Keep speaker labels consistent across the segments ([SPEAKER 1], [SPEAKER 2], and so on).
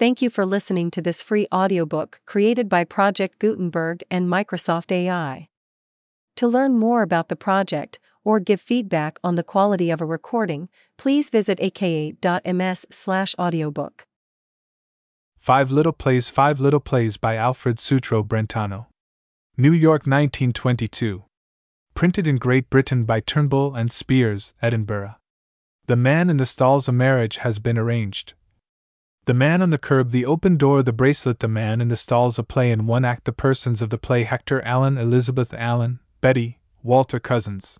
[SPEAKER 1] Thank you for listening to this free audiobook created by Project Gutenberg and Microsoft AI. To learn more about the project or give feedback on the quality of a recording, please visit aka.ms/audiobook.
[SPEAKER 2] Five Little Plays Five Little Plays by Alfred Sutro Brentano. New York 1922. Printed in Great Britain by Turnbull and Spears, Edinburgh. The man in the stalls a marriage has been arranged. The man on the curb, the open door, the bracelet, the man in the stalls, a play in one act, the persons of the play Hector Allen, Elizabeth Allen, Betty, Walter Cousins.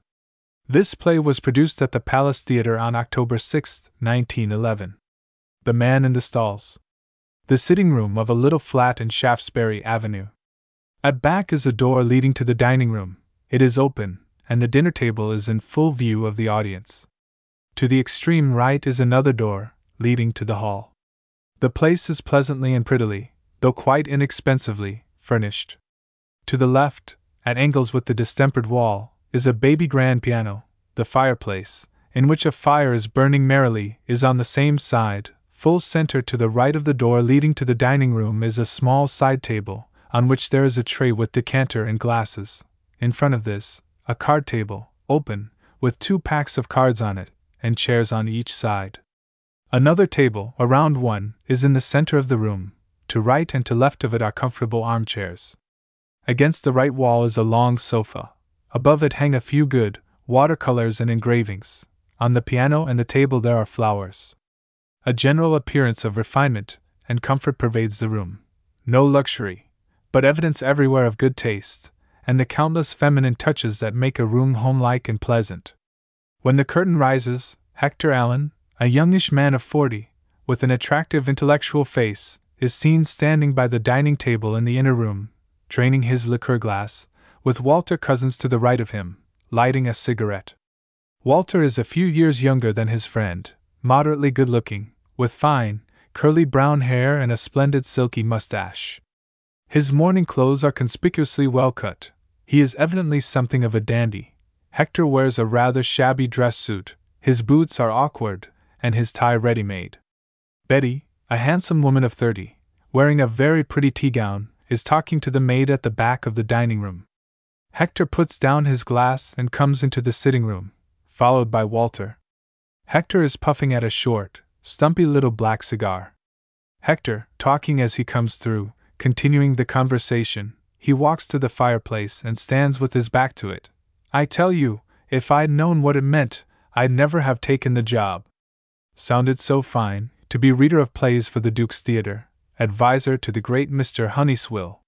[SPEAKER 2] This play was produced at the Palace Theatre on October 6, 1911. The Man in the Stalls the sitting room of a little flat in Shaftesbury Avenue. At back is a door leading to the dining room. It is open, and the dinner table is in full view of the audience. To the extreme right is another door, leading to the hall. The place is pleasantly and prettily, though quite inexpensively, furnished. To the left, at angles with the distempered wall, is a baby grand piano. The fireplace, in which a fire is burning merrily, is on the same side, Full center to the right of the door leading to the dining room is a small side table, on which there is a tray with decanter and glasses. In front of this, a card table, open, with two packs of cards on it, and chairs on each side. Another table, a round one, is in the center of the room. To right and to left of it are comfortable armchairs. Against the right wall is a long sofa. Above it hang a few good watercolors and engravings. On the piano and the table there are flowers. A general appearance of refinement and comfort pervades the room. No luxury, but evidence everywhere of good taste, and the countless feminine touches that make a room homelike and pleasant. When the curtain rises, Hector Allen, a youngish man of forty, with an attractive intellectual face, is seen standing by the dining table in the inner room, draining his liqueur glass, with Walter Cousins to the right of him, lighting a cigarette. Walter is a few years younger than his friend, moderately good looking, with fine, curly brown hair and a splendid silky mustache. His morning clothes are conspicuously well cut. He is evidently something of a dandy. Hector wears a rather shabby dress suit, his boots are awkward, and his tie ready made. Betty, a handsome woman of thirty, wearing a very pretty tea gown, is talking to the maid at the back of the dining room. Hector puts down his glass and comes into the sitting room, followed by Walter. Hector is puffing at a short, stumpy little black cigar. Hector, talking as he comes through, continuing the conversation, he walks to the fireplace and stands with his back to it. I tell you, if I'd known what it meant, I'd never have taken the job. Sounded so fine, to be reader of plays for the Duke's Theatre, adviser to the great Mr. Honeyswill.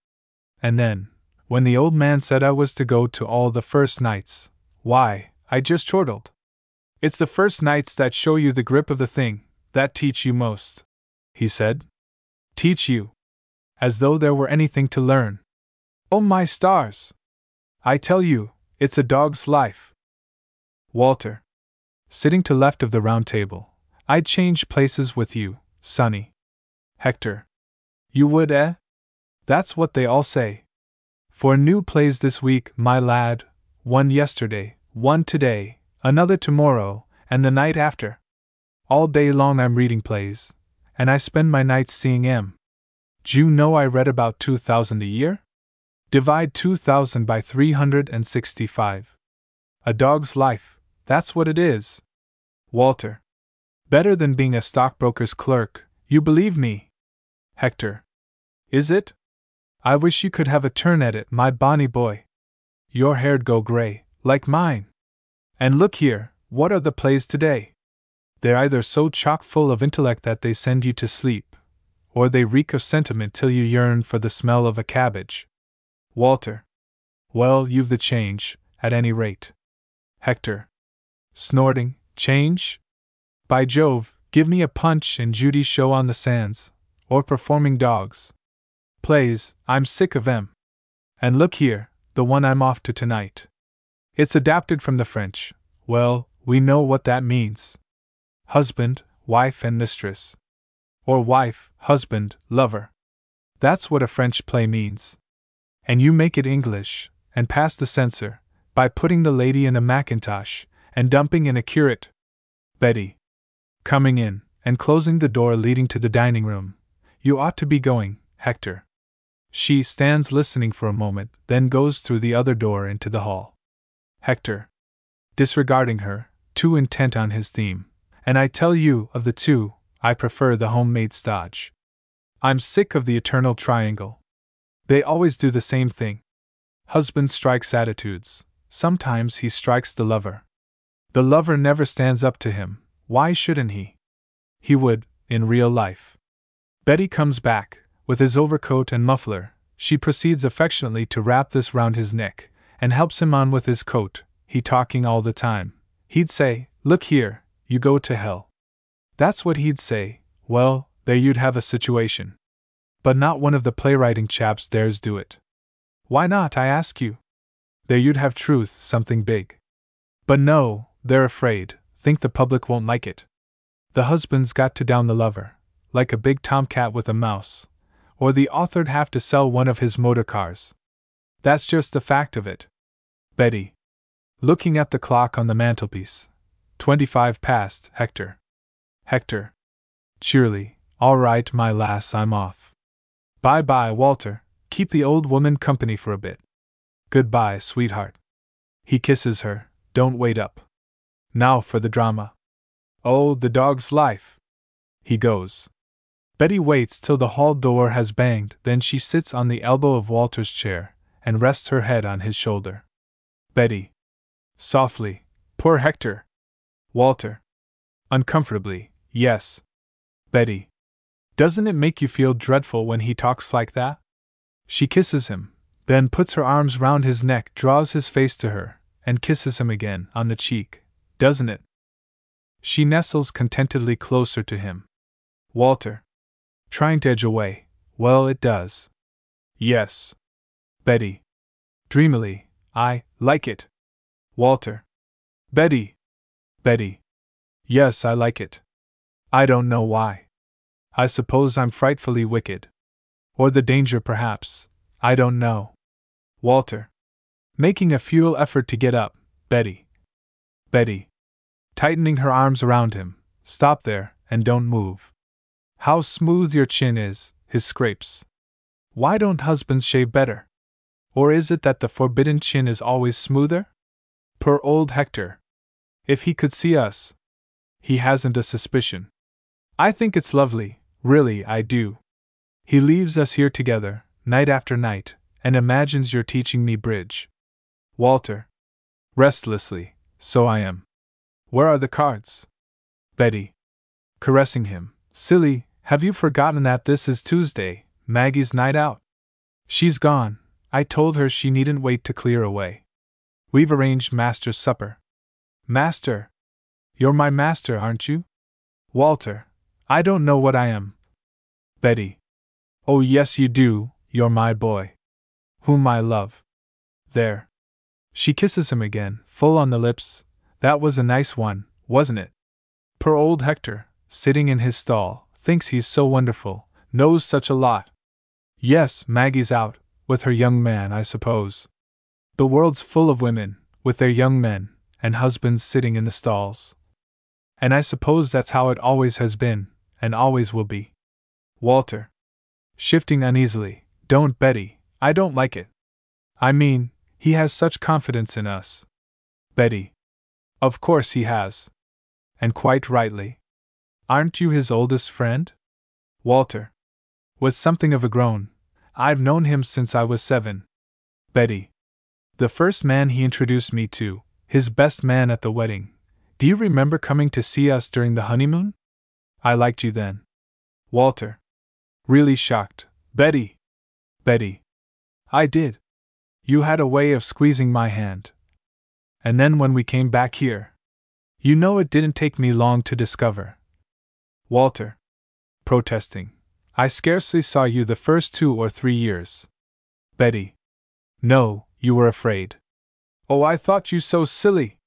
[SPEAKER 2] And then, when the old man said I was to go to all the first nights, why, I just chortled. It's the first nights that show you the grip of the thing, that teach you most, he said. Teach you. As though there were anything to learn. Oh, my stars! I tell you, it's a dog's life. Walter. Sitting to left of the round table. I'd change places with you, Sonny. Hector. You would, eh? That's what they all say. For new plays this week, my lad, one yesterday, one today, another tomorrow, and the night after. All day long I'm reading plays, and I spend my nights seeing M. Do you know I read about 2,000 a year? Divide 2,000 by 365. A dog's life, that's what it is. Walter. Better than being a stockbroker's clerk, you believe me? Hector. Is it? I wish you could have a turn at it, my bonny boy. Your hair'd go gray, like mine. And look here, what are the plays today? They're either so chock full of intellect that they send you to sleep, or they reek of sentiment till you yearn for the smell of a cabbage. Walter. Well, you've the change, at any rate. Hector. Snorting, change? By Jove, give me a punch and Judy show on the sands, or performing dogs. Plays, I'm sick of them. And look here, the one I'm off to tonight. It's adapted from the French. Well, we know what that means. Husband, wife, and mistress. Or wife, husband, lover. That's what a French play means. And you make it English, and pass the censor, by putting the lady in a mackintosh, and dumping in a curate. Betty. Coming in, and closing the door leading to the dining room. You ought to be going, Hector. She stands listening for a moment, then goes through the other door into the hall. Hector. Disregarding her, too intent on his theme. And I tell you, of the two, I prefer the homemade stodge. I'm sick of the eternal triangle. They always do the same thing. Husband strikes attitudes. Sometimes he strikes the lover. The lover never stands up to him. Why shouldn't he? He would, in real life. Betty comes back, with his overcoat and muffler. She proceeds affectionately to wrap this round his neck, and helps him on with his coat, he talking all the time. He'd say, Look here, you go to hell. That's what he'd say. Well, there you'd have a situation. But not one of the playwriting chaps dares do it. Why not, I ask you? There you'd have truth, something big. But no, they're afraid, think the public won't like it. The husband's got to down the lover, like a big tomcat with a mouse, or the author'd have to sell one of his motor cars. That's just the fact of it. Betty. Looking at the clock on the mantelpiece. Twenty five past, Hector. Hector. Cheerily, all right, my lass, I'm off. Bye bye, Walter, keep the old woman company for a bit. Goodbye, sweetheart. He kisses her, don't wait up. Now for the drama. Oh, the dog's life. He goes. Betty waits till the hall door has banged, then she sits on the elbow of Walter's chair and rests her head on his shoulder. Betty. Softly. Poor Hector. Walter. Uncomfortably. Yes. Betty. Doesn't it make you feel dreadful when he talks like that? She kisses him, then puts her arms round his neck, draws his face to her, and kisses him again on the cheek. Doesn't it? She nestles contentedly closer to him. Walter. Trying to edge away. Well, it does. Yes. Betty. Dreamily. I like it. Walter. Betty. Betty. Yes, I like it. I don't know why. I suppose I'm frightfully wicked. Or the danger, perhaps. I don't know. Walter. Making a futile effort to get up. Betty. Betty. Tightening her arms around him. Stop there, and don't move. How smooth your chin is, his scrapes. Why don't husbands shave better? Or is it that the forbidden chin is always smoother? Poor old Hector. If he could see us. He hasn't a suspicion. I think it's lovely, Really, I do. He leaves us here together, night after night, and imagines you're teaching me bridge. Walter. Restlessly, so I am. Where are the cards? Betty. Caressing him. Silly, have you forgotten that this is Tuesday, Maggie's night out? She's gone. I told her she needn't wait to clear away. We've arranged Master's supper. Master? You're my master, aren't you? Walter, I don't know what I am. Betty. Oh, yes, you do, you're my boy. Whom I love. There. She kisses him again, full on the lips. That was a nice one, wasn't it? Poor old Hector, sitting in his stall, thinks he's so wonderful, knows such a lot. Yes, Maggie's out, with her young man, I suppose. The world's full of women, with their young men, and husbands sitting in the stalls. And I suppose that's how it always has been, and always will be. Walter. Shifting uneasily. Don't, Betty, I don't like it. I mean, he has such confidence in us. Betty. Of course he has. And quite rightly. Aren't you his oldest friend? Walter. With something of a groan. I've known him since I was seven. Betty. The first man he introduced me to, his best man at the wedding. Do you remember coming to see us during the honeymoon? I liked you then. Walter. Really shocked. Betty. Betty. I did. You had a way of squeezing my hand. And then when we came back here. You know it didn't take me long to discover. Walter. Protesting. I scarcely saw you the first two or three years. Betty. No, you were afraid. Oh, I thought you so silly.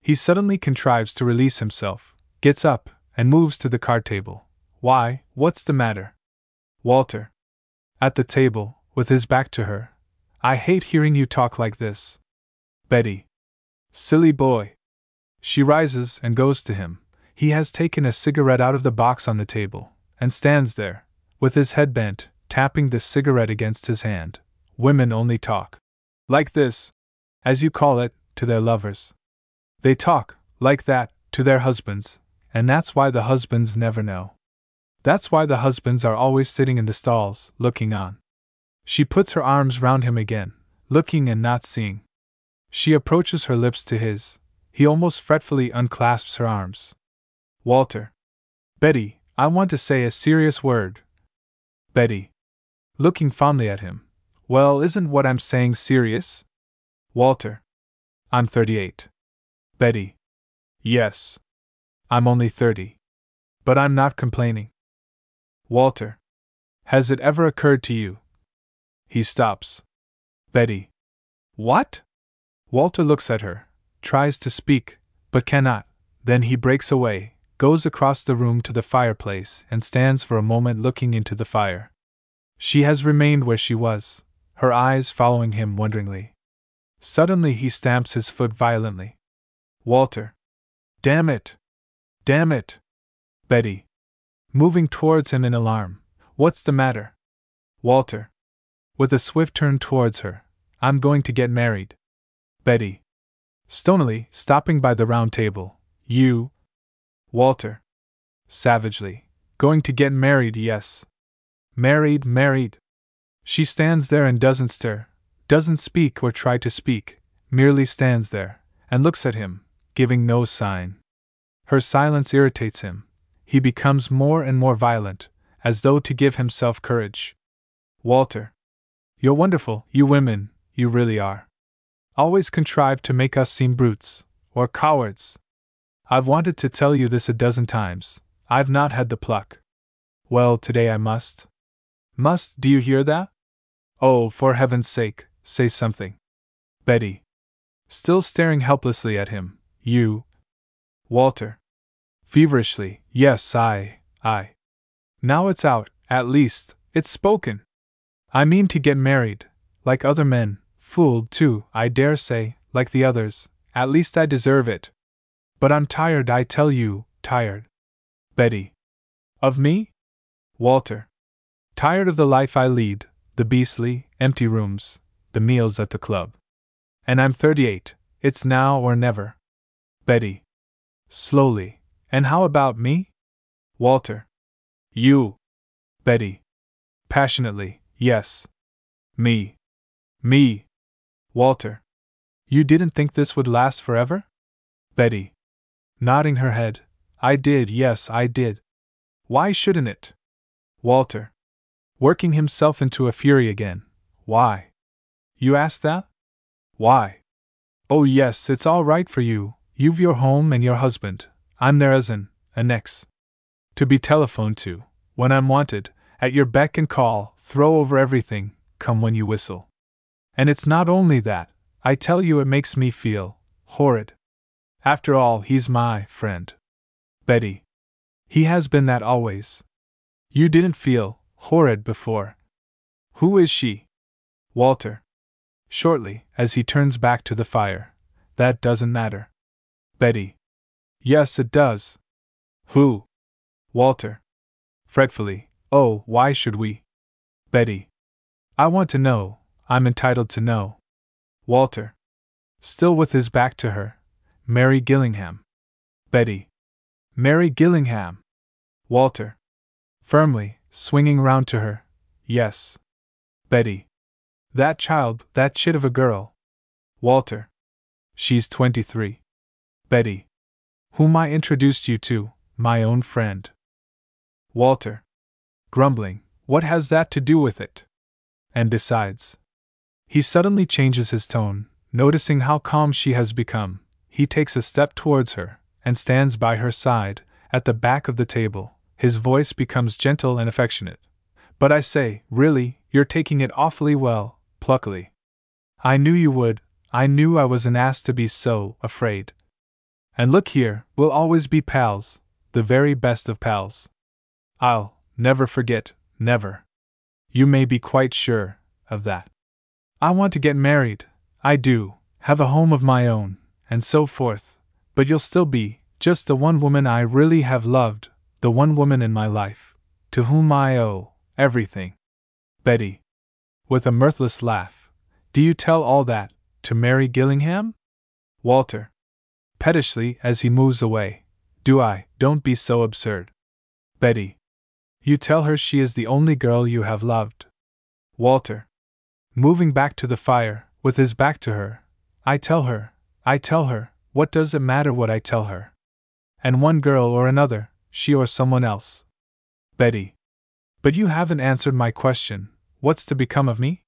[SPEAKER 2] He suddenly contrives to release himself, gets up, and moves to the card table. Why, what's the matter? Walter. At the table, with his back to her. I hate hearing you talk like this. Betty. Silly boy. She rises and goes to him. He has taken a cigarette out of the box on the table, and stands there, with his head bent, tapping the cigarette against his hand. Women only talk. Like this, as you call it, to their lovers. They talk, like that, to their husbands, and that's why the husbands never know. That's why the husbands are always sitting in the stalls, looking on. She puts her arms round him again, looking and not seeing. She approaches her lips to his. He almost fretfully unclasps her arms. Walter. Betty, I want to say a serious word. Betty. Looking fondly at him. Well, isn't what I'm saying serious? Walter. I'm 38. Betty. Yes. I'm only 30. But I'm not complaining. Walter. Has it ever occurred to you? He stops. Betty. What? Walter looks at her, tries to speak, but cannot. Then he breaks away, goes across the room to the fireplace, and stands for a moment looking into the fire. She has remained where she was, her eyes following him wonderingly. Suddenly he stamps his foot violently. Walter. Damn it! Damn it! Betty. Moving towards him in alarm. What's the matter? Walter. With a swift turn towards her. I'm going to get married. Betty. Stonily, stopping by the round table. You. Walter. Savagely. Going to get married, yes. Married, married. She stands there and doesn't stir, doesn't speak or try to speak, merely stands there, and looks at him, giving no sign. Her silence irritates him. He becomes more and more violent, as though to give himself courage. Walter. You're wonderful, you women, you really are. Always contrive to make us seem brutes, or cowards. I've wanted to tell you this a dozen times. I've not had the pluck. Well, today I must. Must, do you hear that? Oh, for heaven's sake, say something. Betty. Still staring helplessly at him. You. Walter. Feverishly, yes, I, I. Now it's out, at least, it's spoken. I mean to get married, like other men, fooled too, I dare say, like the others, at least I deserve it. But I'm tired, I tell you, tired. Betty. Of me? Walter. Tired of the life I lead, the beastly, empty rooms, the meals at the club. And I'm 38, it's now or never. Betty. Slowly. And how about me? Walter. You. Betty. Passionately, yes. Me. Me. Walter. You didn't think this would last forever? Betty. Nodding her head. I did, yes, I did. Why shouldn't it? Walter. Working himself into a fury again. Why? You ask that? Why? Oh, yes, it's all right for you. You've your home and your husband. I'm there as an annex. To be telephoned to, when I'm wanted, at your beck and call, throw over everything, come when you whistle. And it's not only that, I tell you it makes me feel horrid. After all, he's my friend. Betty. He has been that always. You didn't feel horrid before. Who is she? Walter. Shortly, as he turns back to the fire. That doesn't matter. Betty. Yes, it does. Who? Walter. Fretfully. Oh, why should we? Betty. I want to know, I'm entitled to know. Walter. Still with his back to her. Mary Gillingham. Betty. Mary Gillingham. Walter. Firmly, swinging round to her. Yes. Betty. That child, that chit of a girl. Walter. She's twenty three. Betty. Whom I introduced you to, my own friend. Walter. Grumbling, what has that to do with it? And besides, he suddenly changes his tone, noticing how calm she has become. He takes a step towards her, and stands by her side, at the back of the table. His voice becomes gentle and affectionate. But I say, really, you're taking it awfully well, pluckily. I knew you would, I knew I was an ass to be so afraid. And look here, we'll always be pals, the very best of pals. I'll never forget, never. You may be quite sure of that. I want to get married, I do, have a home of my own, and so forth, but you'll still be just the one woman I really have loved, the one woman in my life, to whom I owe everything. Betty. With a mirthless laugh. Do you tell all that to Mary Gillingham? Walter. Pettishly, as he moves away. Do I? Don't be so absurd. Betty. You tell her she is the only girl you have loved. Walter. Moving back to the fire, with his back to her. I tell her, I tell her, what does it matter what I tell her? And one girl or another, she or someone else. Betty. But you haven't answered my question what's to become of me?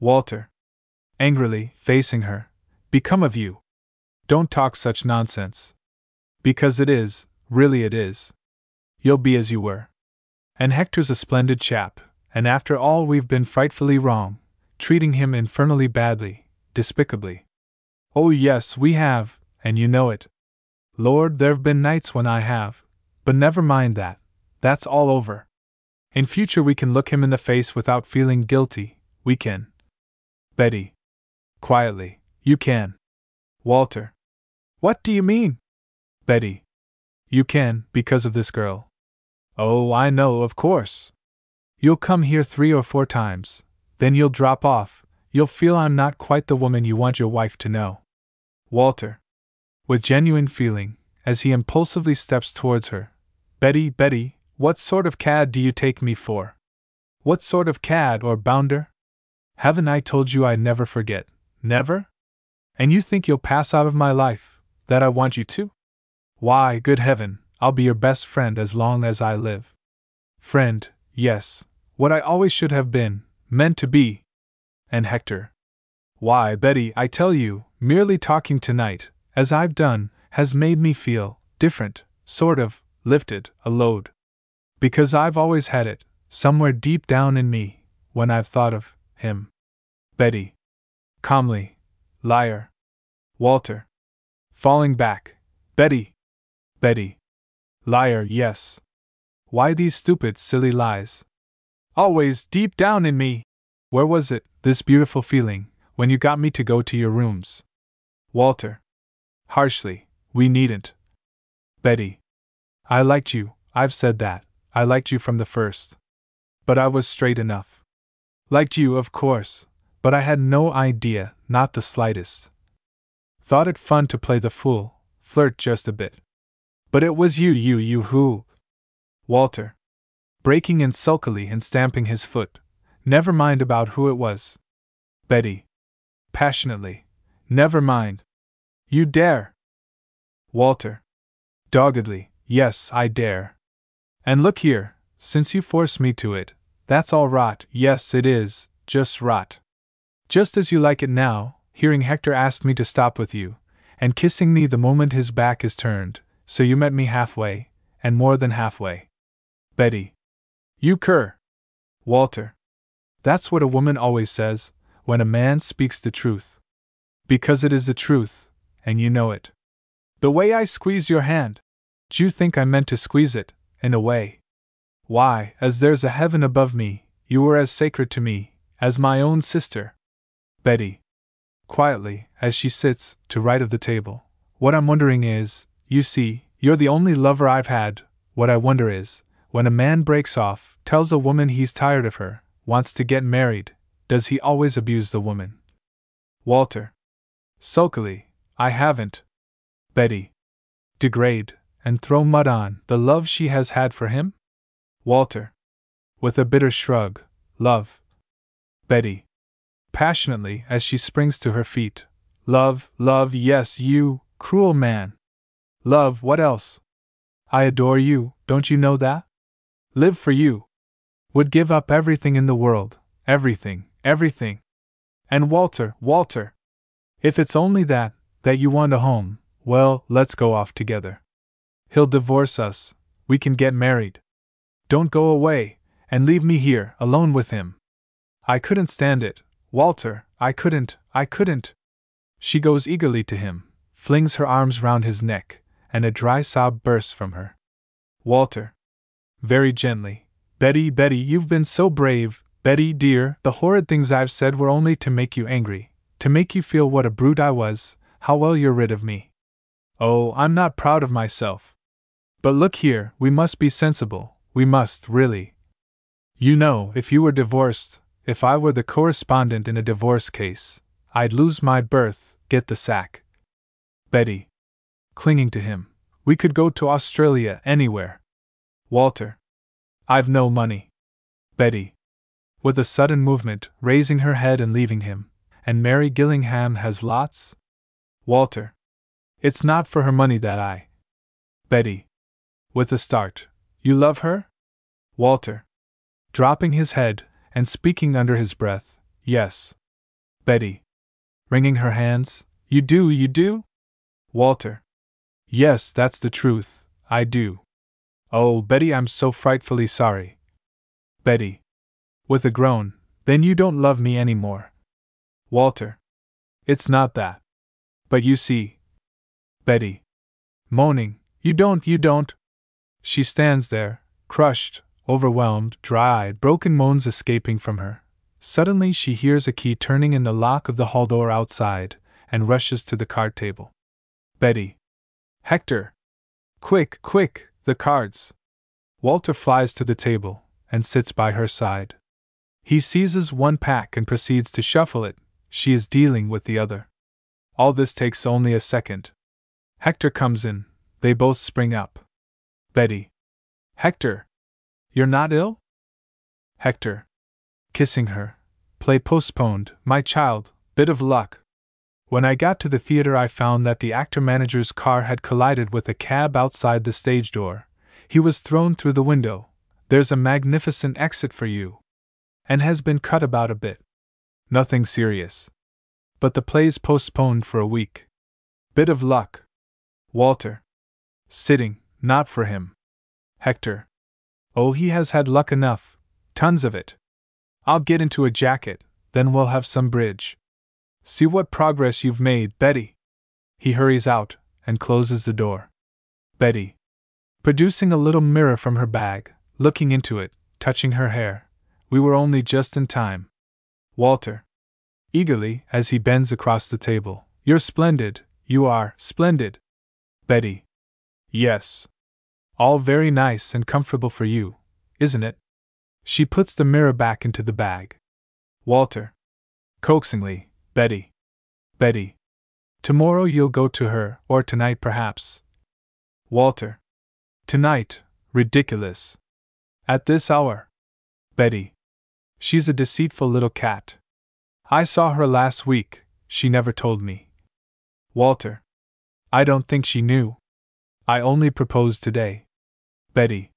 [SPEAKER 2] Walter. Angrily, facing her. Become of you. Don't talk such nonsense. Because it is, really it is. You'll be as you were. And Hector's a splendid chap, and after all we've been frightfully wrong, treating him infernally badly, despicably. Oh, yes, we have, and you know it. Lord, there've been nights when I have. But never mind that. That's all over. In future, we can look him in the face without feeling guilty. We can. Betty. Quietly. You can. Walter. What do you mean? Betty. You can, because of this girl. Oh, I know, of course. You'll come here three or four times, then you'll drop off, you'll feel I'm not quite the woman you want your wife to know. Walter. With genuine feeling, as he impulsively steps towards her. Betty, Betty, what sort of cad do you take me for? What sort of cad or bounder? Haven't I told you I'd never forget? Never? And you think you'll pass out of my life, that I want you to? Why, good heaven, I'll be your best friend as long as I live. Friend, yes, what I always should have been, meant to be. And Hector. Why, Betty, I tell you, merely talking tonight, as I've done, has made me feel different, sort of, lifted, a load. Because I've always had it, somewhere deep down in me, when I've thought of him. Betty. Calmly. Liar. Walter. Falling back. Betty. Betty. Liar, yes. Why these stupid, silly lies? Always deep down in me. Where was it, this beautiful feeling, when you got me to go to your rooms? Walter. Harshly, we needn't. Betty. I liked you, I've said that. I liked you from the first. But I was straight enough. Liked you, of course, but I had no idea, not the slightest. Thought it fun to play the fool, flirt just a bit. But it was you, you, you who. Walter. Breaking in sulkily and stamping his foot. Never mind about who it was. Betty. Passionately. Never mind. You dare. Walter. Doggedly. Yes, I dare. And look here, since you force me to it, that's all rot. Yes, it is, just rot. Just as you like it now, hearing Hector ask me to stop with you, and kissing me the moment his back is turned, so you met me halfway, and more than halfway. Betty. You cur. Walter. That's what a woman always says, when a man speaks the truth. Because it is the truth, and you know it. The way I squeeze your hand. Do you think I meant to squeeze it, in a way? Why, as there's a heaven above me, you were as sacred to me, as my own sister. Betty. Quietly, as she sits, to right of the table. What I'm wondering is, you see, you're the only lover I've had. What I wonder is, when a man breaks off, tells a woman he's tired of her, wants to get married, does he always abuse the woman? Walter. Sulkily, I haven't. Betty. Degrade, and throw mud on the love she has had for him? Walter. With a bitter shrug, love. Betty passionately as she springs to her feet. Love, love, yes, you, cruel man. Love, what else? I adore you, don't you know that? Live for you. Would give up everything in the world, everything, everything. And Walter, Walter. If it's only that, that you want a home, well, let's go off together. He'll divorce us, we can get married. Don't go away, and leave me here, alone with him. I couldn't stand it, Walter, I couldn't, I couldn't. She goes eagerly to him, flings her arms round his neck, and a dry sob bursts from her. Walter. Very gently. Betty, Betty, you've been so brave. Betty, dear, the horrid things I've said were only to make you angry, to make you feel what a brute I was, how well you're rid of me. Oh, I'm not proud of myself. But look here, we must be sensible, we must, really. You know, if you were divorced, if I were the co-respondent in a divorce case, I'd lose my berth, get the sack. Betty. Clinging to him. We could go to Australia, anywhere. Walter. I've no money. Betty. With a sudden movement, raising her head and leaving him. And Mary Gillingham has lots? Walter. It's not for her money that I. Betty. With a start. You love her? Walter. Dropping his head, and speaking under his breath, Yes. Betty. Wringing her hands, You do, you do? Walter. Yes, that's the truth, I do. Oh, Betty, I'm so frightfully sorry. Betty. With a groan, Then you don't love me any more. Walter. It's not that. But you see. Betty. Moaning, You don't, you don't. She stands there, crushed, overwhelmed, dry eyed, broken moans escaping from her. Suddenly she hears a key turning in the lock of the hall door outside, and rushes to the card table. Betty. Hector! Quick, quick, the cards! Walter flies to the table, and sits by her side. He seizes one pack and proceeds to shuffle it, she is dealing with the other. All this takes only a second. Hector comes in, they both spring up. Betty. Hector! You're not ill? Hector. Kissing her. Play postponed, my child, bit of luck. When I got to the theater, I found that the actor manager's car had collided with a cab outside the stage door. He was thrown through the window. There's a magnificent exit for you. And has been cut about a bit. Nothing serious. But the play's postponed for a week. Bit of luck. Walter. Sitting, not for him. Hector. Oh, he has had luck enough. Tons of it. I'll get into a jacket, then we'll have some bridge. See what progress you've made, Betty. He hurries out and closes the door. Betty. Producing a little mirror from her bag, looking into it, touching her hair. We were only just in time. Walter. Eagerly, as he bends across the table. You're splendid, you are, splendid. Betty. Yes. All very nice and comfortable for you, isn't it? She puts the mirror back into the bag. Walter. Coaxingly, Betty. Betty. Tomorrow you'll go to her, or tonight perhaps. Walter. Tonight, ridiculous. At this hour. Betty. She's a deceitful little cat. I saw her last week, she never told me. Walter. I don't think she knew. I only proposed today. Betty.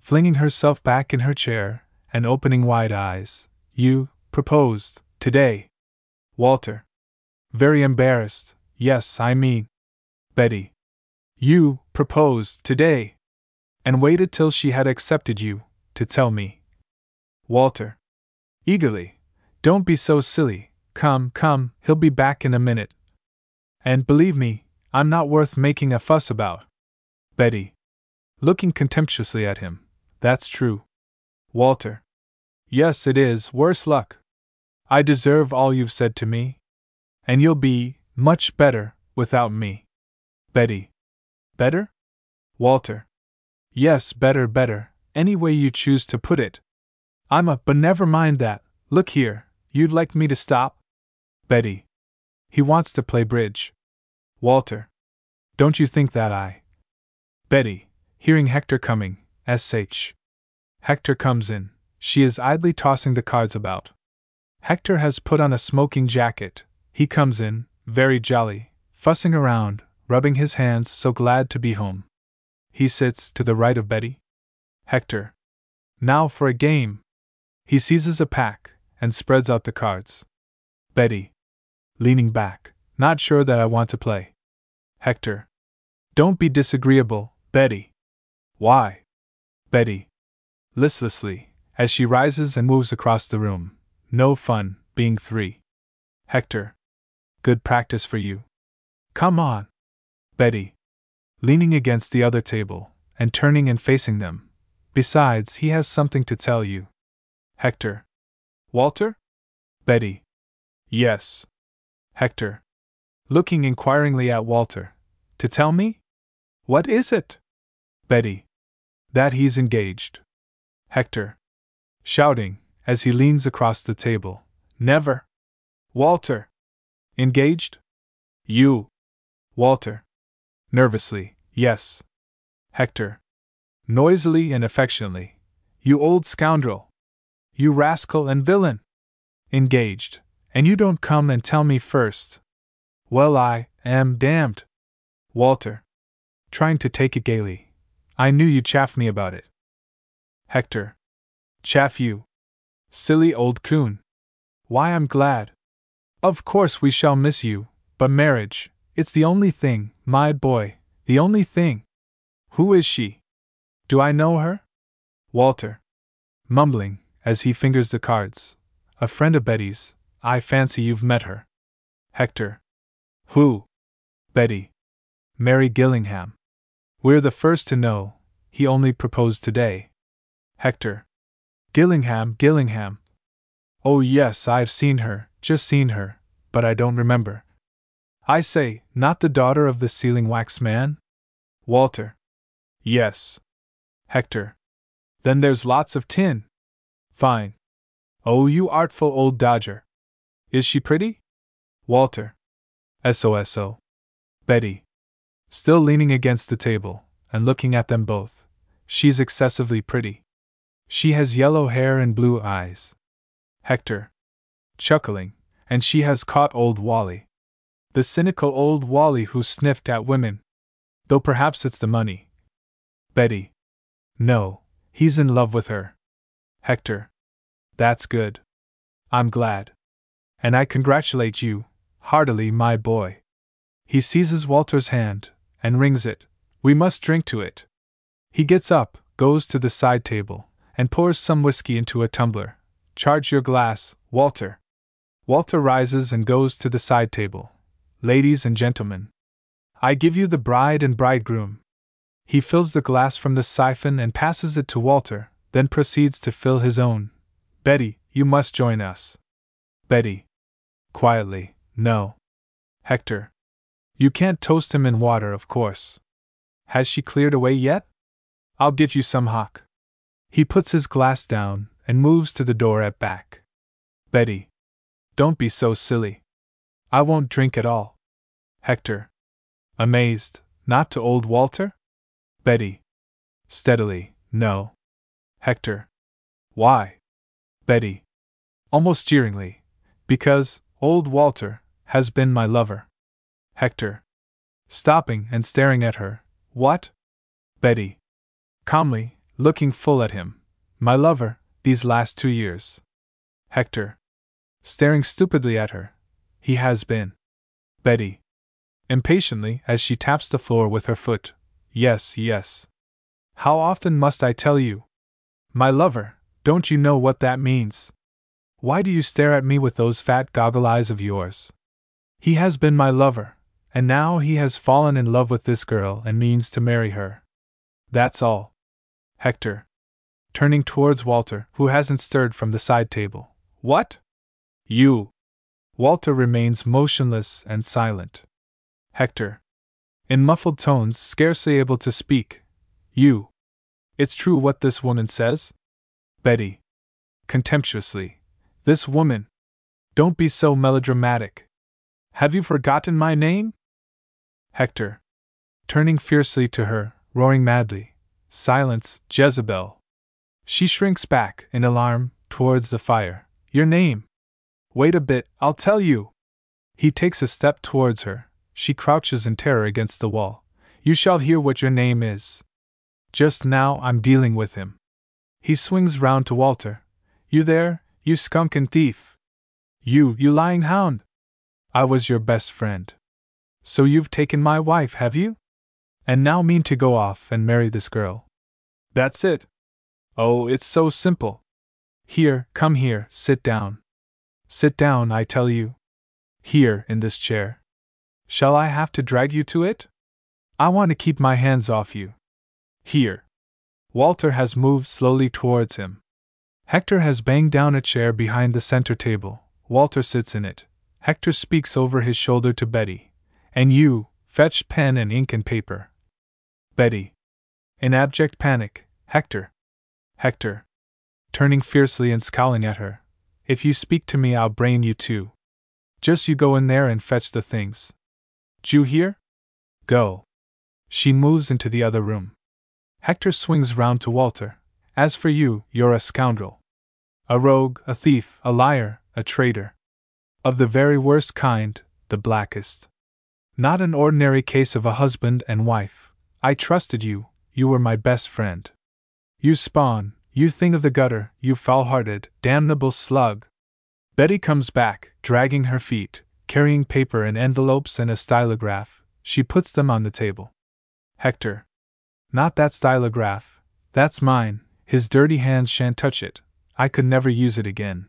[SPEAKER 2] Flinging herself back in her chair, and opening wide eyes. You proposed today. Walter. Very embarrassed. Yes, I mean. Betty. You proposed today. And waited till she had accepted you, to tell me. Walter. Eagerly. Don't be so silly. Come, come, he'll be back in a minute. And believe me, I'm not worth making a fuss about. Betty. Looking contemptuously at him. That's true. Walter. Yes, it is, worse luck. I deserve all you've said to me. And you'll be much better without me. Betty. Better? Walter. Yes, better, better, any way you choose to put it. I'm a, but never mind that. Look here, you'd like me to stop? Betty. He wants to play bridge. Walter. Don't you think that I. Betty, hearing Hector coming, sh. Hector comes in. She is idly tossing the cards about. Hector has put on a smoking jacket. He comes in, very jolly, fussing around, rubbing his hands, so glad to be home. He sits to the right of Betty. Hector. Now for a game. He seizes a pack and spreads out the cards. Betty. Leaning back, not sure that I want to play. Hector. Don't be disagreeable, Betty. Why? Betty. Listlessly, as she rises and moves across the room. No fun, being three. Hector. Good practice for you. Come on. Betty. Leaning against the other table, and turning and facing them. Besides, he has something to tell you. Hector. Walter? Betty. Yes. Hector. Looking inquiringly at Walter. To tell me? What is it? Betty. That he's engaged. Hector. shouting, as he leans across the table. Never! Walter! Engaged? You! Walter. Nervously, yes. Hector. Noisily and affectionately. You old scoundrel! You rascal and villain! Engaged, and you don't come and tell me first. Well, I am damned. Walter. Trying to take it gaily. I knew you'd chaff me about it. Hector. Chaff you. Silly old coon. Why, I'm glad. Of course we shall miss you, but marriage, it's the only thing, my boy, the only thing. Who is she? Do I know her? Walter. Mumbling, as he fingers the cards. A friend of Betty's, I fancy you've met her. Hector. Who? Betty. Mary Gillingham. We're the first to know, he only proposed today. Hector. Gillingham, Gillingham. Oh, yes, I've seen her, just seen her, but I don't remember. I say, not the daughter of the sealing wax man? Walter. Yes. Hector. Then there's lots of tin. Fine. Oh, you artful old dodger. Is she pretty? Walter. SOSO. Betty. Still leaning against the table, and looking at them both. She's excessively pretty. She has yellow hair and blue eyes. Hector. Chuckling, and she has caught old Wally. The cynical old Wally who sniffed at women. Though perhaps it's the money. Betty. No, he's in love with her. Hector. That's good. I'm glad. And I congratulate you, heartily, my boy. He seizes Walter's hand, and wrings it. We must drink to it. He gets up, goes to the side table, and pours some whiskey into a tumbler. Charge your glass, Walter. Walter rises and goes to the side table. Ladies and gentlemen, I give you the bride and bridegroom. He fills the glass from the siphon and passes it to Walter, then proceeds to fill his own. Betty, you must join us. Betty. Quietly, no. Hector. You can't toast him in water, of course. Has she cleared away yet? I'll get you some hock. He puts his glass down and moves to the door at back. Betty. Don't be so silly. I won't drink at all. Hector. Amazed, not to old Walter? Betty. Steadily, no. Hector. Why? Betty. Almost jeeringly. Because, old Walter, has been my lover. Hector. Stopping and staring at her. What? Betty. Calmly, looking full at him. My lover, these last two years. Hector. Staring stupidly at her. He has been. Betty. Impatiently, as she taps the floor with her foot. Yes, yes. How often must I tell you? My lover, don't you know what that means? Why do you stare at me with those fat goggle eyes of yours? He has been my lover, and now he has fallen in love with this girl and means to marry her. That's all. Hector. Turning towards Walter, who hasn't stirred from the side table. What? You. Walter remains motionless and silent. Hector. In muffled tones, scarcely able to speak. You. It's true what this woman says? Betty. Contemptuously. This woman. Don't be so melodramatic. Have you forgotten my name? Hector. Turning fiercely to her, roaring madly. Silence, Jezebel. She shrinks back, in alarm, towards the fire. Your name. Wait a bit, I'll tell you. He takes a step towards her. She crouches in terror against the wall. You shall hear what your name is. Just now I'm dealing with him. He swings round to Walter. You there, you skunk and thief! You, you lying hound! I was your best friend. So you've taken my wife, have you? And now mean to go off and marry this girl. That's it. Oh, it's so simple. Here, come here, sit down. Sit down, I tell you. Here, in this chair. Shall I have to drag you to it? I want to keep my hands off you. Here. Walter has moved slowly towards him. Hector has banged down a chair behind the center table. Walter sits in it. Hector speaks over his shoulder to Betty. And you, fetch pen and ink and paper. Betty. In abject panic, Hector. Hector turning fiercely and scowling at her. If you speak to me, I'll brain you too. Just you go in there and fetch the things. Jew here? Go. She moves into the other room. Hector swings round to Walter. As for you, you're a scoundrel. A rogue, a thief, a liar, a traitor. Of the very worst kind, the blackest. Not an ordinary case of a husband and wife. I trusted you, you were my best friend. You spawn, you thing of the gutter, you foul hearted, damnable slug. Betty comes back, dragging her feet, carrying paper and envelopes and a stylograph. She puts them on the table. Hector. Not that stylograph. That's mine. His dirty hands shan't touch it. I could never use it again.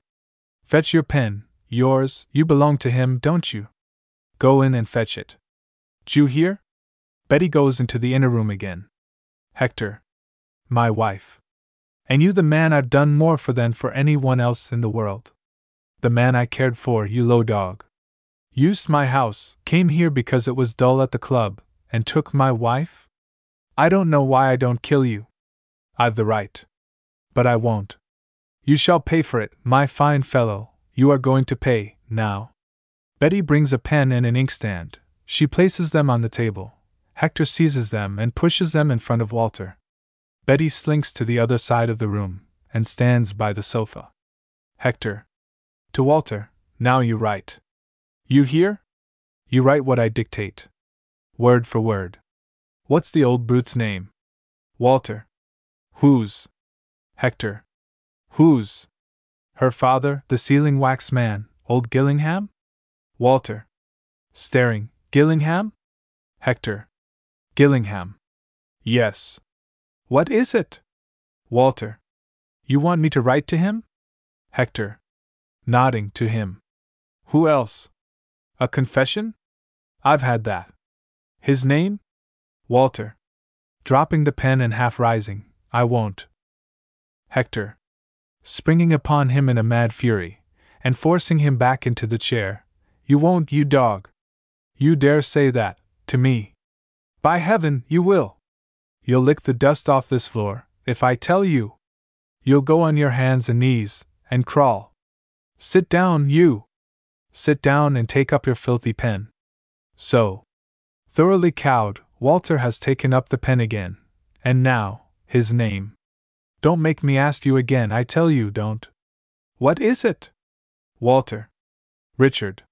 [SPEAKER 2] Fetch your pen. Yours, you belong to him, don't you? Go in and fetch it. Jew here? Betty goes into the inner room again. Hector. My wife. And you the man I've done more for than for any one else in the world. The man I cared for, you low dog. Used my house, came here because it was dull at the club, and took my wife? I don't know why I don't kill you. I've the right. But I won't. You shall pay for it, my fine fellow, you are going to pay, now. Betty brings a pen and an inkstand. She places them on the table. Hector seizes them and pushes them in front of Walter. Betty slinks to the other side of the room and stands by the sofa. Hector. To Walter, now you write. You hear? You write what I dictate. Word for word. What's the old brute's name? Walter. Whose? Hector. Whose? Her father, the sealing wax man, old Gillingham? Walter. Staring. Gillingham? Hector. Gillingham. Yes. What is it? Walter. You want me to write to him? Hector. Nodding to him. Who else? A confession? I've had that. His name? Walter. Dropping the pen and half rising, I won't. Hector. Springing upon him in a mad fury, and forcing him back into the chair. You won't, you dog. You dare say that, to me. By heaven, you will. You'll lick the dust off this floor, if I tell you. You'll go on your hands and knees, and crawl. Sit down, you! Sit down and take up your filthy pen. So. Thoroughly cowed, Walter has taken up the pen again. And now, his name. Don't make me ask you again, I tell you, don't. What is it? Walter. Richard.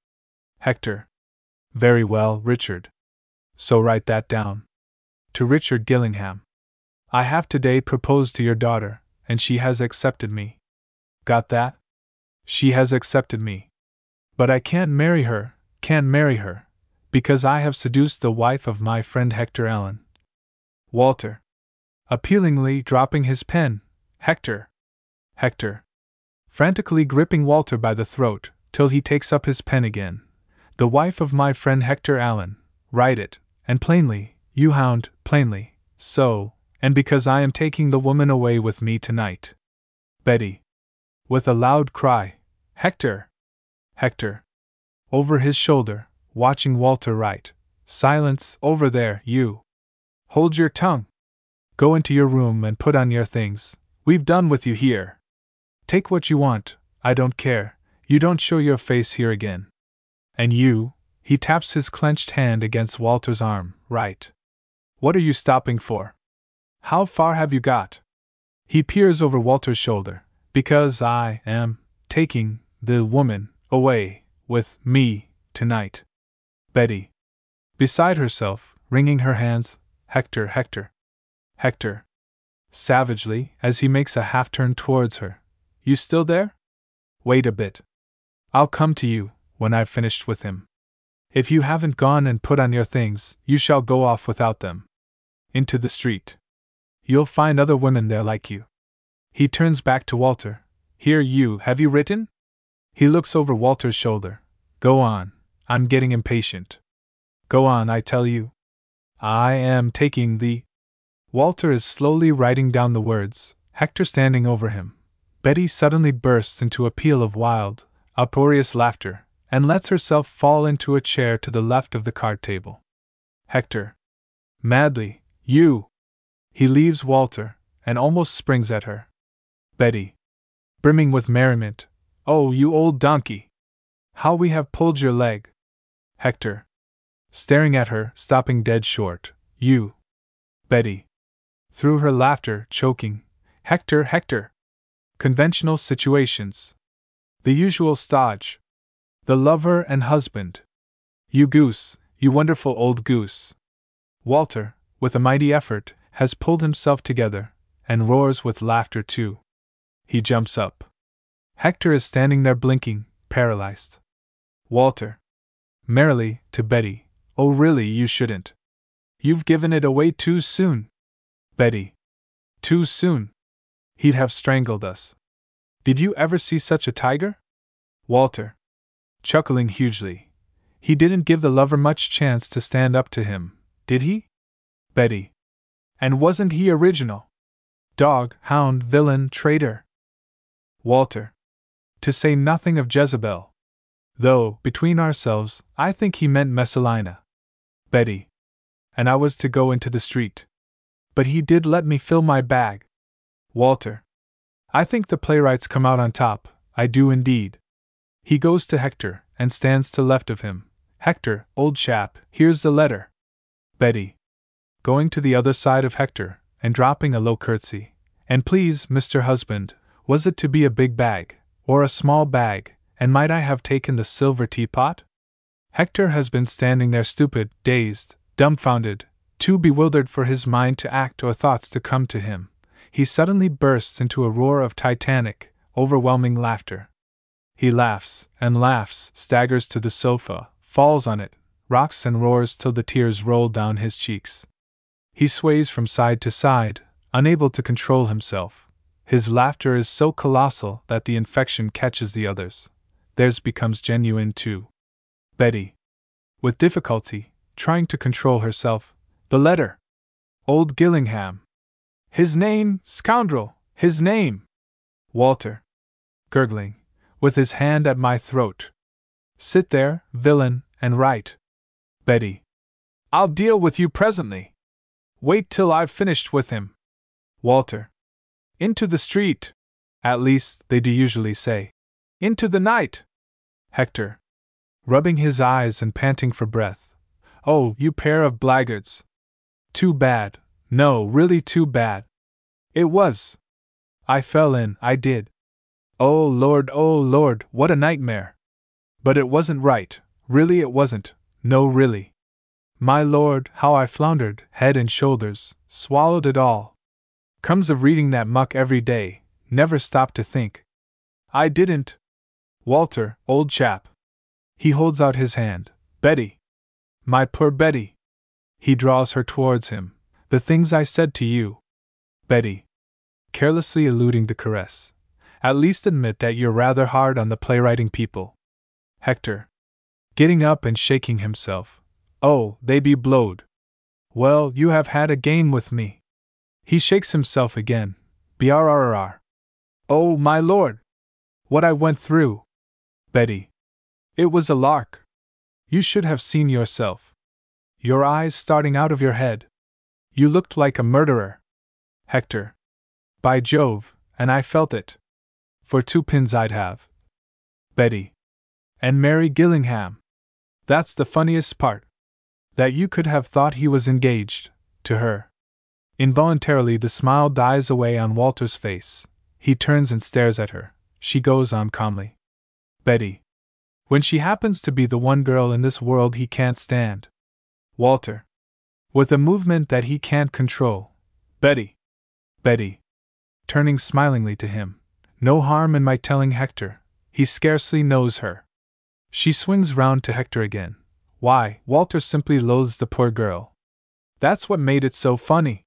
[SPEAKER 2] Hector. Very well, Richard. So write that down. To Richard Gillingham. I have today proposed to your daughter, and she has accepted me. Got that? She has accepted me. But I can't marry her, can't marry her, because I have seduced the wife of my friend Hector Allen. Walter. Appealingly dropping his pen, Hector. Hector. Frantically gripping Walter by the throat, till he takes up his pen again. The wife of my friend Hector Allen. Write it, and plainly, you hound, plainly, so, and because I am taking the woman away with me tonight. Betty. With a loud cry, Hector! Hector. Over his shoulder, watching Walter write. Silence, over there, you. Hold your tongue. Go into your room and put on your things. We've done with you here. Take what you want, I don't care. You don't show your face here again. And you, he taps his clenched hand against Walter's arm, right. What are you stopping for? How far have you got? He peers over Walter's shoulder. Because I am taking the woman away with me tonight. Betty. Beside herself, wringing her hands, Hector, Hector. Hector. Savagely, as he makes a half turn towards her. You still there? Wait a bit. I'll come to you, when I've finished with him. If you haven't gone and put on your things, you shall go off without them. Into the street. You'll find other women there like you. He turns back to Walter. Here, you, have you written? He looks over Walter's shoulder. Go on, I'm getting impatient. Go on, I tell you. I am taking the. Walter is slowly writing down the words, Hector standing over him. Betty suddenly bursts into a peal of wild, uproarious laughter, and lets herself fall into a chair to the left of the card table. Hector. Madly, you! He leaves Walter, and almost springs at her. Betty. brimming with merriment. Oh, you old donkey! How we have pulled your leg! Hector. Staring at her, stopping dead short. You. Betty. Through her laughter, choking. Hector, Hector! Conventional situations. The usual stodge. The lover and husband. You goose, you wonderful old goose. Walter, with a mighty effort, has pulled himself together, and roars with laughter too. He jumps up. Hector is standing there blinking, paralyzed. Walter. Merrily, to Betty, Oh, really, you shouldn't. You've given it away too soon. Betty. Too soon. He'd have strangled us. Did you ever see such a tiger? Walter. Chuckling hugely. He didn't give the lover much chance to stand up to him, did he? Betty. And wasn't he original? Dog, hound, villain, traitor. Walter. To say nothing of Jezebel. Though, between ourselves, I think he meant Messalina. Betty. And I was to go into the street. But he did let me fill my bag. Walter. I think the playwrights come out on top, I do indeed. He goes to Hector, and stands to left of him. Hector, old chap, here's the letter. Betty. Going to the other side of Hector, and dropping a low curtsy. And please, Mr. Husband, was it to be a big bag, or a small bag, and might I have taken the silver teapot? Hector has been standing there stupid, dazed, dumbfounded, too bewildered for his mind to act or thoughts to come to him. He suddenly bursts into a roar of titanic, overwhelming laughter. He laughs and laughs, staggers to the sofa, falls on it, rocks and roars till the tears roll down his cheeks. He sways from side to side, unable to control himself. His laughter is so colossal that the infection catches the others. Theirs becomes genuine too. Betty. With difficulty, trying to control herself. The letter. Old Gillingham. His name, scoundrel, his name. Walter. Gurgling, with his hand at my throat. Sit there, villain, and write. Betty. I'll deal with you presently. Wait till I've finished with him. Walter. Into the street. At least, they do usually say. Into the night. Hector. Rubbing his eyes and panting for breath. Oh, you pair of blackguards. Too bad. No, really too bad. It was. I fell in, I did. Oh Lord, oh Lord, what a nightmare. But it wasn't right, really it wasn't, no, really. My lord, how I floundered, head and shoulders, swallowed it all. Comes of reading that muck every day, never stopped to think. I didn't, Walter, old chap. He holds out his hand. Betty. My poor Betty. He draws her towards him. The things I said to you. Betty. Carelessly eluding the caress. At least admit that you're rather hard on the playwriting people. Hector. Getting up and shaking himself. Oh, they be blowed. Well, you have had a game with me. He shakes himself again. Brrrr. Oh, my lord! What I went through! Betty. It was a lark. You should have seen yourself. Your eyes starting out of your head. You looked like a murderer. Hector. By Jove, and I felt it. For two pins I'd have. Betty. And Mary Gillingham. That's the funniest part. That you could have thought he was engaged, to her. Involuntarily, the smile dies away on Walter's face. He turns and stares at her. She goes on calmly. Betty. When she happens to be the one girl in this world he can't stand. Walter. With a movement that he can't control. Betty. Betty. Turning smilingly to him. No harm in my telling Hector. He scarcely knows her. She swings round to Hector again. Why, Walter simply loathes the poor girl. That's what made it so funny.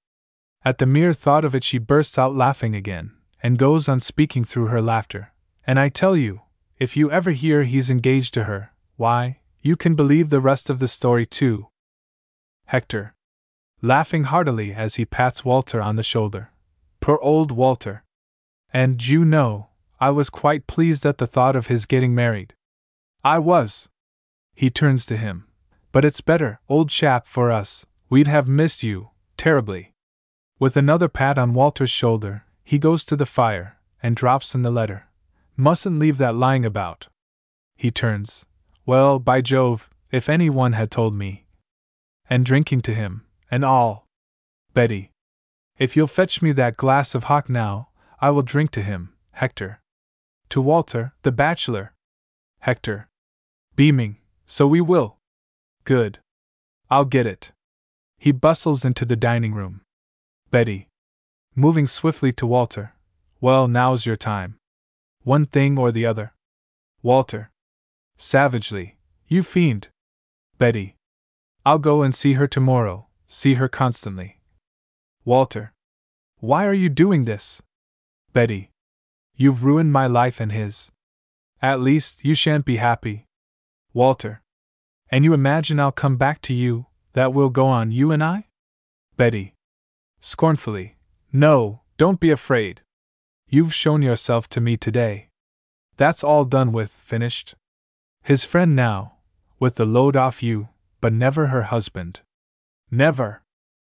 [SPEAKER 2] At the mere thought of it, she bursts out laughing again, and goes on speaking through her laughter. And I tell you, if you ever hear he's engaged to her, why, you can believe the rest of the story too. Hector. Laughing heartily as he pats Walter on the shoulder. Poor old Walter. And you know, I was quite pleased at the thought of his getting married. I was. He turns to him. But it's better, old chap, for us, we'd have missed you, terribly. With another pat on Walter's shoulder, he goes to the fire, and drops in the letter. Mustn't leave that lying about. He turns. Well, by Jove, if any one had told me. And drinking to him, and all. Betty. If you'll fetch me that glass of hock now, I will drink to him, Hector. To Walter, the bachelor. Hector. Beaming, so we will. Good. I'll get it. He bustles into the dining room. Betty. Moving swiftly to Walter. Well, now's your time. One thing or the other. Walter. Savagely. You fiend. Betty. I'll go and see her tomorrow, see her constantly. Walter. Why are you doing this? Betty. You've ruined my life and his. At least, you shan't be happy. Walter. And you imagine I'll come back to you, that we'll go on, you and I? Betty. Scornfully. No, don't be afraid. You've shown yourself to me today. That's all done with, finished. His friend now, with the load off you, but never her husband. Never.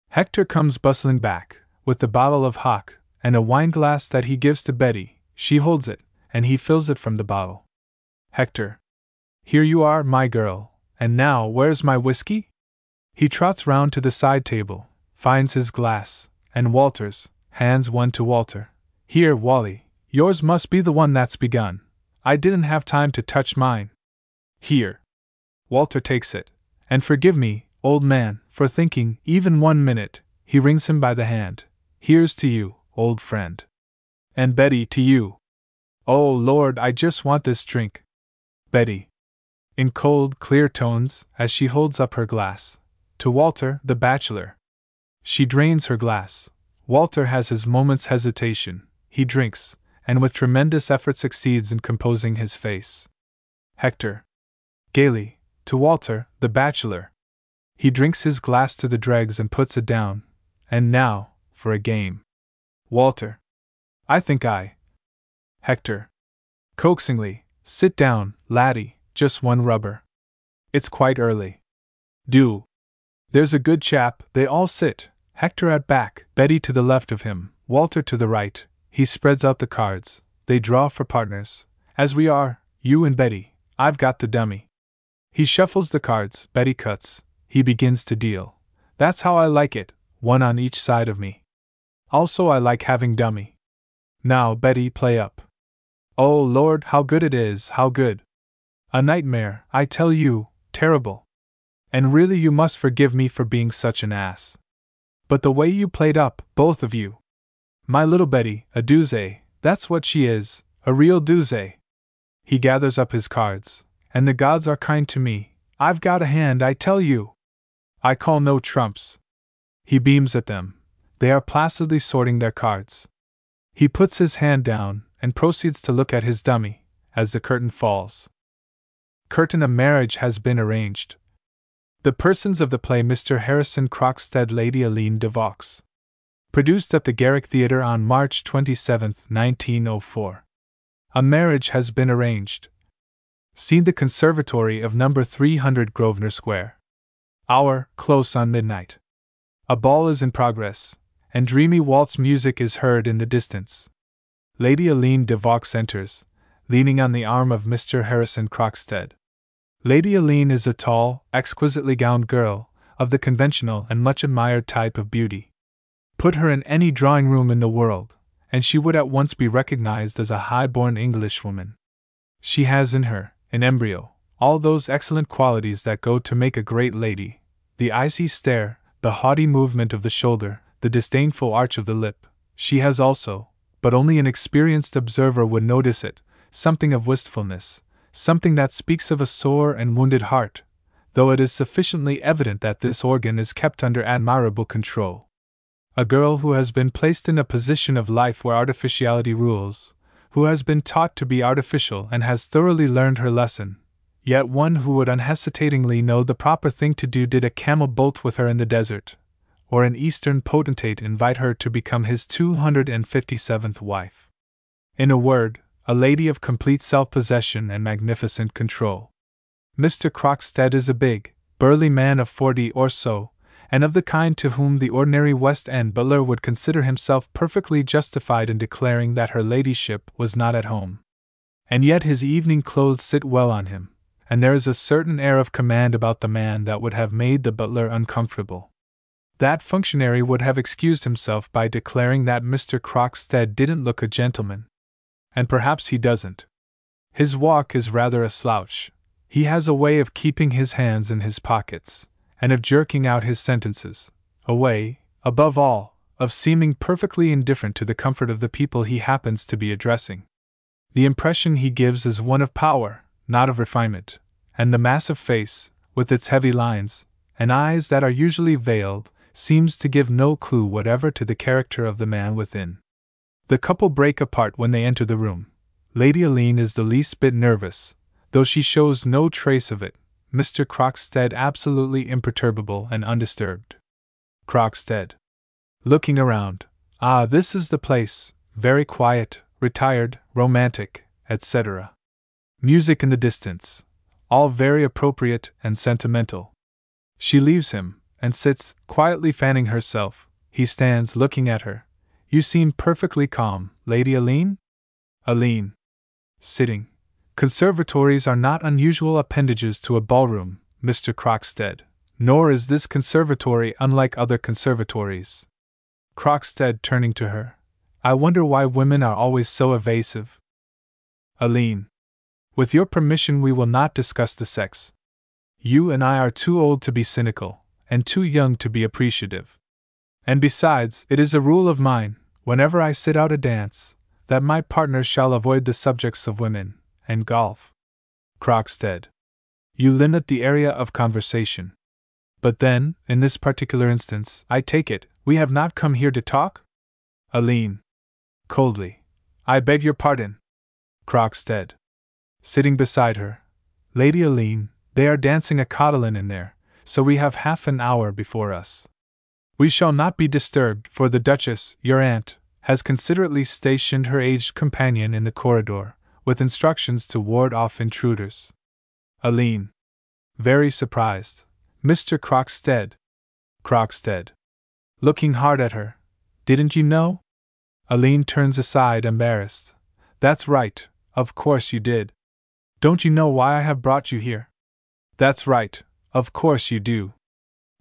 [SPEAKER 2] Hector comes bustling back, with the bottle of hock, and a wine glass that he gives to Betty. She holds it, and he fills it from the bottle. Hector. Here you are, my girl, and now where's my whiskey? He trots round to the side table, finds his glass, and Walter's, hands one to Walter. Here, Wally, yours must be the one that's begun. I didn't have time to touch mine. Here. Walter takes it. And forgive me, old man, for thinking, even one minute. He wrings him by the hand. Here's to you, old friend. And Betty, to you. Oh, Lord, I just want this drink. Betty. In cold, clear tones, as she holds up her glass. To Walter, the bachelor. She drains her glass. Walter has his moment's hesitation, he drinks, and with tremendous effort succeeds in composing his face. Hector. Gaily, to Walter, the bachelor. He drinks his glass to the dregs and puts it down. And now, for a game. Walter. I think I. Hector. Coaxingly, sit down, laddie, just one rubber. It's quite early. Do. There's a good chap, they all sit, Hector at back, Betty to the left of him, Walter to the right, he spreads out the cards. They draw for partners. As we are, you and Betty, I've got the dummy. He shuffles the cards, Betty cuts. He begins to deal. That's how I like it, one on each side of me. Also, I like having dummy. Now, Betty, play up. Oh, Lord, how good it is, how good. A nightmare, I tell you, terrible. And really, you must forgive me for being such an ass. But the way you played up, both of you, my little Betty, a doozy, that's what she is, a real doozy. He gathers up his cards, and the gods are kind to me. I've got a hand, I tell you. I call no trumps. He beams at them. They are placidly sorting their cards. He puts his hand down and proceeds to look at his dummy as the curtain falls. Curtain a marriage has been arranged. The persons of the play Mr. Harrison Crockstead Lady Aline de Vaux. Produced at the Garrick Theatre on March 27, 1904. A marriage has been arranged. Seen the conservatory of number 300 Grosvenor Square. Hour, close on midnight. A ball is in progress, and dreamy waltz music is heard in the distance. Lady Aline de Vaux enters, leaning on the arm of Mr. Harrison Crockstead. Lady Aline is a tall, exquisitely gowned girl, of the conventional and much admired type of beauty. Put her in any drawing room in the world, and she would at once be recognized as a high born Englishwoman. She has in her, in embryo, all those excellent qualities that go to make a great lady the icy stare, the haughty movement of the shoulder, the disdainful arch of the lip. She has also, but only an experienced observer would notice it, something of wistfulness, something that speaks of a sore and wounded heart, though it is sufficiently evident that this organ is kept under admirable control a girl who has been placed in a position of life where artificiality rules, who has been taught to be artificial and has thoroughly learned her lesson, yet one who would unhesitatingly know the proper thing to do did a camel bolt with her in the desert, or an Eastern potentate invite her to become his 257th wife. In a word, a lady of complete self possession and magnificent control. Mr. Crockstead is a big, burly man of forty or so, and of the kind to whom the ordinary West End butler would consider himself perfectly justified in declaring that her ladyship was not at home. And yet his evening clothes sit well on him, and there is a certain air of command about the man that would have made the butler uncomfortable. That functionary would have excused himself by declaring that Mr. Crockstead didn't look a gentleman. And perhaps he doesn't. His walk is rather a slouch. He has a way of keeping his hands in his pockets, and of jerking out his sentences. A way, above all, of seeming perfectly indifferent to the comfort of the people he happens to be addressing. The impression he gives is one of power, not of refinement, and the massive face, with its heavy lines, and eyes that are usually veiled, seems to give no clue whatever to the character of the man within. The couple break apart when they enter the room. Lady Aline is the least bit nervous, though she shows no trace of it, Mr. Crockstead absolutely imperturbable and undisturbed. Crockstead. Looking around. Ah, this is the place, very quiet, retired, romantic, etc. Music in the distance. All very appropriate and sentimental. She leaves him, and sits, quietly fanning herself. He stands looking at her. You seem perfectly calm, Lady Aline? Aline. Sitting. Conservatories are not unusual appendages to a ballroom, Mr. Crockstead, nor is this conservatory unlike other conservatories. Crockstead turning to her. I wonder why women are always so evasive. Aline. With your permission, we will not discuss the sex. You and I are too old to be cynical, and too young to be appreciative. And besides, it is a rule of mine, whenever I sit out a dance, that my partner shall avoid the subjects of women, and golf. Crockstead. You limit the area of conversation. But then, in this particular instance, I take it, we have not come here to talk? Aline. Coldly. I beg your pardon. Crockstead. Sitting beside her. Lady Aline, they are dancing a cotillion in there, so we have half an hour before us. We shall not be disturbed, for the Duchess, your aunt, has considerately stationed her aged companion in the corridor, with instructions to ward off intruders. Aline. Very surprised. Mr. Crockstead. Crockstead. Looking hard at her. Didn't you know? Aline turns aside, embarrassed. That's right, of course you did. Don't you know why I have brought you here? That's right, of course you do.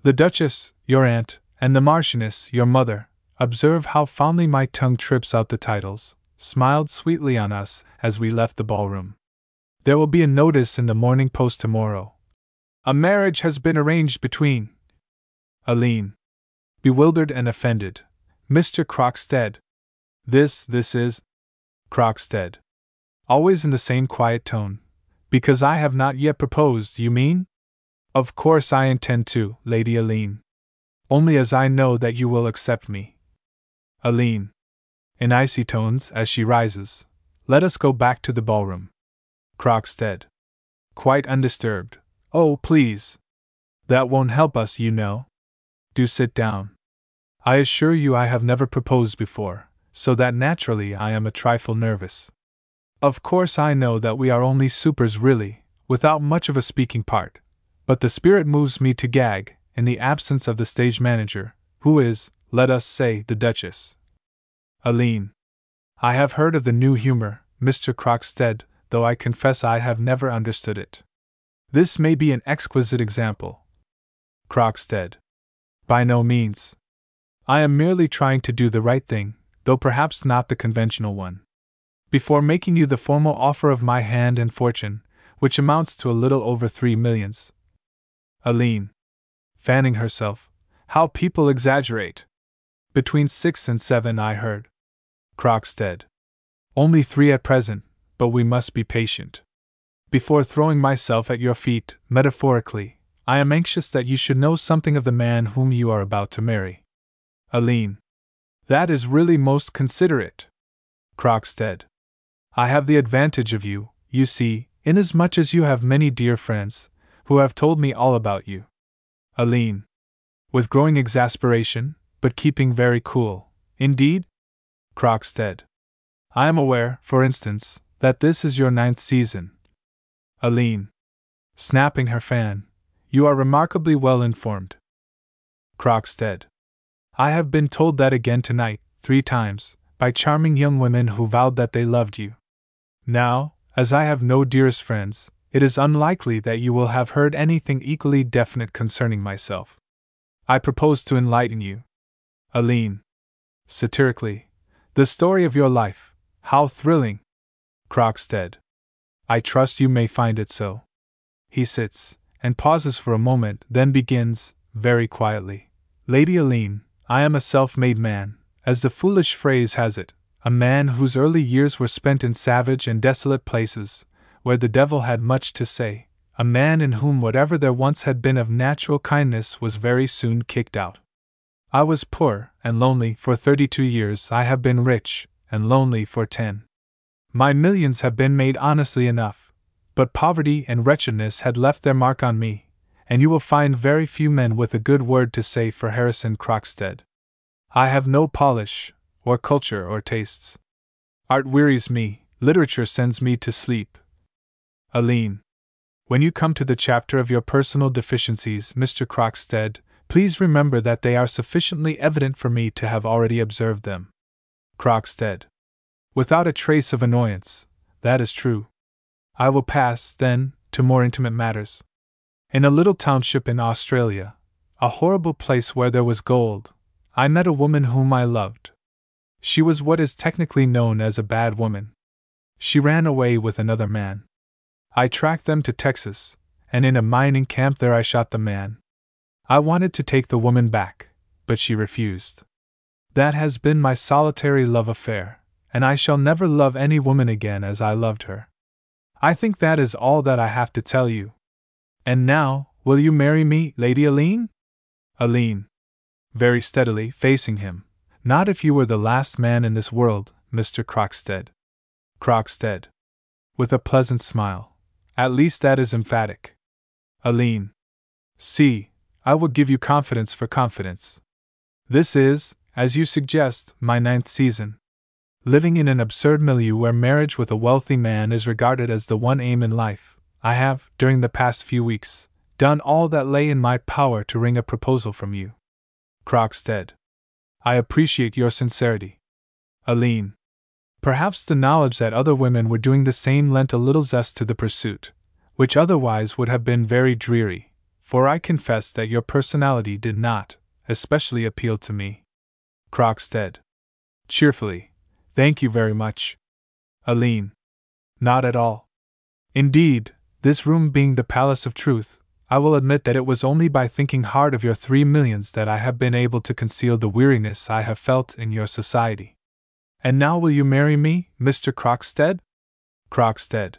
[SPEAKER 2] The Duchess, your aunt, and the Marchioness, your mother, observe how fondly my tongue trips out the titles, smiled sweetly on us as we left the ballroom. There will be a notice in the Morning Post tomorrow. A marriage has been arranged between. Aline. Bewildered and offended. Mr. Crockstead. This, this is. Crockstead. Always in the same quiet tone. Because I have not yet proposed, you mean? Of course I intend to, Lady Aline. Only as I know that you will accept me. Aline in icy tones as she rises. Let us go back to the ballroom. Crockstead. Quite undisturbed. Oh, please. That won't help us, you know. Do sit down. I assure you I have never proposed before, so that naturally I am a trifle nervous. Of course, I know that we are only supers really, without much of a speaking part, but the spirit moves me to gag, in the absence of the stage manager, who is, let us say, the Duchess. Aline. I have heard of the new humor, Mr. Crockstead, though I confess I have never understood it. This may be an exquisite example. Crockstead. By no means. I am merely trying to do the right thing, though perhaps not the conventional one. Before making you the formal offer of my hand and fortune, which amounts to a little over three millions. Aline. Fanning herself. How people exaggerate! Between six and seven, I heard. Crockstead. Only three at present, but we must be patient. Before throwing myself at your feet, metaphorically, I am anxious that you should know something of the man whom you are about to marry. Aline. That is really most considerate. Crockstead. I have the advantage of you, you see, inasmuch as you have many dear friends, who have told me all about you. Aline. With growing exasperation, but keeping very cool. Indeed? Crockstead. I am aware, for instance, that this is your ninth season. Aline. Snapping her fan. You are remarkably well informed. Crockstead. I have been told that again tonight, three times, by charming young women who vowed that they loved you. Now, as I have no dearest friends, it is unlikely that you will have heard anything equally definite concerning myself. I propose to enlighten you. Aline. Satirically. The story of your life. How thrilling! Crockstead. I trust you may find it so. He sits, and pauses for a moment, then begins, very quietly. Lady Aline, I am a self made man, as the foolish phrase has it, a man whose early years were spent in savage and desolate places, where the devil had much to say, a man in whom whatever there once had been of natural kindness was very soon kicked out. I was poor and lonely for thirty two years, I have been rich and lonely for ten. My millions have been made honestly enough, but poverty and wretchedness had left their mark on me, and you will find very few men with a good word to say for Harrison Crockstead. I have no polish, or culture, or tastes. Art wearies me, literature sends me to sleep. Aline. When you come to the chapter of your personal deficiencies, Mr. Crockstead, please remember that they are sufficiently evident for me to have already observed them. Crockstead. Without a trace of annoyance, that is true. I will pass, then, to more intimate matters. In a little township in Australia, a horrible place where there was gold, I met a woman whom I loved. She was what is technically known as a bad woman. She ran away with another man. I tracked them to Texas, and in a mining camp there I shot the man. I wanted to take the woman back, but she refused. That has been my solitary love affair, and I shall never love any woman again as I loved her. I think that is all that I have to tell you. And now, will you marry me, Lady Aline? Aline. Very steadily, facing him. Not if you were the last man in this world, Mr. Crockstead. Crockstead. With a pleasant smile. At least that is emphatic. Aline. See, I will give you confidence for confidence. This is, as you suggest, my ninth season. Living in an absurd milieu where marriage with a wealthy man is regarded as the one aim in life, I have, during the past few weeks, done all that lay in my power to wring a proposal from you. Crockstead. I appreciate your sincerity. Aline. Perhaps the knowledge that other women were doing the same lent a little zest to the pursuit, which otherwise would have been very dreary, for I confess that your personality did not, especially appeal to me. Crockstead. Cheerfully. Thank you very much. Aline. Not at all. Indeed, this room being the palace of truth, I will admit that it was only by thinking hard of your three millions that I have been able to conceal the weariness I have felt in your society. And now will you marry me, Mr. Crockstead? Crockstead.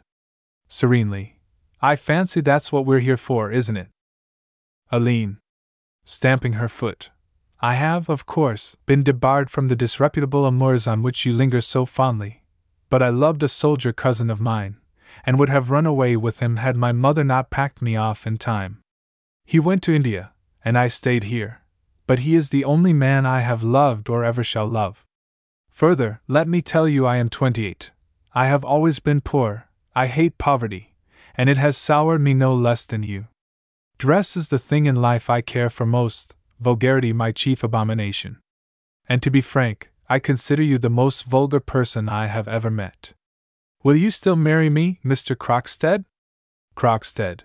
[SPEAKER 2] Serenely. I fancy that's what we're here for, isn't it? Aline. Stamping her foot. I have, of course, been debarred from the disreputable amours on which you linger so fondly, but I loved a soldier cousin of mine, and would have run away with him had my mother not packed me off in time. He went to India, and I stayed here, but he is the only man I have loved or ever shall love. Further, let me tell you I am 28. I have always been poor, I hate poverty, and it has soured me no less than you. Dress is the thing in life I care for most, vulgarity my chief abomination. And to be frank, I consider you the most vulgar person I have ever met. Will you still marry me, Mr. Crockstead? Crockstead.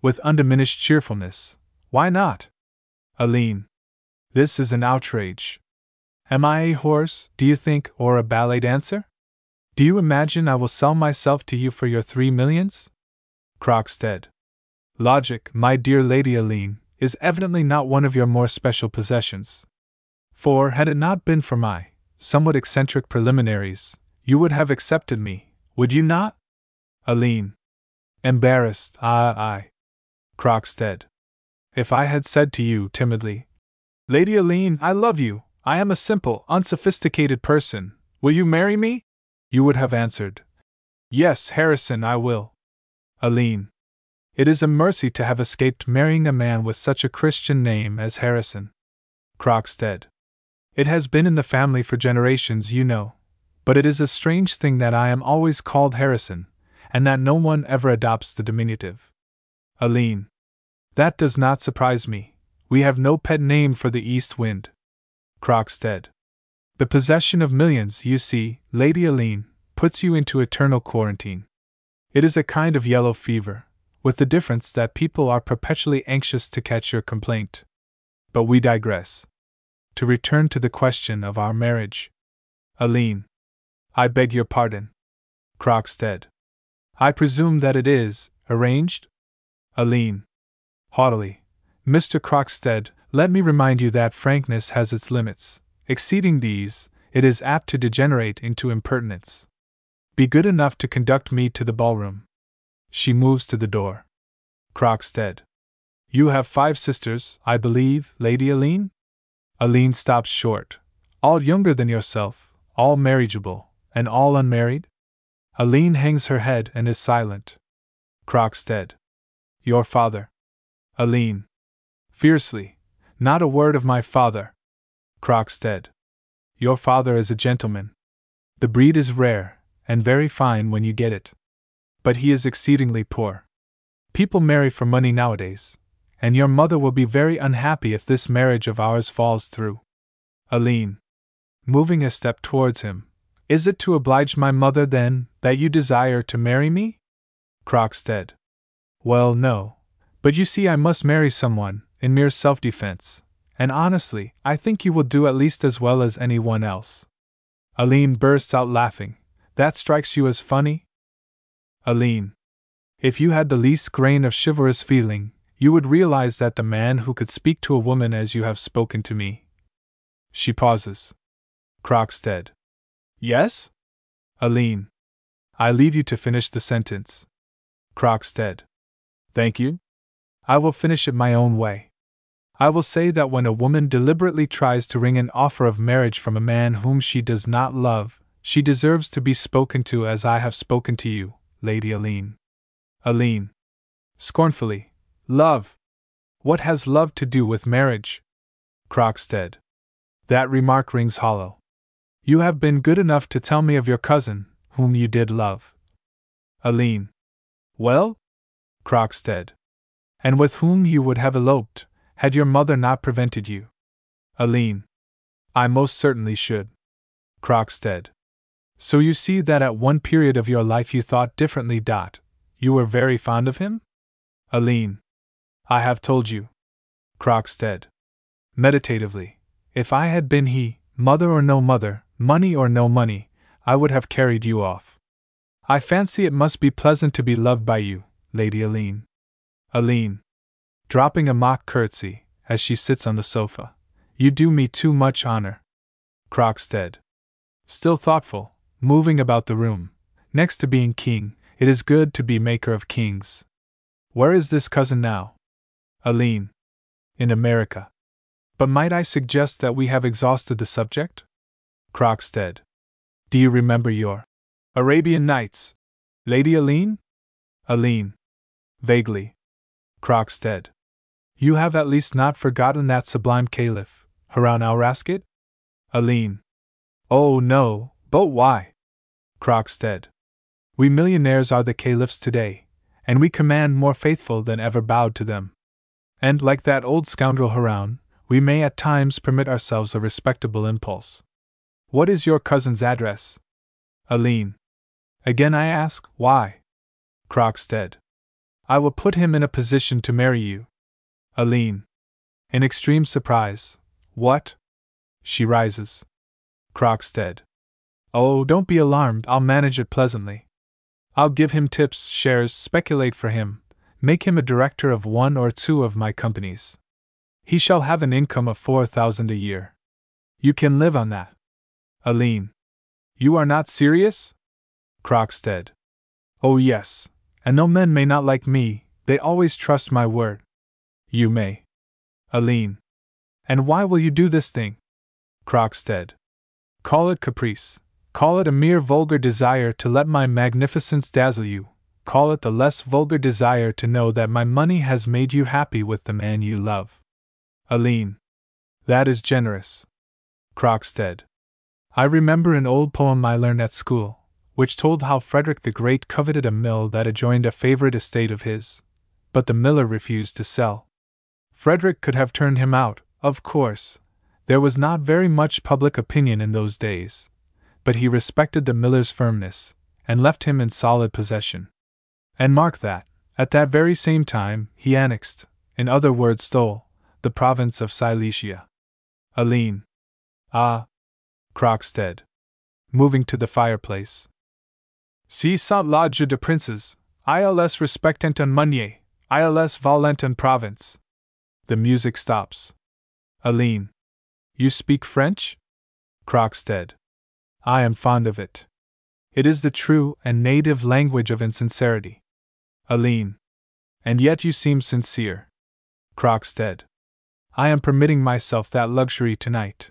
[SPEAKER 2] With undiminished cheerfulness. Why not? Aline. This is an outrage. Am I a horse, do you think, or a ballet dancer? Do you imagine I will sell myself to you for your three millions? Crockstead. Logic, my dear Lady Aline, is evidently not one of your more special possessions. For, had it not been for my somewhat eccentric preliminaries, you would have accepted me, would you not? Aline. Embarrassed, ah, I. Crockstead. If I had said to you timidly, Lady Aline, I love you, I am a simple, unsophisticated person, will you marry me? You would have answered, Yes, Harrison, I will. Aline. It is a mercy to have escaped marrying a man with such a Christian name as Harrison. Crockstead. It has been in the family for generations, you know. But it is a strange thing that I am always called Harrison, and that no one ever adopts the diminutive. Aline. That does not surprise me. We have no pet name for the east wind. Crockstead. The possession of millions, you see, Lady Aline, puts you into eternal quarantine. It is a kind of yellow fever, with the difference that people are perpetually anxious to catch your complaint. But we digress. To return to the question of our marriage. Aline. I beg your pardon. Crockstead. I presume that it is arranged? Aline. Haughtily. Mr. Crockstead, let me remind you that frankness has its limits. Exceeding these, it is apt to degenerate into impertinence. Be good enough to conduct me to the ballroom. She moves to the door. Crockstead. You have five sisters, I believe, Lady Aline? Aline stops short. All younger than yourself, all marriageable, and all unmarried? Aline hangs her head and is silent. Crockstead. Your father. Aline. Fiercely. Not a word of my father. Crockstead. Your father is a gentleman. The breed is rare, and very fine when you get it. But he is exceedingly poor. People marry for money nowadays, and your mother will be very unhappy if this marriage of ours falls through. Aline. Moving a step towards him. Is it to oblige my mother, then, that you desire to marry me? Crockstead. Well, no. But you see, I must marry someone, in mere self defense, and honestly, I think you will do at least as well as anyone else. Aline bursts out laughing, that strikes you as funny? Aline. If you had the least grain of chivalrous feeling, you would realize that the man who could speak to a woman as you have spoken to me. She pauses. Crockstead. Yes? Aline. I leave you to finish the sentence. Crockstead. Thank you. I will finish it my own way. I will say that when a woman deliberately tries to wring an offer of marriage from a man whom she does not love, she deserves to be spoken to as I have spoken to you, Lady Aline. Aline. Scornfully. Love. What has love to do with marriage? Crockstead. That remark rings hollow. You have been good enough to tell me of your cousin, whom you did love. Aline. Well? Crockstead. And with whom you would have eloped, had your mother not prevented you. Aline. I most certainly should. Crockstead. So you see that at one period of your life you thought differently. Dot. You were very fond of him? Aline. I have told you. Crockstead. Meditatively. If I had been he, mother or no mother, money or no money, I would have carried you off. I fancy it must be pleasant to be loved by you, Lady Aline. Aline. Dropping a mock curtsy, as she sits on the sofa. You do me too much honor. Crockstead. Still thoughtful, moving about the room. Next to being king, it is good to be maker of kings. Where is this cousin now? Aline. In America. But might I suggest that we have exhausted the subject? Crockstead. Do you remember your Arabian Nights? Lady Aline? Aline. Vaguely. Crockstead. You have at least not forgotten that sublime caliph, Harun al Rashid? Aline. Oh, no, but why? Crockstead. We millionaires are the caliphs today, and we command more faithful than ever bowed to them. And, like that old scoundrel Harun, we may at times permit ourselves a respectable impulse. What is your cousin's address? Aline. Again I ask, why? Crockstead. I will put him in a position to marry you. Aline. In extreme surprise. What? She rises. Crockstead. Oh, don't be alarmed, I'll manage it pleasantly. I'll give him tips, shares, speculate for him, make him a director of one or two of my companies. He shall have an income of four thousand a year. You can live on that. Aline. You are not serious? Crockstead. Oh, yes, and though men may not like me, they always trust my word. You may. Aline. And why will you do this thing? Crockstead. Call it caprice. Call it a mere vulgar desire to let my magnificence dazzle you. Call it the less vulgar desire to know that my money has made you happy with the man you love. Aline. That is generous. Crockstead. I remember an old poem I learned at school, which told how Frederick the Great coveted a mill that adjoined a favorite estate of his, but the miller refused to sell. Frederick could have turned him out, of course, there was not very much public opinion in those days, but he respected the miller's firmness, and left him in solid possession. And mark that, at that very same time, he annexed, in other words, stole, the province of Silesia. Aline. Ah. Crockstead. Moving to the fireplace. Si sont la de princes, ils respectent un meunier, ils valent un province. The music stops. Aline. You speak French? Crockstead. I am fond of it. It is the true and native language of insincerity. Aline. And yet you seem sincere. Crockstead. I am permitting myself that luxury tonight.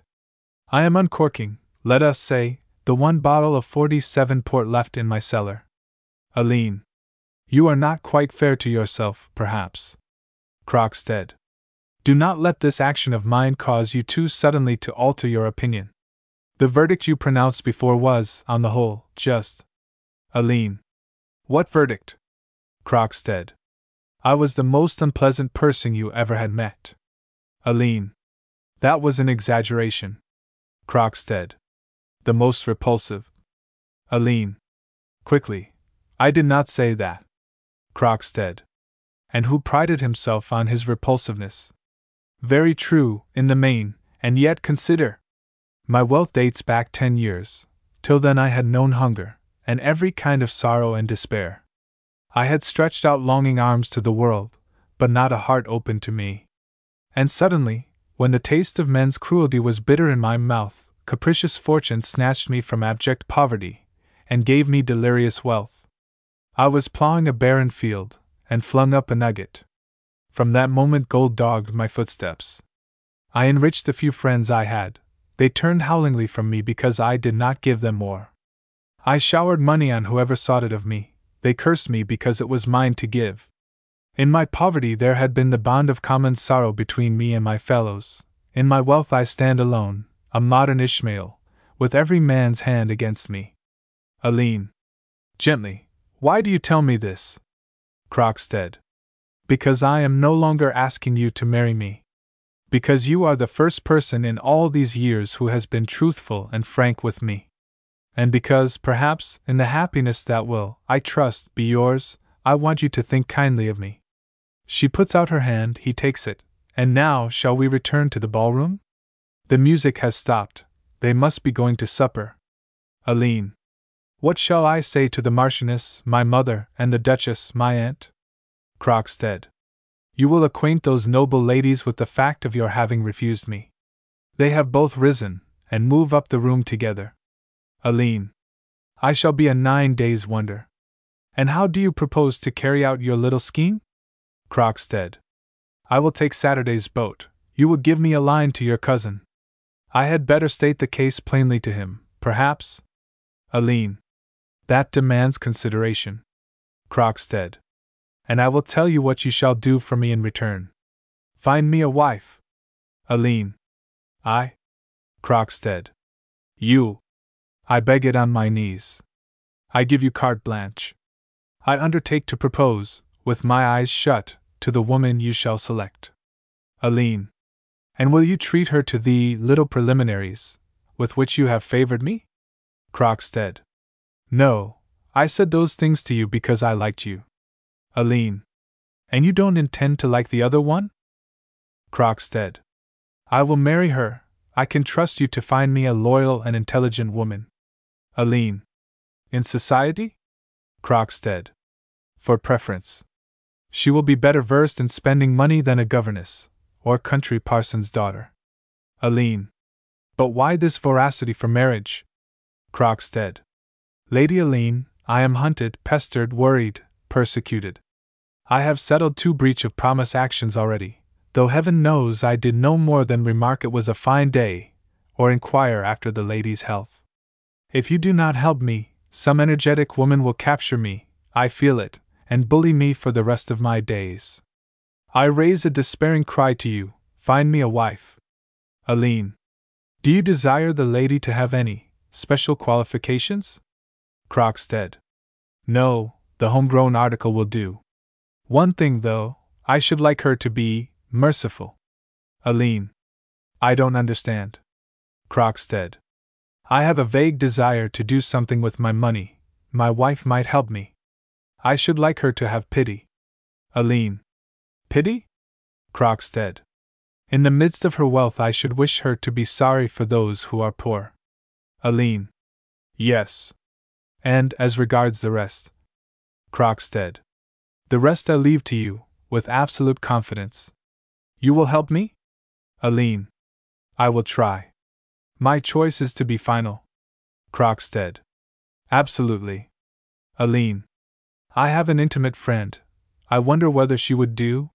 [SPEAKER 2] I am uncorking, let us say, the one bottle of 47 port left in my cellar. Aline. You are not quite fair to yourself, perhaps. Crockstead. Do not let this action of mine cause you too suddenly to alter your opinion. The verdict you pronounced before was, on the whole, just. Aline. What verdict? Crockstead. I was the most unpleasant person you ever had met. Aline. That was an exaggeration. Crockstead. The most repulsive. Aline. Quickly. I did not say that. Crockstead. And who prided himself on his repulsiveness. Very true, in the main, and yet consider. My wealth dates back ten years. Till then I had known hunger, and every kind of sorrow and despair. I had stretched out longing arms to the world, but not a heart open to me. And suddenly, when the taste of men's cruelty was bitter in my mouth, capricious fortune snatched me from abject poverty, and gave me delirious wealth. I was plowing a barren field, and flung up a nugget. From that moment, gold dogged my footsteps. I enriched the few friends I had, they turned howlingly from me because I did not give them more. I showered money on whoever sought it of me, they cursed me because it was mine to give. In my poverty, there had been the bond of common sorrow between me and my fellows. In my wealth, I stand alone, a modern Ishmael, with every man's hand against me. Aline. Gently, why do you tell me this? Crockstead. Because I am no longer asking you to marry me. Because you are the first person in all these years who has been truthful and frank with me. And because, perhaps, in the happiness that will, I trust, be yours, I want you to think kindly of me. She puts out her hand, he takes it. And now, shall we return to the ballroom? The music has stopped. They must be going to supper. Aline. What shall I say to the Marchioness, my mother, and the Duchess, my aunt? Crockstead. You will acquaint those noble ladies with the fact of your having refused me. They have both risen, and move up the room together. Aline. I shall be a nine days' wonder. And how do you propose to carry out your little scheme? Crockstead. I will take Saturday's boat. You will give me a line to your cousin. I had better state the case plainly to him, perhaps? Aline. That demands consideration. Crockstead. And I will tell you what you shall do for me in return. Find me a wife. Aline. I? Crockstead. You. I beg it on my knees. I give you carte blanche. I undertake to propose, with my eyes shut, to the woman you shall select. Aline. And will you treat her to the little preliminaries with which you have favored me? Crockstead. No, I said those things to you because I liked you. Aline. And you don't intend to like the other one? Crockstead. I will marry her. I can trust you to find me a loyal and intelligent woman. Aline. In society? Crockstead. For preference. She will be better versed in spending money than a governess, or country parson's daughter. Aline. But why this voracity for marriage? Crockstead. Lady Aline, I am hunted, pestered, worried, persecuted. I have settled two breach of promise actions already, though heaven knows I did no more than remark it was a fine day, or inquire after the lady's health. If you do not help me, some energetic woman will capture me, I feel it, and bully me for the rest of my days. I raise a despairing cry to you find me a wife. Aline. Do you desire the lady to have any special qualifications? Crockstead. No, the homegrown article will do. One thing, though, I should like her to be merciful. Aline. I don't understand. Crockstead. I have a vague desire to do something with my money. My wife might help me. I should like her to have pity. Aline. Pity? Crockstead. In the midst of her wealth, I should wish her to be sorry for those who are poor. Aline. Yes. And as regards the rest? Crockstead. The rest I leave to you, with absolute confidence. You will help me? Aline. I will try. My choice is to be final. Crockstead. Absolutely. Aline. I have an intimate friend. I wonder whether she would do?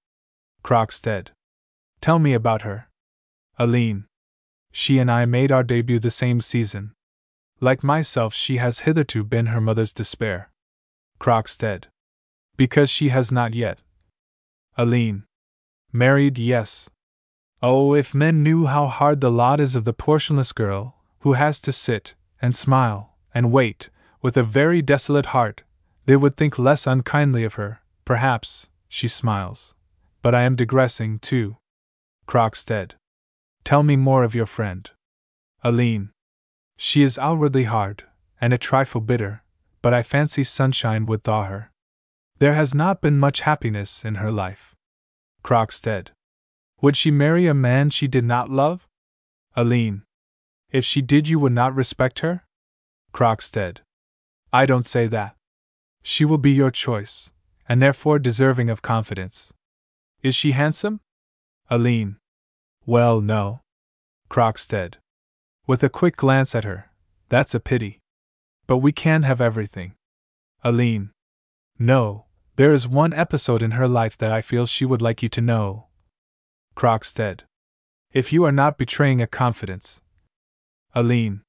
[SPEAKER 2] Crockstead. Tell me about her. Aline. She and I made our debut the same season. Like myself, she has hitherto been her mother's despair. Crockstead. Because she has not yet. Aline. Married, yes. Oh, if men knew how hard the lot is of the portionless girl, who has to sit, and smile, and wait, with a very desolate heart, they would think less unkindly of her, perhaps, she smiles. But I am digressing, too. Crockstead. Tell me more of your friend. Aline. She is outwardly hard, and a trifle bitter, but I fancy sunshine would thaw her. There has not been much happiness in her life. Crockstead. Would she marry a man she did not love? Aline. If she did, you would not respect her? Crockstead. I don't say that. She will be your choice, and therefore deserving of confidence. Is she handsome? Aline. Well, no. Crockstead. With a quick glance at her, that's a pity. But we can have everything. Aline. No, there is one episode in her life that I feel she would like you to know, Crockstead. If you are not betraying a confidence. Aline.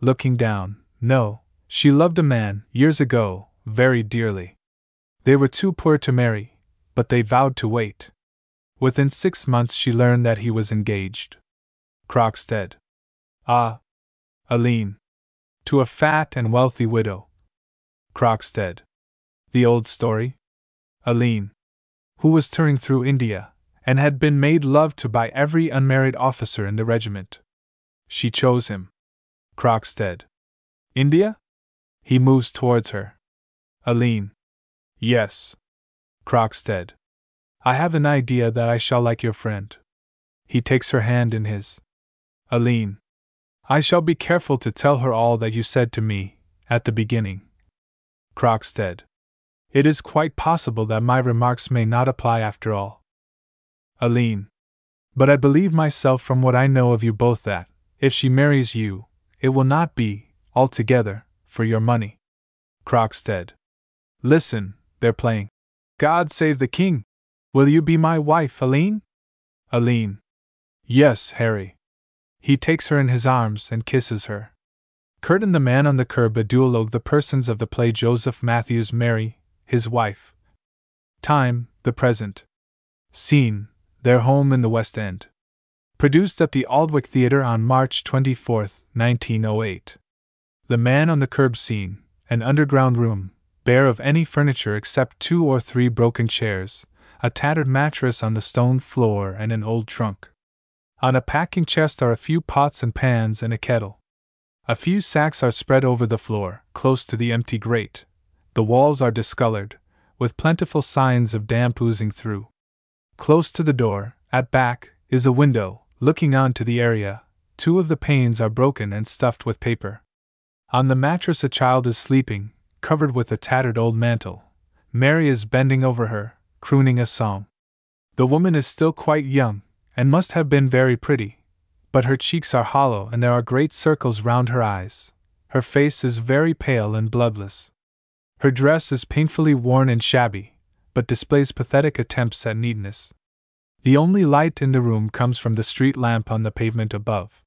[SPEAKER 2] Looking down, no, she loved a man, years ago, very dearly. They were too poor to marry, but they vowed to wait. Within six months she learned that he was engaged. Crockstead. Ah. Aline. To a fat and wealthy widow. Crockstead. The old story? Aline. Who was touring through India, and had been made love to by every unmarried officer in the regiment. She chose him. Crockstead. India? He moves towards her. Aline. Yes. Crockstead. I have an idea that I shall like your friend. He takes her hand in his. Aline. I shall be careful to tell her all that you said to me, at the beginning. Crockstead. It is quite possible that my remarks may not apply after all. Aline. But I believe myself from what I know of you both that, if she marries you, it will not be, altogether, for your money. Crockstead. Listen, they're playing. God save the king! Will you be my wife, Aline? Aline. Yes, Harry. He takes her in his arms and kisses her. Curtin, the man on the curb, a duologue, the persons of the play Joseph Matthews, Mary, his wife. Time, the present. Scene, their home in the West End. Produced at the Aldwych Theatre on March 24, 1908. The Man on the Curb scene, an underground room, bare of any furniture except two or three broken chairs, a tattered mattress on the stone floor, and an old trunk. On a packing chest are a few pots and pans and a kettle. A few sacks are spread over the floor, close to the empty grate. The walls are discolored, with plentiful signs of damp oozing through. Close to the door, at back, is a window, looking on to the area. Two of the panes are broken and stuffed with paper. On the mattress, a child is sleeping, covered with a tattered old mantle. Mary is bending over her, crooning a song. The woman is still quite young, and must have been very pretty, but her cheeks are hollow and there are great circles round her eyes. Her face is very pale and bloodless. Her dress is painfully worn and shabby, but displays pathetic attempts at neatness. The only light in the room comes from the street lamp on the pavement above.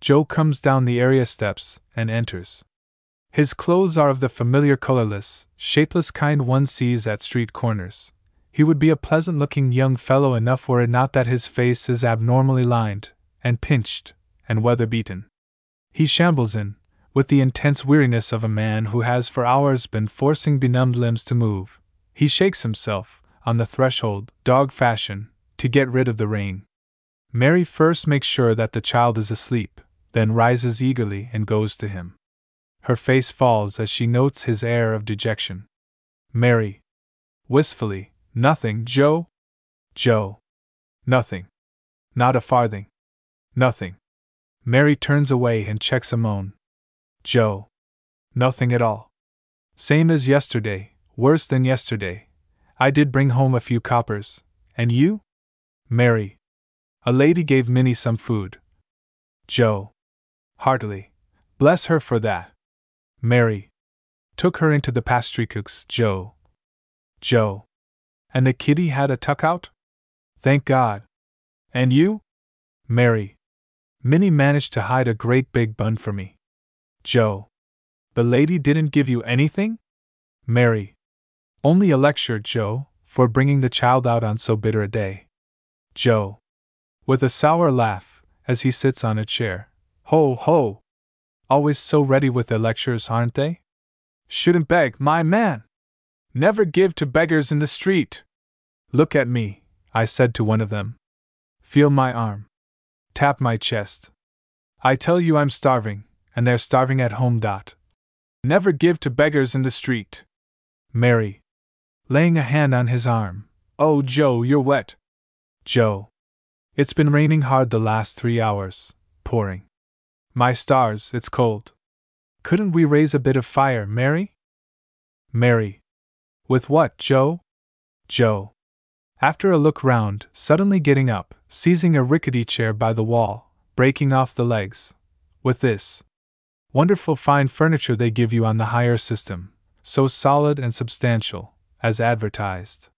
[SPEAKER 2] Joe comes down the area steps and enters. His clothes are of the familiar colorless, shapeless kind one sees at street corners. He would be a pleasant looking young fellow enough were it not that his face is abnormally lined, and pinched, and weather beaten. He shambles in, with the intense weariness of a man who has for hours been forcing benumbed limbs to move, he shakes himself, on the threshold, dog fashion, to get rid of the rain. Mary first makes sure that the child is asleep, then rises eagerly and goes to him. Her face falls as she notes his air of dejection. Mary. Wistfully, Nothing, Joe? Joe. Nothing. Not a farthing. Nothing. Mary turns away and checks a moan. Joe. Nothing at all. Same as yesterday, worse than yesterday. I did bring home a few coppers. And you? Mary. A lady gave Minnie some food. Joe. Heartily. Bless her for that. Mary. Took her into the pastry cook's, Joe. Joe. And the kitty had a tuck out? Thank God. And you? Mary. Minnie managed to hide a great big bun for me. Joe. The lady didn't give you anything? Mary. Only a lecture, Joe, for bringing the child out on so bitter a day. Joe. With a sour laugh, as he sits on a chair. Ho, ho! Always so ready with their lectures, aren't they? Shouldn't beg, my man! Never give to beggars in the street! Look at me, I said to one of them. Feel my arm. Tap my chest. I tell you I'm starving, and they're starving at home. Dot. Never give to beggars in the street. Mary. Laying a hand on his arm. Oh, Joe, you're wet. Joe. It's been raining hard the last three hours, pouring. My stars, it's cold. Couldn't we raise a bit of fire, Mary? Mary. With what, Joe? Joe. After a look round, suddenly getting up, seizing a rickety chair by the wall, breaking off the legs. With this. Wonderful fine furniture they give you on the hire system, so solid and substantial, as advertised.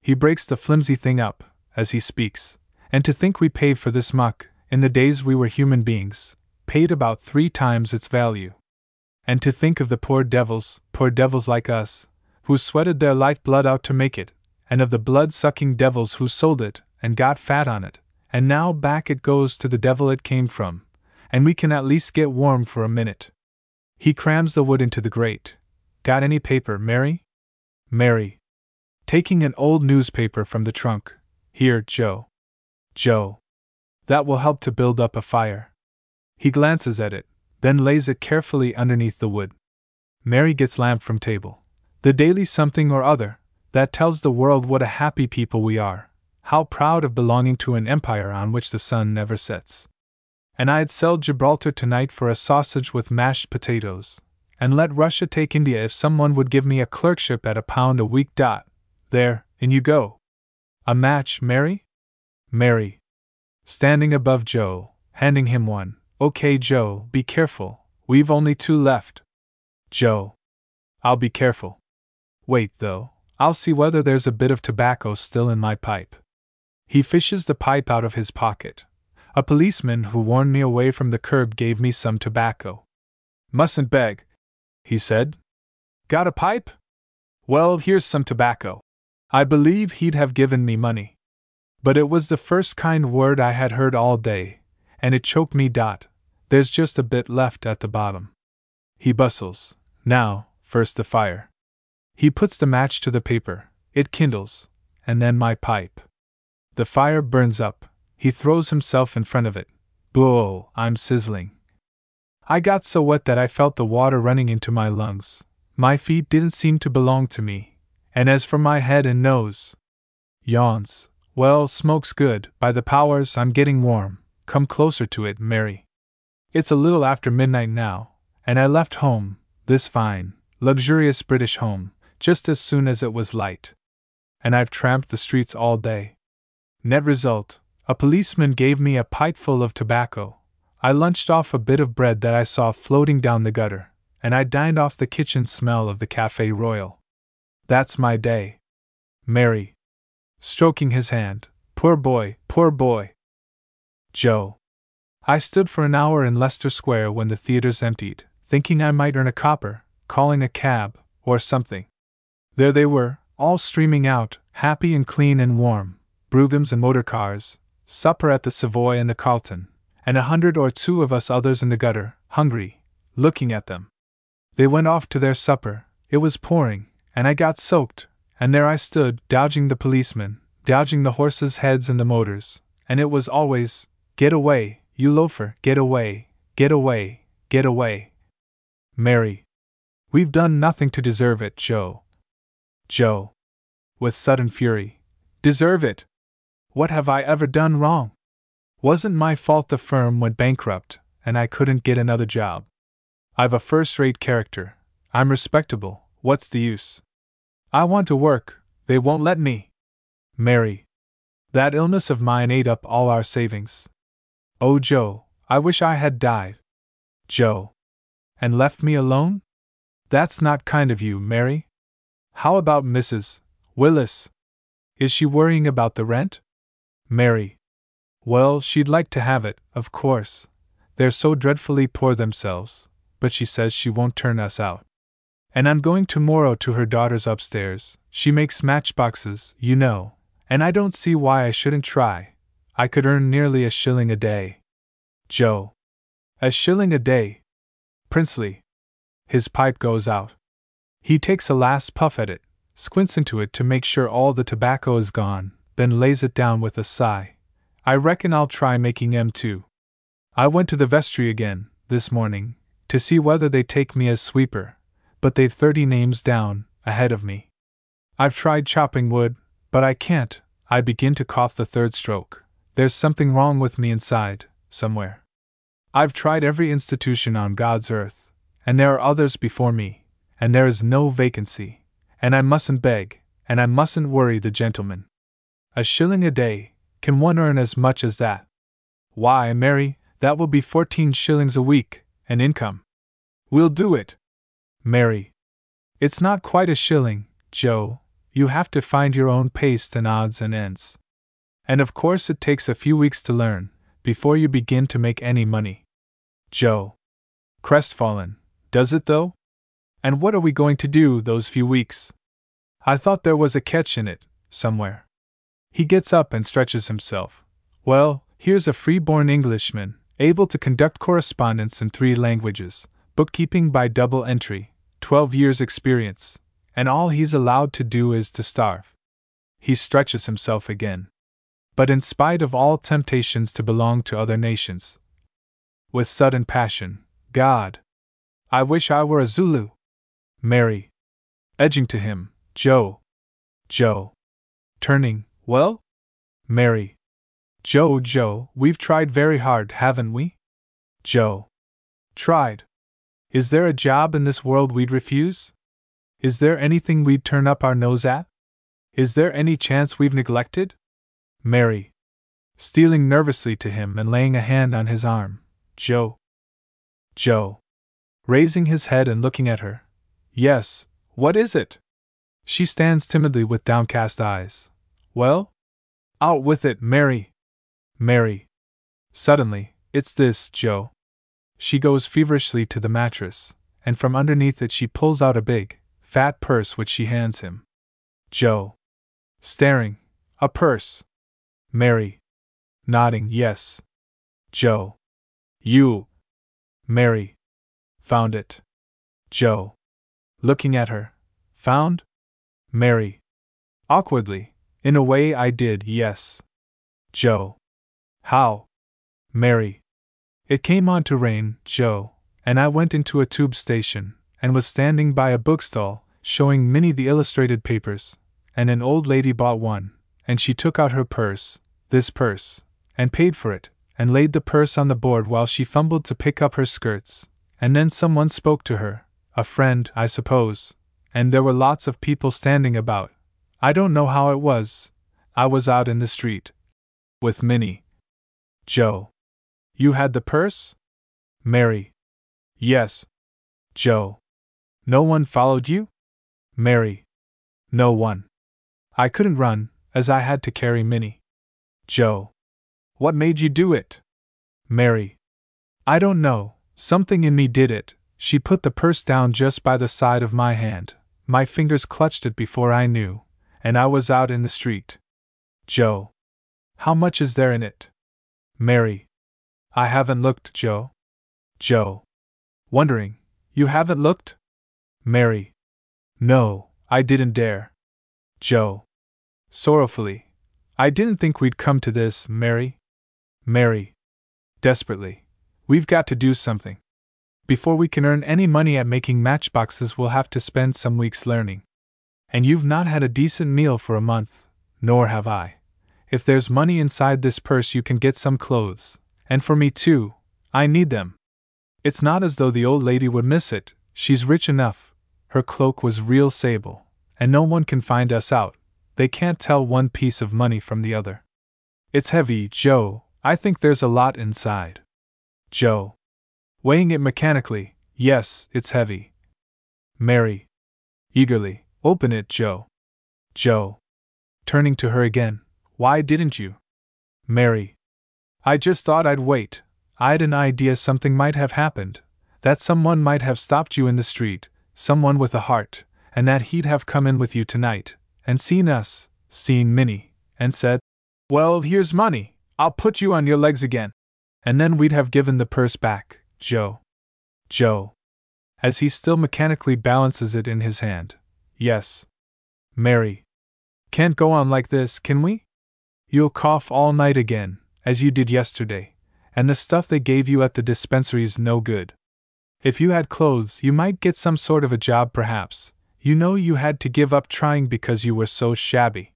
[SPEAKER 2] He breaks the flimsy thing up, as he speaks, and to think we paid for this muck, in the days we were human beings, paid about three times its value. And to think of the poor devils, poor devils like us, who sweated their life blood out to make it, and of the blood sucking devils who sold it and got fat on it, and now back it goes to the devil it came from, and we can at least get warm for a minute. He crams the wood into the grate. Got any paper, Mary? Mary. Taking an old newspaper from the trunk. Here, Joe. Joe. That will help to build up a fire. He glances at it, then lays it carefully underneath the wood. Mary gets lamp from table the daily something or other, that tells the world what a happy people we are, how proud of belonging to an empire on which the sun never sets. And I'd sell Gibraltar tonight for a sausage with mashed potatoes, and let Russia take India if someone would give me a clerkship at a pound a week. Dot. There, in you go. A match, Mary? Mary. Standing above Joe, handing him one. Okay, Joe, be careful, we've only two left. Joe. I'll be careful. Wait, though, I'll see whether there's a bit of tobacco still in my pipe. He fishes the pipe out of his pocket. A policeman who warned me away from the curb gave me some tobacco. Mustn't beg, he said. Got a pipe? Well, here's some tobacco. I believe he'd have given me money. But it was the first kind word I had heard all day, and it choked me. Dot. There's just a bit left at the bottom. He bustles. Now, first the fire. He puts the match to the paper, it kindles, and then my pipe. The fire burns up, he throws himself in front of it. Boo, I'm sizzling. I got so wet that I felt the water running into my lungs. My feet didn't seem to belong to me. And as for my head and nose, yawns. Well, smoke's good, by the powers, I'm getting warm. Come closer to it, Mary. It's a little after midnight now, and I left home, this fine, luxurious British home, just as soon as it was light. And I've tramped the streets all day. Net result a policeman gave me a pipeful of tobacco. I lunched off a bit of bread that I saw floating down the gutter, and I dined off the kitchen smell of the Cafe Royal. That's my day. Mary. Stroking his hand. Poor boy, poor boy. Joe. I stood for an hour in Leicester Square when the theaters emptied, thinking I might earn a copper, calling a cab, or something. There they were, all streaming out, happy and clean and warm broughams and motor cars, supper at the Savoy and the Carlton, and a hundred or two of us others in the gutter, hungry, looking at them. They went off to their supper, it was pouring, and I got soaked, and there I stood, dodging the policemen, dodging the horses' heads and the motors, and it was always, Get away, you loafer, get away, get away, get away. Mary. We've done nothing to deserve it, Joe. Joe. With sudden fury. Deserve it? What have I ever done wrong? Wasn't my fault the firm went bankrupt, and I couldn't get another job. I've a first rate character. I'm respectable. What's the use? I want to work. They won't let me. Mary. That illness of mine ate up all our savings. Oh, Joe, I wish I had died. Joe. And left me alone? That's not kind of you, Mary. How about Mrs. Willis? Is she worrying about the rent? Mary. Well, she'd like to have it, of course. They're so dreadfully poor themselves, but she says she won't turn us out. And I'm going tomorrow to her daughter's upstairs. She makes matchboxes, you know, and I don't see why I shouldn't try. I could earn nearly a shilling a day. Joe. A shilling a day. Princely. His pipe goes out. He takes a last puff at it, squints into it to make sure all the tobacco is gone, then lays it down with a sigh. I reckon I'll try making M2. I went to the vestry again, this morning, to see whether they take me as sweeper, but they've 30 names down, ahead of me. I've tried chopping wood, but I can't. I begin to cough the third stroke. There's something wrong with me inside, somewhere. I've tried every institution on God's earth, and there are others before me, and there is no vacancy, and I mustn't beg, and I mustn't worry the gentleman. A shilling a day, can one earn as much as that? Why, Mary, that will be fourteen shillings a week, an income. We'll do it. Mary. It's not quite a shilling, Joe. You have to find your own paste and odds and ends. And of course, it takes a few weeks to learn, before you begin to make any money. Joe. Crestfallen. Does it though? And what are we going to do those few weeks? I thought there was a catch in it, somewhere. He gets up and stretches himself. Well, here's a free born Englishman, able to conduct correspondence in three languages, bookkeeping by double entry, 12 years' experience, and all he's allowed to do is to starve. He stretches himself again. But in spite of all temptations to belong to other nations, with sudden passion, God, I wish I were a Zulu. Mary. Edging to him, Joe. Joe. Turning, well? Mary. Joe, Joe, we've tried very hard, haven't we? Joe. Tried. Is there a job in this world we'd refuse? Is there anything we'd turn up our nose at? Is there any chance we've neglected? Mary. Stealing nervously to him and laying a hand on his arm. Joe. Joe. Raising his head and looking at her. Yes, what is it? She stands timidly with downcast eyes. Well? Out with it, Mary! Mary. Suddenly, it's this, Joe. She goes feverishly to the mattress, and from underneath it she pulls out a big, fat purse which she hands him. Joe. Staring. A purse. Mary. Nodding, yes. Joe. You. Mary. Found it. Joe. Looking at her. Found? Mary. Awkwardly. In a way, I did, yes. Joe. How? Mary. It came on to rain, Joe, and I went into a tube station, and was standing by a bookstall, showing Minnie the illustrated papers, and an old lady bought one, and she took out her purse, this purse, and paid for it, and laid the purse on the board while she fumbled to pick up her skirts, and then someone spoke to her, a friend, I suppose, and there were lots of people standing about. I don't know how it was. I was out in the street. With Minnie. Joe. You had the purse? Mary. Yes. Joe. No one followed you? Mary. No one. I couldn't run, as I had to carry Minnie. Joe. What made you do it? Mary. I don't know, something in me did it. She put the purse down just by the side of my hand. My fingers clutched it before I knew, and I was out in the street. Joe. How much is there in it? Mary. I haven't looked, Joe. Joe. Wondering. You haven't looked? Mary. No, I didn't dare. Joe. Sorrowfully. I didn't think we'd come to this, Mary. Mary. Desperately. We've got to do something. Before we can earn any money at making matchboxes, we'll have to spend some weeks learning. And you've not had a decent meal for a month, nor have I. If there's money inside this purse, you can get some clothes. And for me, too, I need them. It's not as though the old lady would miss it, she's rich enough. Her cloak was real sable, and no one can find us out. They can't tell one piece of money from the other. It's heavy, Joe. I think there's a lot inside. Joe. Weighing it mechanically, yes, it's heavy. Mary. Eagerly, open it, Joe. Joe. Turning to her again, why didn't you? Mary. I just thought I'd wait. I'd an idea something might have happened. That someone might have stopped you in the street, someone with a heart, and that he'd have come in with you tonight, and seen us, seen Minnie, and said, Well, here's money, I'll put you on your legs again. And then we'd have given the purse back, Joe. Joe. As he still mechanically balances it in his hand. Yes. Mary. Can't go on like this, can we? You'll cough all night again, as you did yesterday, and the stuff they gave you at the dispensary's no good. If you had clothes, you might get some sort of a job, perhaps. You know you had to give up trying because you were so shabby.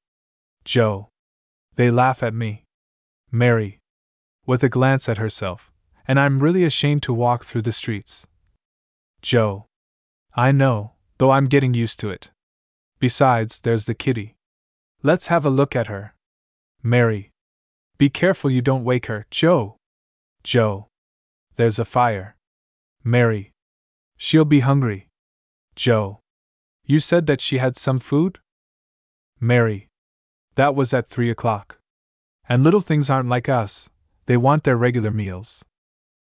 [SPEAKER 2] Joe. They laugh at me. Mary. With a glance at herself. And I'm really ashamed to walk through the streets. Joe. I know, though I'm getting used to it. Besides, there's the kitty. Let's have a look at her. Mary. Be careful you don't wake her, Joe. Joe. There's a fire. Mary. She'll be hungry. Joe. You said that she had some food? Mary. That was at three o'clock. And little things aren't like us, they want their regular meals.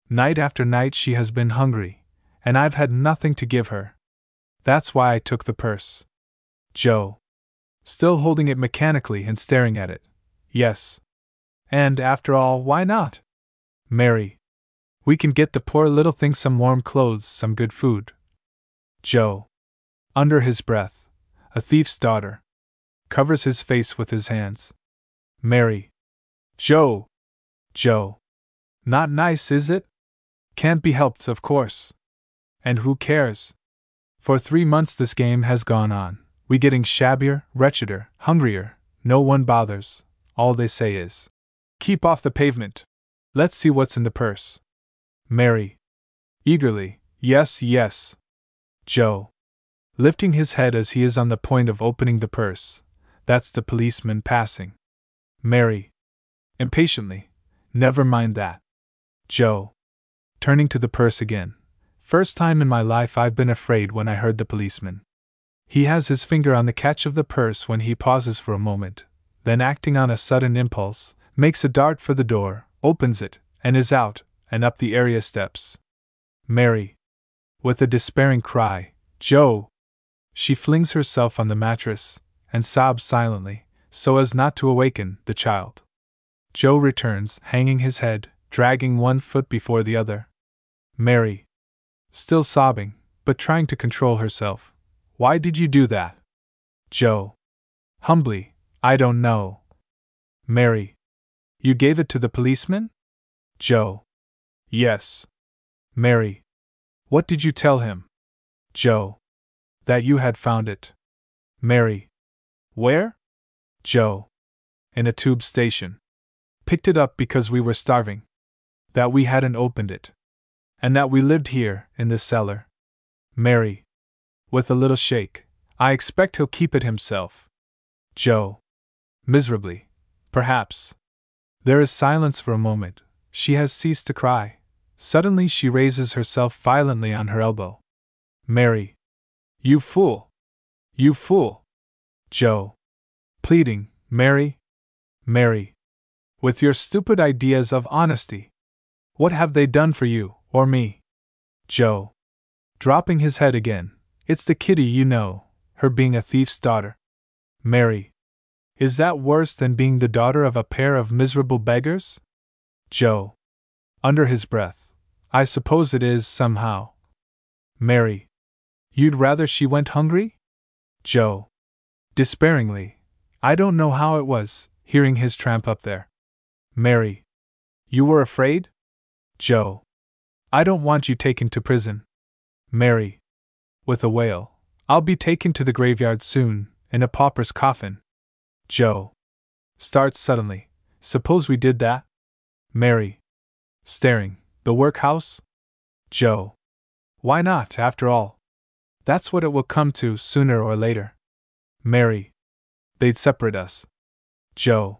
[SPEAKER 2] Night after night she has been hungry, and I've had nothing to give her. That's why I took the purse. Joe. Still holding it mechanically and staring at it. Yes. And, after all, why not? Mary. We can get the poor little thing some warm clothes, some good food. Joe. Under his breath, a thief's daughter. Covers his face with his hands. Mary. Joe! Joe. Not nice, is it? Can't be helped, of course. And who cares? For three months this game has gone on, we getting shabbier, wretcheder, hungrier, no one bothers, all they say is, Keep off the pavement. Let's see what's in the purse. Mary. Eagerly, Yes, yes. Joe. Lifting his head as he is on the point of opening the purse. That's the policeman passing. Mary. Impatiently. Never mind that. Joe. Turning to the purse again. First time in my life I've been afraid when I heard the policeman. He has his finger on the catch of the purse when he pauses for a moment, then, acting on a sudden impulse, makes a dart for the door, opens it, and is out, and up the area steps. Mary. With a despairing cry, Joe! She flings herself on the mattress, and sobs silently, so as not to awaken the child. Joe returns, hanging his head, dragging one foot before the other. Mary. Still sobbing, but trying to control herself. Why did you do that? Joe. Humbly, I don't know. Mary. You gave it to the policeman? Joe. Yes. Mary. What did you tell him? Joe. That you had found it. Mary. Where? Joe. In a tube station. Picked it up because we were starving. That we hadn't opened it. And that we lived here, in this cellar. Mary. With a little shake. I expect he'll keep it himself. Joe. Miserably. Perhaps. There is silence for a moment. She has ceased to cry. Suddenly she raises herself violently on her elbow. Mary. You fool! You fool! Joe. Pleading, Mary. Mary. With your stupid ideas of honesty. What have they done for you, or me? Joe. Dropping his head again. It's the kitty, you know, her being a thief's daughter. Mary. Is that worse than being the daughter of a pair of miserable beggars? Joe. Under his breath. I suppose it is, somehow. Mary. You'd rather she went hungry? Joe. Despairingly. I don't know how it was, hearing his tramp up there. Mary. You were afraid? Joe. I don't want you taken to prison. Mary. With a wail. I'll be taken to the graveyard soon, in a pauper's coffin. Joe. Starts suddenly. Suppose we did that? Mary. Staring. The workhouse? Joe. Why not, after all? That's what it will come to, sooner or later. Mary. They'd separate us. Joe.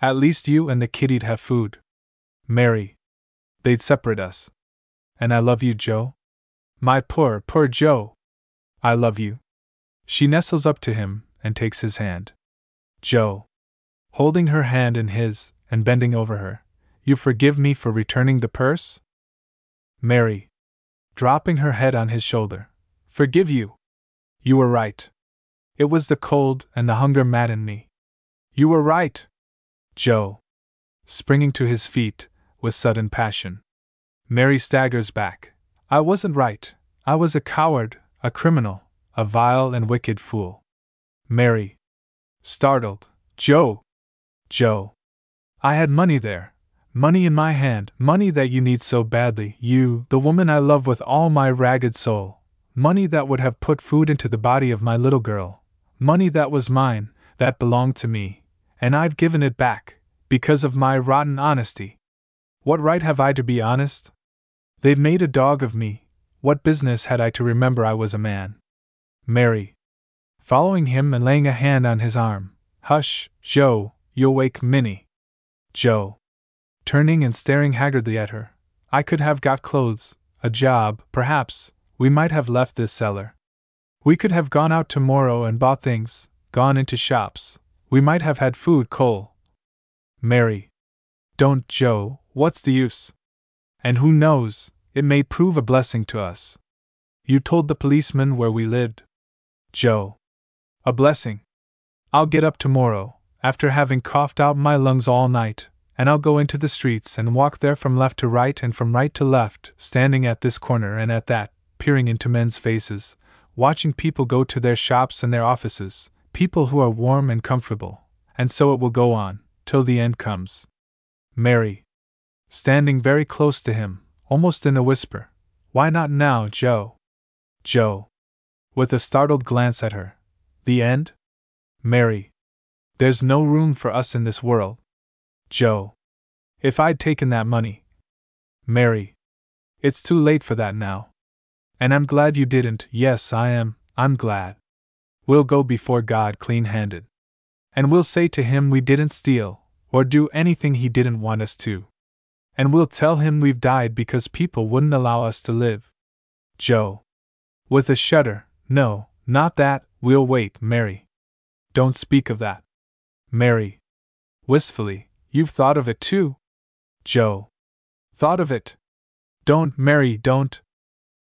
[SPEAKER 2] At least you and the kiddy'd have food. Mary. They'd separate us. And I love you, Joe. My poor, poor Joe. I love you. She nestles up to him and takes his hand. Joe. Holding her hand in his and bending over her. You forgive me for returning the purse? Mary. Dropping her head on his shoulder. Forgive you. You were right. It was the cold and the hunger maddened me. You were right. Joe. Springing to his feet with sudden passion. Mary staggers back. I wasn't right. I was a coward, a criminal, a vile and wicked fool. Mary. Startled. Joe! Joe! I had money there. Money in my hand, money that you need so badly, you, the woman I love with all my ragged soul. Money that would have put food into the body of my little girl. Money that was mine, that belonged to me. And I've given it back, because of my rotten honesty. What right have I to be honest? They've made a dog of me. What business had I to remember I was a man? Mary. Following him and laying a hand on his arm. Hush, Joe, you'll wake Minnie. Joe. Turning and staring haggardly at her. I could have got clothes, a job, perhaps, we might have left this cellar. We could have gone out tomorrow and bought things, gone into shops. We might have had food, coal. Mary. Don't, Joe, what's the use? And who knows, it may prove a blessing to us. You told the policeman where we lived. Joe. A blessing. I'll get up tomorrow, after having coughed out my lungs all night, and I'll go into the streets and walk there from left to right and from right to left, standing at this corner and at that, peering into men's faces, watching people go to their shops and their offices, people who are warm and comfortable, and so it will go on, till the end comes. Mary. Standing very close to him, almost in a whisper. Why not now, Joe? Joe. With a startled glance at her. The end? Mary. There's no room for us in this world. Joe. If I'd taken that money. Mary. It's too late for that now. And I'm glad you didn't, yes, I am, I'm glad. We'll go before God clean handed. And we'll say to him we didn't steal, or do anything he didn't want us to. And we'll tell him we've died because people wouldn't allow us to live. Joe. With a shudder, no, not that, we'll wait, Mary. Don't speak of that. Mary. Wistfully, you've thought of it too? Joe. Thought of it? Don't, Mary, don't.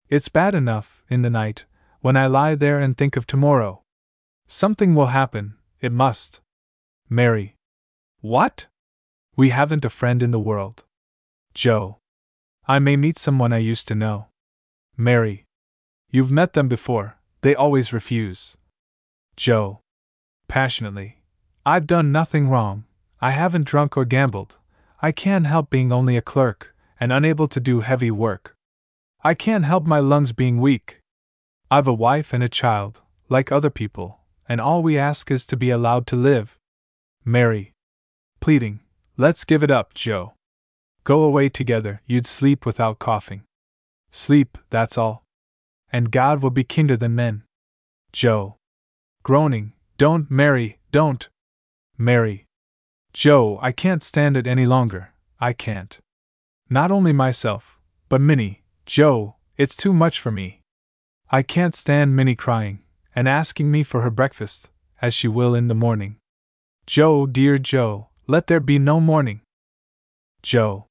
[SPEAKER 2] It's bad enough, in the night, when I lie there and think of tomorrow. Something will happen, it must. Mary. What? We haven't a friend in the world. Joe. I may meet someone I used to know. Mary. You've met them before, they always refuse. Joe. Passionately. I've done nothing wrong. I haven't drunk or gambled. I can't help being only a clerk, and unable to do heavy work. I can't help my lungs being weak. I've a wife and a child, like other people, and all we ask is to be allowed to live. Mary. Pleading. Let's give it up, Joe. Go away together, you'd sleep without coughing. Sleep, that's all. And God will be kinder than men. Joe. Groaning. Don't, Mary, don't. Mary. Joe, I can't stand it any longer. I can't. Not only myself, but Minnie, Joe, it's too much for me. I can't stand Minnie crying, and asking me for her breakfast, as she will in the morning. Joe, dear Joe, let there be no morning. Joe.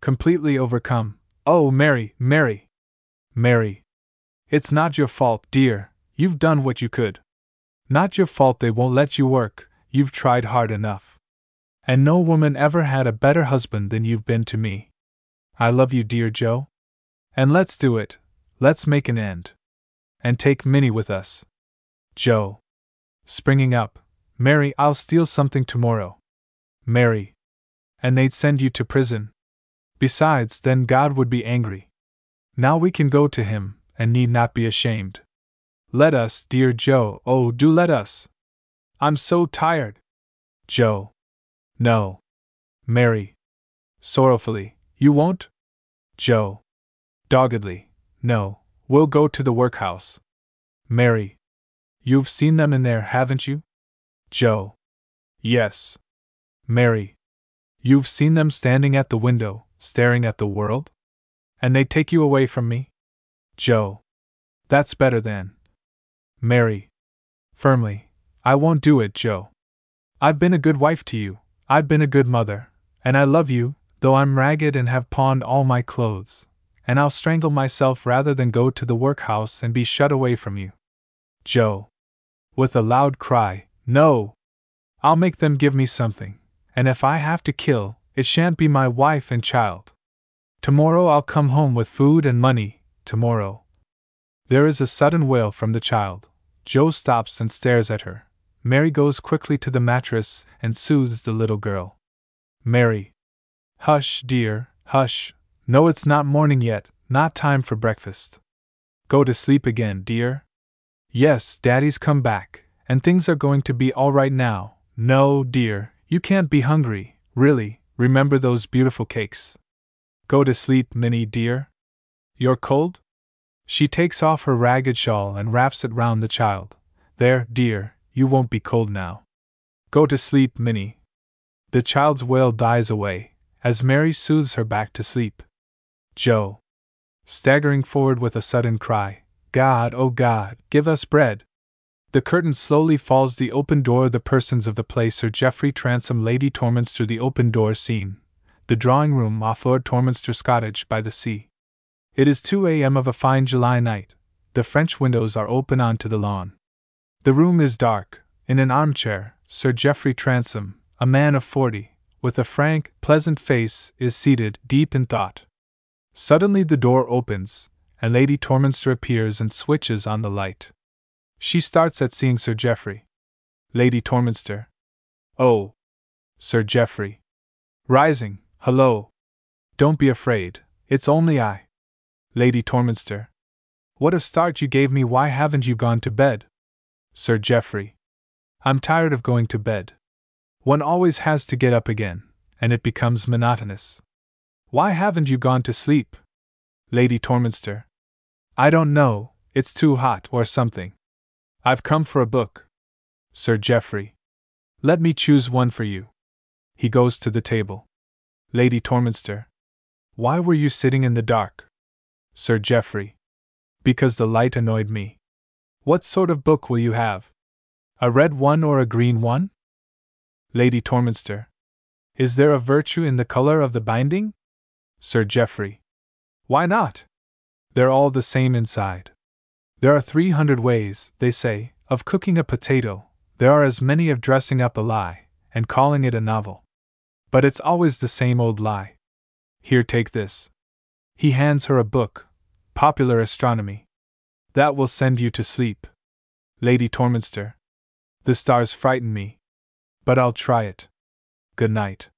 [SPEAKER 2] Completely overcome. Oh, Mary, Mary. Mary. It's not your fault, dear, you've done what you could. Not your fault they won't let you work, you've tried hard enough. And no woman ever had a better husband than you've been to me. I love you, dear Joe. And let's do it. Let's make an end. And take Minnie with us. Joe. Springing up. Mary, I'll steal something tomorrow. Mary. And they'd send you to prison. Besides, then God would be angry. Now we can go to Him, and need not be ashamed. Let us, dear Joe, oh, do let us. I'm so tired. Joe. No. Mary. Sorrowfully, You won't? Joe. Doggedly, No, we'll go to the workhouse. Mary. You've seen them in there, haven't you? Joe. Yes. Mary. You've seen them standing at the window, staring at the world? And they take you away from me? Joe. That's better than. Mary. Firmly. I won't do it, Joe. I've been a good wife to you, I've been a good mother, and I love you, though I'm ragged and have pawned all my clothes, and I'll strangle myself rather than go to the workhouse and be shut away from you. Joe. With a loud cry, No! I'll make them give me something, and if I have to kill, it shan't be my wife and child. Tomorrow I'll come home with food and money, tomorrow. There is a sudden wail from the child. Joe stops and stares at her. Mary goes quickly to the mattress and soothes the little girl. Mary. Hush, dear, hush. No, it's not morning yet, not time for breakfast. Go to sleep again, dear. Yes, Daddy's come back, and things are going to be all right now. No, dear, you can't be hungry, really. Remember those beautiful cakes. Go to sleep, Minnie, dear. You're cold? She takes off her ragged shawl and wraps it round the child. There, dear, you won't be cold now. Go to sleep, Minnie. The child's wail dies away, as Mary soothes her back to sleep. Joe. Staggering forward with a sudden cry, God, oh God, give us bread! The curtain slowly falls, the open door, the persons of the play Sir Geoffrey Transome, Lady Torminster, the open door scene, the drawing room off Lord Torminster's cottage by the sea. It is 2 a.m. of a fine July night. The French windows are open onto the lawn. The room is dark. In an armchair, Sir Geoffrey Transome, a man of forty, with a frank, pleasant face, is seated, deep in thought. Suddenly the door opens, and Lady Torminster appears and switches on the light. She starts at seeing Sir Geoffrey. Lady Torminster. Oh! Sir Geoffrey. Rising, hello! Don't be afraid, it's only I. Lady Torminster. What a start you gave me, why haven't you gone to bed? Sir Geoffrey. I'm tired of going to bed. One always has to get up again, and it becomes monotonous. Why haven't you gone to sleep? Lady Torminster. I don't know, it's too hot or something. I've come for a book. Sir Geoffrey. Let me choose one for you. He goes to the table. Lady Torminster. Why were you sitting in the dark? Sir Geoffrey. Because the light annoyed me. What sort of book will you have? A red one or a green one? Lady Torminster. Is there a virtue in the color of the binding? Sir Geoffrey. Why not? They're all the same inside. There are 300 ways, they say, of cooking a potato, there are as many of dressing up a lie, and calling it a novel. But it's always the same old lie. Here, take this. He hands her a book Popular Astronomy. That will send you to sleep. Lady Torminster. The stars frighten me. But I'll try it. Good night.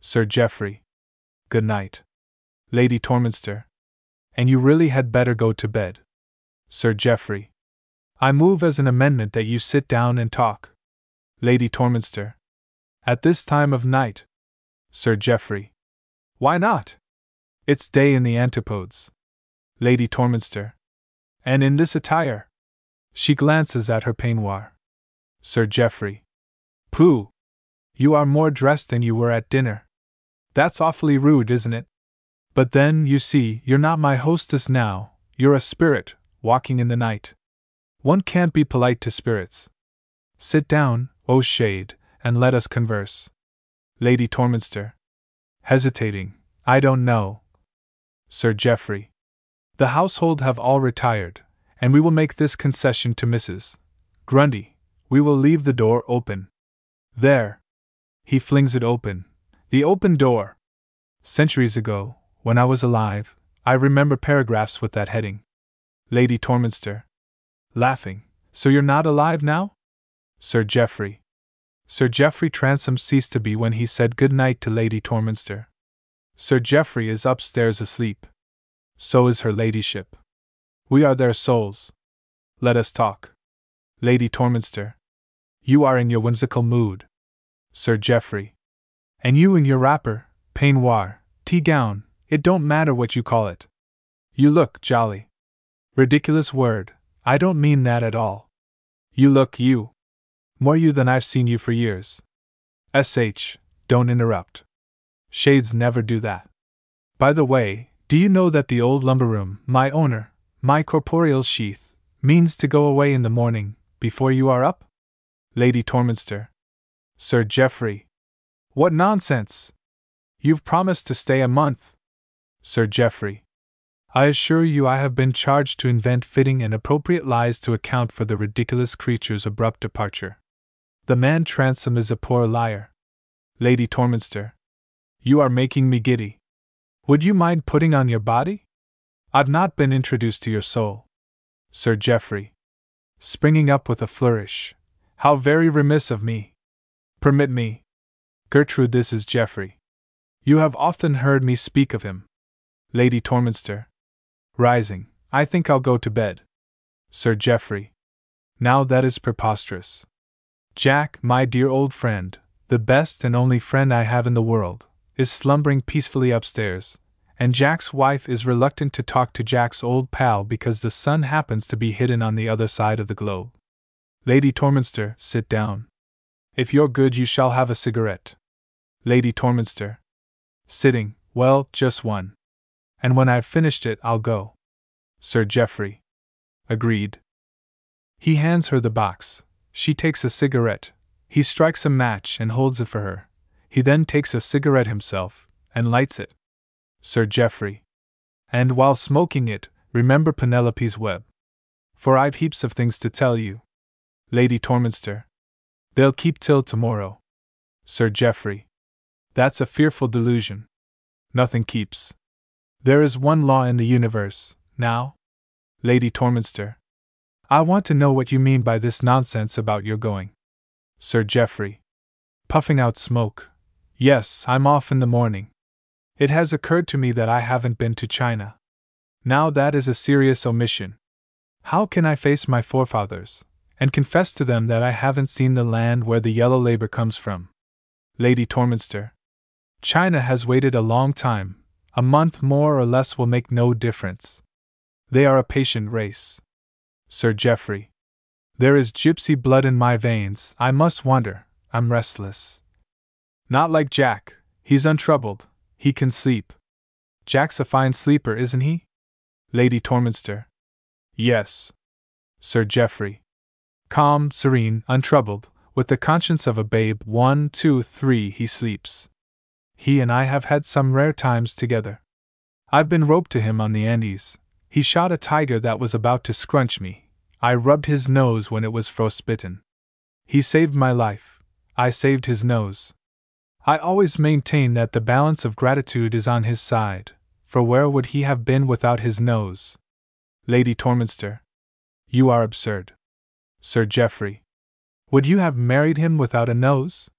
[SPEAKER 2] Sir Geoffrey. Good night. Lady Torminster. And you really had better go to bed. Sir Geoffrey. I move as an amendment that you sit down and talk. Lady Torminster. At this time of night. Sir Geoffrey. Why not? It's day in the antipodes. Lady Torminster. And in this attire? She glances at her peignoir. Sir Geoffrey. Pooh! You are more dressed than you were at dinner. That's awfully rude, isn't it? But then, you see, you're not my hostess now, you're a spirit, walking in the night. One can't be polite to spirits. Sit down, O shade, and let us converse. Lady Torminster. Hesitating. I don't know. Sir Geoffrey. The household have all retired, and we will make this concession to Mrs. Grundy we will leave the door open. There! He flings it open. The open door! Centuries ago, when I was alive, I remember paragraphs with that heading. Lady Torminster. Laughing. So you're not alive now? Sir Geoffrey. Sir Geoffrey Transome ceased to be when he said good night to Lady Torminster. Sir Geoffrey is upstairs asleep so is her ladyship. We are their souls. Let us talk. Lady Torminster. You are in your whimsical mood. Sir Geoffrey. And you in your wrapper, peignoir, tea gown, it don't matter what you call it. You look jolly. Ridiculous word, I don't mean that at all. You look you. More you than I've seen you for years. SH, don't interrupt. Shades never do that. By the way, do you know that the old lumber room, my owner, my corporeal sheath, means to go away in the morning, before you are up? Lady Torminster. Sir Geoffrey. What nonsense! You've promised to stay a month. Sir Geoffrey. I assure you I have been charged to invent fitting and appropriate lies to account for the ridiculous creature's abrupt departure. The man Transome is a poor liar. Lady Torminster. You are making me giddy. Would you mind putting on your body? I've not been introduced to your soul. Sir Geoffrey. Springing up with a flourish. How very remiss of me. Permit me. Gertrude, this is Geoffrey. You have often heard me speak of him. Lady Torminster. Rising, I think I'll go to bed. Sir Geoffrey. Now that is preposterous. Jack, my dear old friend, the best and only friend I have in the world, is slumbering peacefully upstairs, and Jack's wife is reluctant to talk to Jack's old pal because the sun happens to be hidden on the other side of the globe. Lady Torminster, sit down. If you're good, you shall have a cigarette. Lady Torminster. Sitting, well, just one and when I've finished it, I'll go. Sir Geoffrey. Agreed. He hands her the box. She takes a cigarette. He strikes a match and holds it for her. He then takes a cigarette himself and lights it. Sir Geoffrey. And while smoking it, remember Penelope's web. For I've heaps of things to tell you. Lady Torminster. They'll keep till tomorrow. Sir Geoffrey. That's a fearful delusion. Nothing keeps. There is one law in the universe, now? Lady Torminster. I want to know what you mean by this nonsense about your going. Sir Geoffrey. Puffing out smoke. Yes, I'm off in the morning. It has occurred to me that I haven't been to China. Now that is a serious omission. How can I face my forefathers, and confess to them that I haven't seen the land where the yellow labor comes from? Lady Torminster. China has waited a long time, a month more or less will make no difference. They are a patient race. Sir Geoffrey. There is gypsy blood in my veins, I must wander, I'm restless. Not like Jack, he's untroubled, he can sleep. Jack's a fine sleeper, isn't he? Lady Torminster. Yes. Sir Geoffrey. Calm, serene, untroubled, with the conscience of a babe, one, two, three, he sleeps he and I have had some rare times together. I've been roped to him on the Andes. He shot a tiger that was about to scrunch me. I rubbed his nose when it was frostbitten. He saved my life. I saved his nose. I always maintain that the balance of gratitude is on his side, for where would he have been without his nose? Lady Torminster. You are absurd. Sir Geoffrey. Would you have married him without a nose?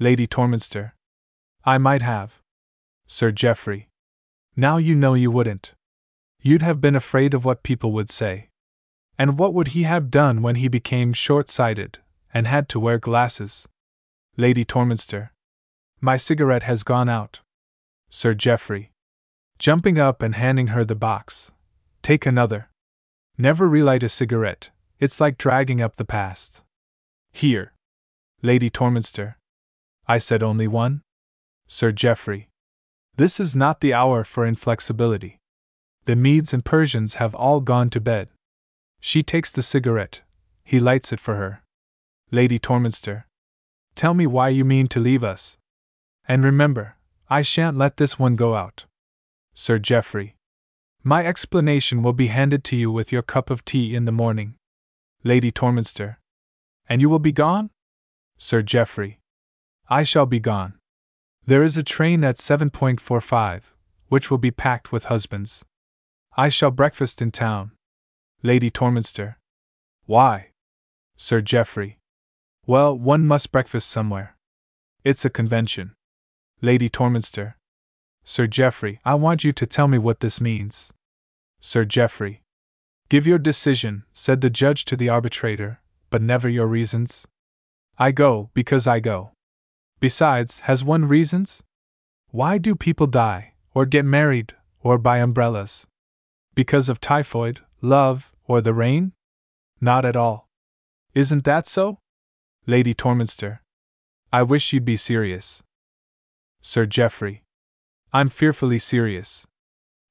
[SPEAKER 2] Lady Torminster. I might have. Sir Geoffrey. Now you know you wouldn't. You'd have been afraid of what people would say. And what would he have done when he became short sighted, and had to wear glasses? Lady Torminster. My cigarette has gone out. Sir Geoffrey. Jumping up and handing her the box. Take another. Never relight a cigarette, it's like dragging up the past. Here. Lady Torminster. I said only one? Sir Geoffrey. This is not the hour for inflexibility. The Medes and Persians have all gone to bed. She takes the cigarette. He lights it for her. Lady Torminster. Tell me why you mean to leave us. And remember, I shan't let this one go out. Sir Geoffrey. My explanation will be handed to you with your cup of tea in the morning. Lady Torminster. And you will be gone? Sir Geoffrey. I shall be gone. There is a train at 7.45, which will be packed with husbands. I shall breakfast in town. Lady Torminster. Why? Sir Geoffrey. Well, one must breakfast somewhere. It's a convention. Lady Torminster. Sir Geoffrey, I want you to tell me what this means. Sir Geoffrey. Give your decision, said the judge to the arbitrator, but never your reasons. I go because I go. Besides, has one reasons? Why do people die, or get married, or buy umbrellas? Because of typhoid, love, or the rain? Not at all. Isn't that so? Lady Torminster. I wish you'd be serious. Sir Geoffrey. I'm fearfully serious.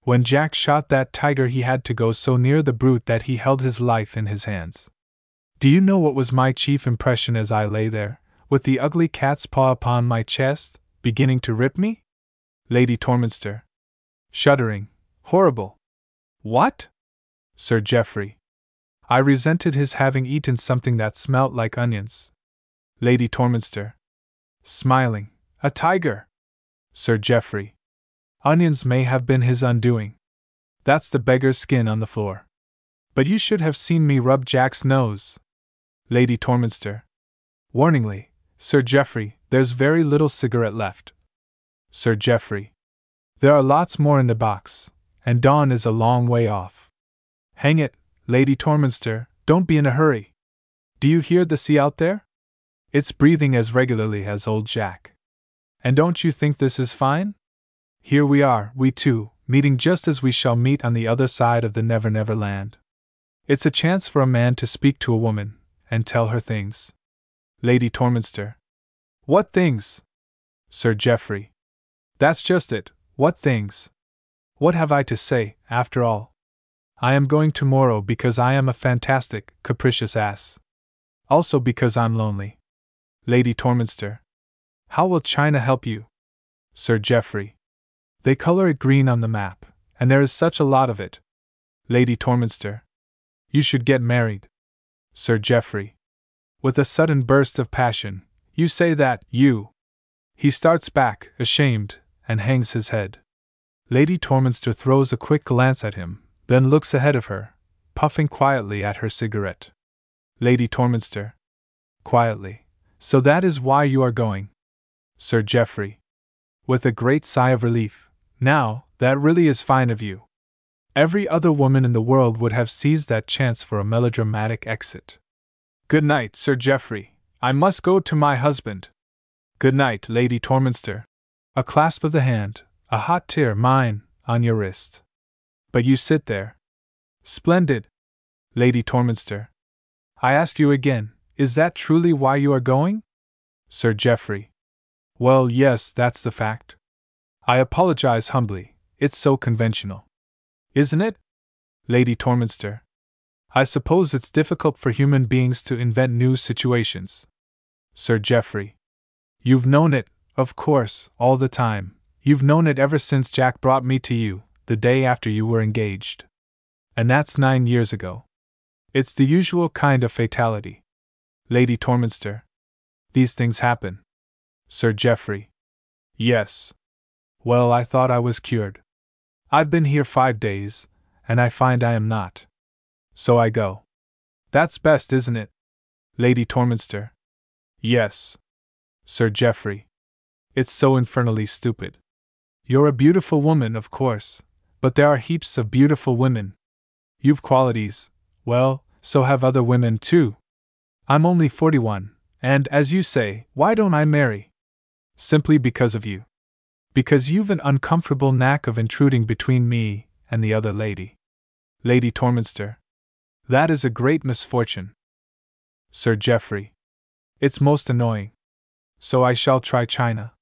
[SPEAKER 2] When Jack shot that tiger, he had to go so near the brute that he held his life in his hands. Do you know what was my chief impression as I lay there, with the ugly cat's paw upon my chest, beginning to rip me? Lady Torminster. Shuddering. Horrible. What? Sir Geoffrey. I resented his having eaten something that smelt like onions. Lady Torminster. Smiling. A tiger! Sir Geoffrey. Onions may have been his undoing. That's the beggar's skin on the floor. But you should have seen me rub Jack's nose. Lady Torminster. Warningly, Sir Geoffrey, there's very little cigarette left. Sir Geoffrey. There are lots more in the box, and dawn is a long way off. Hang it, Lady Torminster, don't be in a hurry. Do you hear the sea out there? It's breathing as regularly as old Jack. And don't you think this is fine? Here we are, we two, meeting just as we shall meet on the other side of the Never Never Land. It's a chance for a man to speak to a woman, and tell her things. Lady Torminster. What things? Sir Geoffrey. That's just it, what things? What have I to say, after all? I am going tomorrow because I am a fantastic, capricious ass. Also because I'm lonely. Lady Torminster. How will China help you? Sir Geoffrey. They color it green on the map, and there is such a lot of it. Lady Torminster. You should get married. Sir Geoffrey. With a sudden burst of passion, you say that, you. He starts back, ashamed, and hangs his head. Lady Torminster throws a quick glance at him, then looks ahead of her, puffing quietly at her cigarette. Lady Torminster. Quietly. So that is why you are going. Sir Geoffrey. With a great sigh of relief. Now, that really is fine of you. Every other woman in the world would have seized that chance for a melodramatic exit. Good night, Sir Geoffrey. I must go to my husband. Good night, Lady Torminster. A clasp of the hand, a hot tear, mine, on your wrist. But you sit there. Splendid. Lady Torminster. I ask you again, is that truly why you are going? Sir Geoffrey. Well, yes, that's the fact. I apologize humbly, it's so conventional. Isn't it? Lady Torminster. I suppose it's difficult for human beings to invent new situations. Sir Geoffrey. You've known it, of course, all the time. You've known it ever since Jack brought me to you, the day after you were engaged. And that's nine years ago. It's the usual kind of fatality. Lady Torminster. These things happen. Sir Geoffrey. Yes. Well, I thought I was cured. I've been here five days, and I find I am not. So I go. That's best, isn't it? Lady Torminster. Yes. Sir Geoffrey. It's so infernally stupid. You're a beautiful woman, of course, but there are heaps of beautiful women. You've qualities, well, so have other women too. I'm only 41, and as you say, why don't I marry? Simply because of you. Because you've an uncomfortable knack of intruding between me and the other lady. Lady Torminster. That is a great misfortune. Sir Geoffrey. It's most annoying. So I shall try China.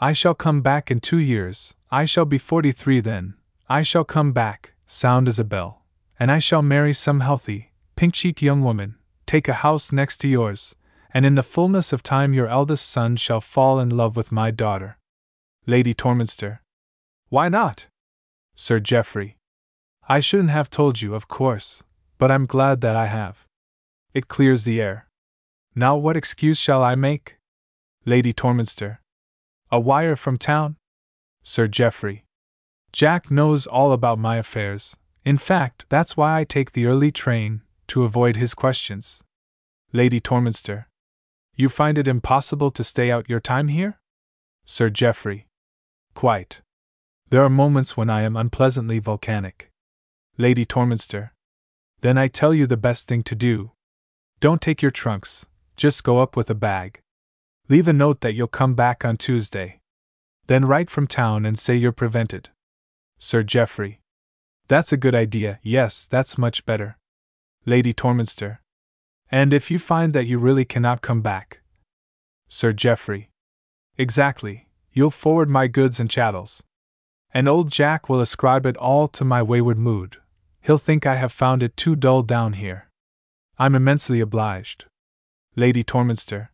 [SPEAKER 2] I shall come back in two years, I shall be 43 then, I shall come back, sound as a bell, and I shall marry some healthy, pink cheeked young woman, take a house next to yours, and in the fullness of time your eldest son shall fall in love with my daughter. Lady Torminster. Why not? Sir Geoffrey. I shouldn't have told you, of course, but I'm glad that I have. It clears the air. Now, what excuse shall I make? Lady Torminster. A wire from town? Sir Geoffrey. Jack knows all about my affairs. In fact, that's why I take the early train, to avoid his questions. Lady Torminster. You find it impossible to stay out your time here? Sir Geoffrey. Quite. There are moments when I am unpleasantly volcanic. Lady Torminster. Then I tell you the best thing to do. Don't take your trunks, just go up with a bag. Leave a note that you'll come back on Tuesday. Then write from town and say you're prevented. Sir Geoffrey. That's a good idea, yes, that's much better. Lady Torminster. And if you find that you really cannot come back? Sir Geoffrey. Exactly, you'll forward my goods and chattels. And old Jack will ascribe it all to my wayward mood. He'll think I have found it too dull down here. I'm immensely obliged. Lady Torminster.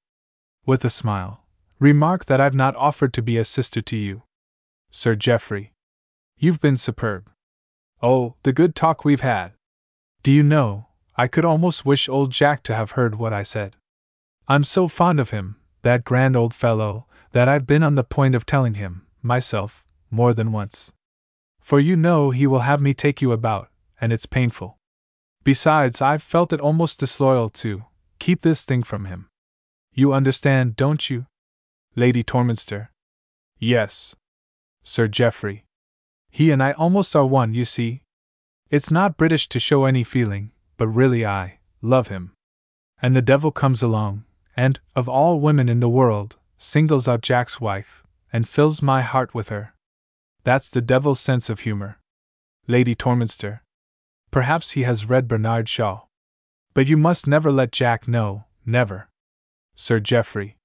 [SPEAKER 2] With a smile. Remark that I've not offered to be a sister to you. Sir Geoffrey. You've been superb. Oh, the good talk we've had. Do you know, I could almost wish old Jack to have heard what I said. I'm so fond of him, that grand old fellow, that I've been on the point of telling him, myself, more than once. For you know he will have me take you about, and it's painful. Besides, I've felt it almost disloyal to keep this thing from him. You understand, don't you? Lady Torminster. Yes. Sir Geoffrey. He and I almost are one, you see. It's not British to show any feeling, but really I love him. And the devil comes along, and, of all women in the world, singles out Jack's wife, and fills my heart with her. That's the devil's sense of humor. Lady Torminster. Perhaps he has read Bernard Shaw. But you must never let Jack know, never. Sir Geoffrey.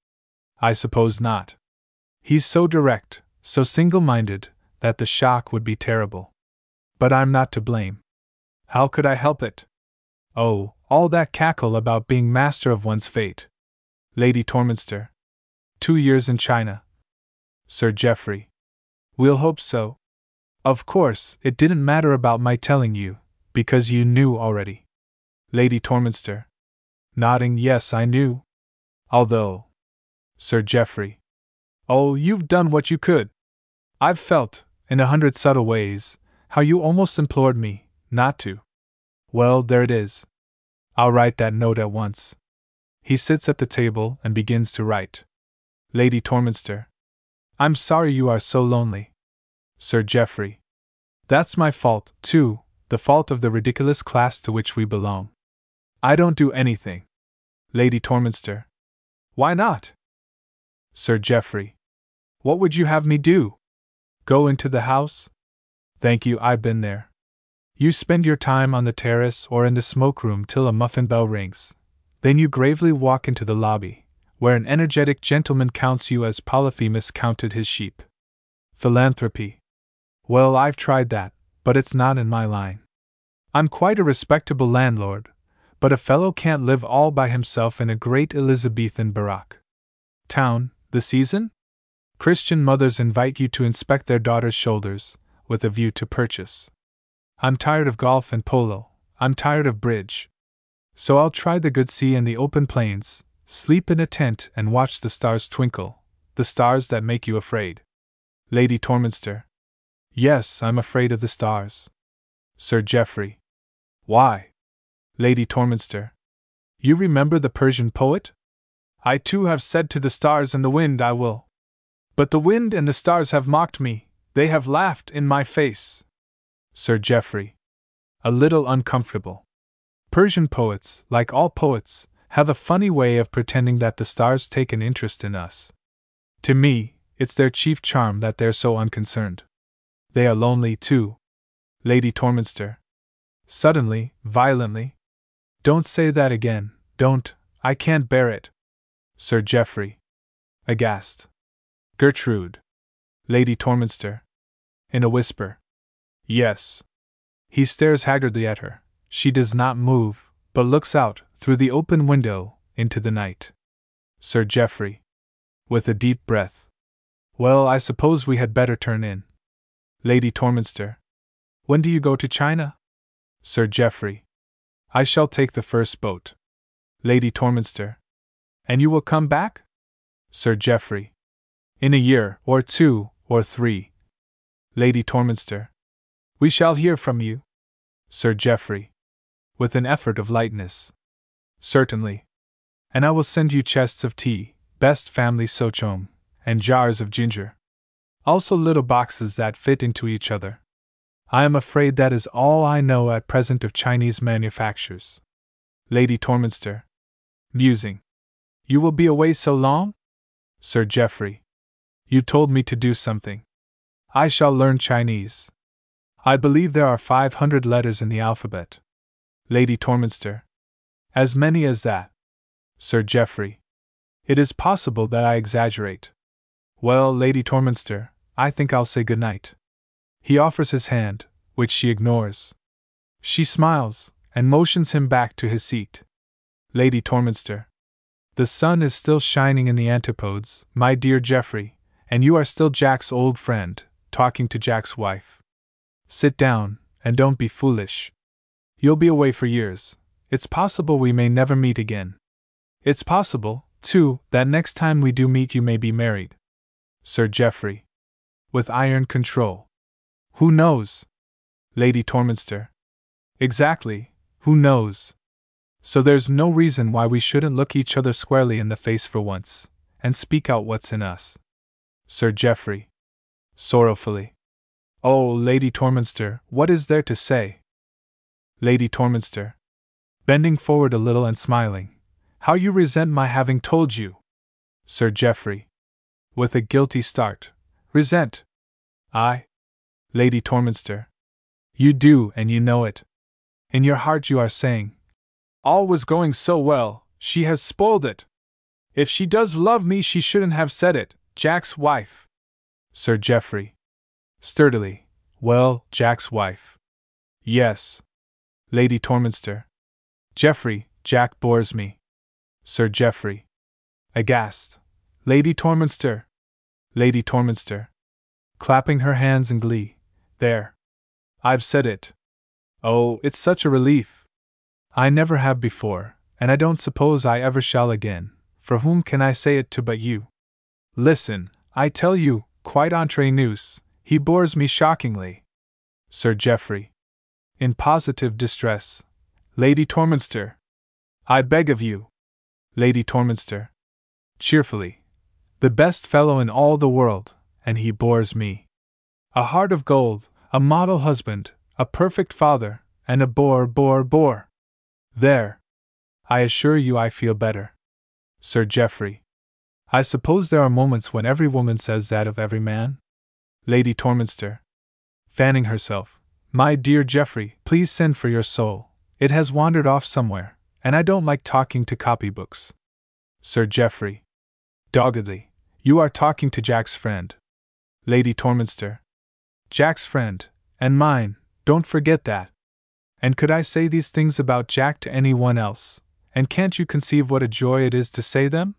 [SPEAKER 2] I suppose not. He's so direct, so single minded, that the shock would be terrible. But I'm not to blame. How could I help it? Oh, all that cackle about being master of one's fate. Lady Torminster. Two years in China. Sir Geoffrey. We'll hope so. Of course, it didn't matter about my telling you, because you knew already. Lady Torminster. Nodding, yes, I knew. Although. Sir Geoffrey. Oh, you've done what you could. I've felt, in a hundred subtle ways, how you almost implored me not to. Well, there it is. I'll write that note at once. He sits at the table and begins to write. Lady Torminster. I'm sorry you are so lonely. Sir Geoffrey. That's my fault, too, the fault of the ridiculous class to which we belong. I don't do anything. Lady Torminster. Why not? Sir Geoffrey. What would you have me do? Go into the house? Thank you, I've been there. You spend your time on the terrace or in the smoke room till a muffin bell rings. Then you gravely walk into the lobby, where an energetic gentleman counts you as Polyphemus counted his sheep. Philanthropy. Well, I've tried that, but it's not in my line. I'm quite a respectable landlord, but a fellow can't live all by himself in a great Elizabethan barrack. Town, the season? Christian mothers invite you to inspect their daughters' shoulders, with a view to purchase. I'm tired of golf and polo, I'm tired of bridge. So I'll try the good sea and the open plains, sleep in a tent and watch the stars twinkle, the stars that make you afraid. Lady Torminster. Yes, I'm afraid of the stars. Sir Geoffrey. Why? Lady Torminster. You remember the Persian poet? I too have said to the stars and the wind, I will. But the wind and the stars have mocked me, they have laughed in my face. Sir Geoffrey. A little uncomfortable. Persian poets, like all poets, have a funny way of pretending that the stars take an interest in us. To me, it's their chief charm that they're so unconcerned. They are lonely, too. Lady Torminster. Suddenly, violently. Don't say that again, don't, I can't bear it. Sir Geoffrey. Aghast. Gertrude. Lady Torminster. In a whisper. Yes. He stares haggardly at her. She does not move, but looks out, through the open window, into the night. Sir Geoffrey. With a deep breath. Well, I suppose we had better turn in. Lady Torminster. When do you go to China? Sir Geoffrey. I shall take the first boat. Lady Torminster. And you will come back? Sir Geoffrey. In a year, or two, or three. Lady Torminster. We shall hear from you. Sir Geoffrey. With an effort of lightness. Certainly. And I will send you chests of tea, best family souchong, and jars of ginger. Also little boxes that fit into each other. I am afraid that is all I know at present of Chinese manufactures. Lady Torminster. Musing. You will be away so long? Sir Geoffrey. You told me to do something. I shall learn Chinese. I believe there are 500 letters in the alphabet. Lady Torminster. As many as that. Sir Geoffrey. It is possible that I exaggerate. Well, Lady Torminster, I think I'll say good night. He offers his hand, which she ignores. She smiles, and motions him back to his seat. Lady Torminster. The sun is still shining in the antipodes, my dear Geoffrey, and you are still Jack's old friend, talking to Jack's wife. Sit down, and don't be foolish. You'll be away for years. It's possible we may never meet again. It's possible, too, that next time we do meet you may be married. Sir Geoffrey. With iron control. Who knows? Lady Torminster. Exactly, who knows? So there's no reason why we shouldn't look each other squarely in the face for once, and speak out what's in us. Sir Geoffrey. Sorrowfully. Oh, Lady Torminster, what is there to say? Lady Torminster. Bending forward a little and smiling. How you resent my having told you! Sir Geoffrey. With a guilty start. Resent? I? Lady Torminster. You do, and you know it. In your heart, you are saying, All was going so well, she has spoiled it. If she does love me, she shouldn't have said it, Jack's wife. Sir Geoffrey. Sturdily. Well, Jack's wife. Yes. Lady Torminster. Geoffrey, Jack bores me. Sir Geoffrey. Aghast. Lady Torminster. Lady Torminster. Clapping her hands in glee. There. I've said it. Oh, it's such a relief. I never have before, and I don't suppose I ever shall again. For whom can I say it to but you? Listen, I tell you, quite entre nous, he bores me shockingly. Sir Geoffrey. In positive distress. Lady Torminster. I beg of you. Lady Torminster. Cheerfully. The best fellow in all the world, and he bores me. A heart of gold, a model husband, a perfect father, and a bore, bore, bore. There. I assure you I feel better. Sir Geoffrey. I suppose there are moments when every woman says that of every man? Lady Torminster. Fanning herself. My dear Geoffrey, please send for your soul. It has wandered off somewhere, and I don't like talking to copybooks. Sir Geoffrey. Doggedly. You are talking to Jack's friend. Lady Torminster. Jack's friend, and mine, don't forget that. And could I say these things about Jack to anyone else? And can't you conceive what a joy it is to say them?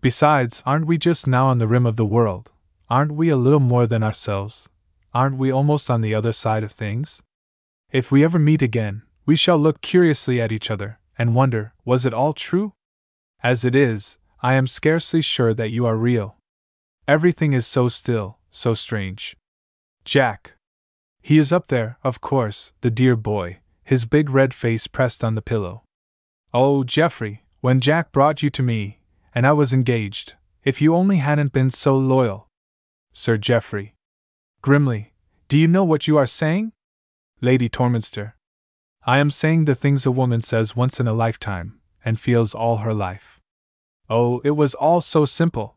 [SPEAKER 2] Besides, aren't we just now on the rim of the world? Aren't we a little more than ourselves? Aren't we almost on the other side of things? If we ever meet again, we shall look curiously at each other and wonder, was it all true? As it is, I am scarcely sure that you are real. Everything is so still, so strange. Jack. He is up there, of course, the dear boy, his big red face pressed on the pillow. Oh, Geoffrey, when Jack brought you to me, and I was engaged, if you only hadn't been so loyal. Sir Geoffrey. Grimly, do you know what you are saying? Lady Torminster. I am saying the things a woman says once in a lifetime, and feels all her life. Oh, it was all so simple.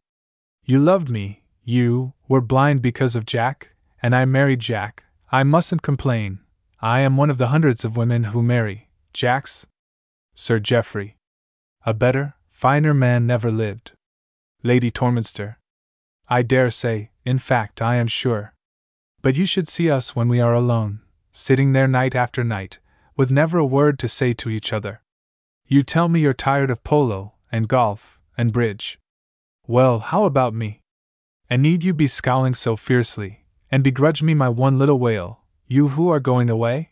[SPEAKER 2] You loved me, you were blind because of Jack, and I married Jack. I mustn't complain. I am one of the hundreds of women who marry Jacks. Sir Geoffrey. A better, finer man never lived. Lady Torminster. I dare say, in fact, I am sure. But you should see us when we are alone, sitting there night after night, with never a word to say to each other. You tell me you're tired of polo, and golf, and bridge. Well, how about me? And need you be scowling so fiercely, and begrudge me my one little wail, you who are going away?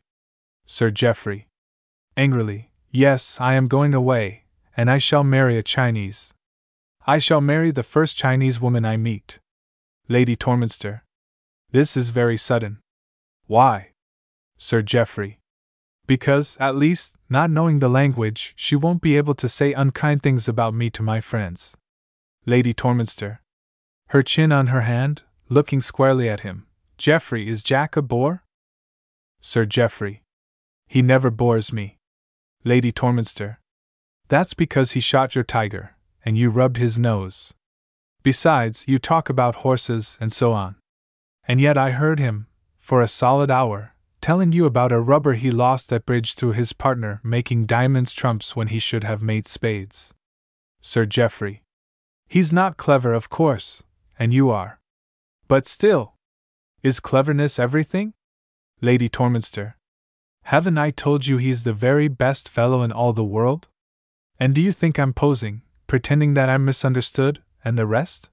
[SPEAKER 2] Sir Geoffrey. Angrily, yes, I am going away, and I shall marry a Chinese. I shall marry the first Chinese woman I meet. Lady Torminster. This is very sudden. Why? Sir Geoffrey. Because, at least, not knowing the language, she won't be able to say unkind things about me to my friends. Lady Torminster her chin on her hand, looking squarely at him. Geoffrey, is Jack a bore? Sir Geoffrey. He never bores me. Lady Torminster. That's because he shot your tiger, and you rubbed his nose. Besides, you talk about horses and so on. And yet I heard him, for a solid hour, telling you about a rubber he lost at bridge through his partner making diamonds trumps when he should have made spades. Sir Geoffrey. He's not clever, of course, and you are. But still. Is cleverness everything? Lady Torminster. Haven't I told you he's the very best fellow in all the world? And do you think I'm posing, pretending that I'm misunderstood, and the rest?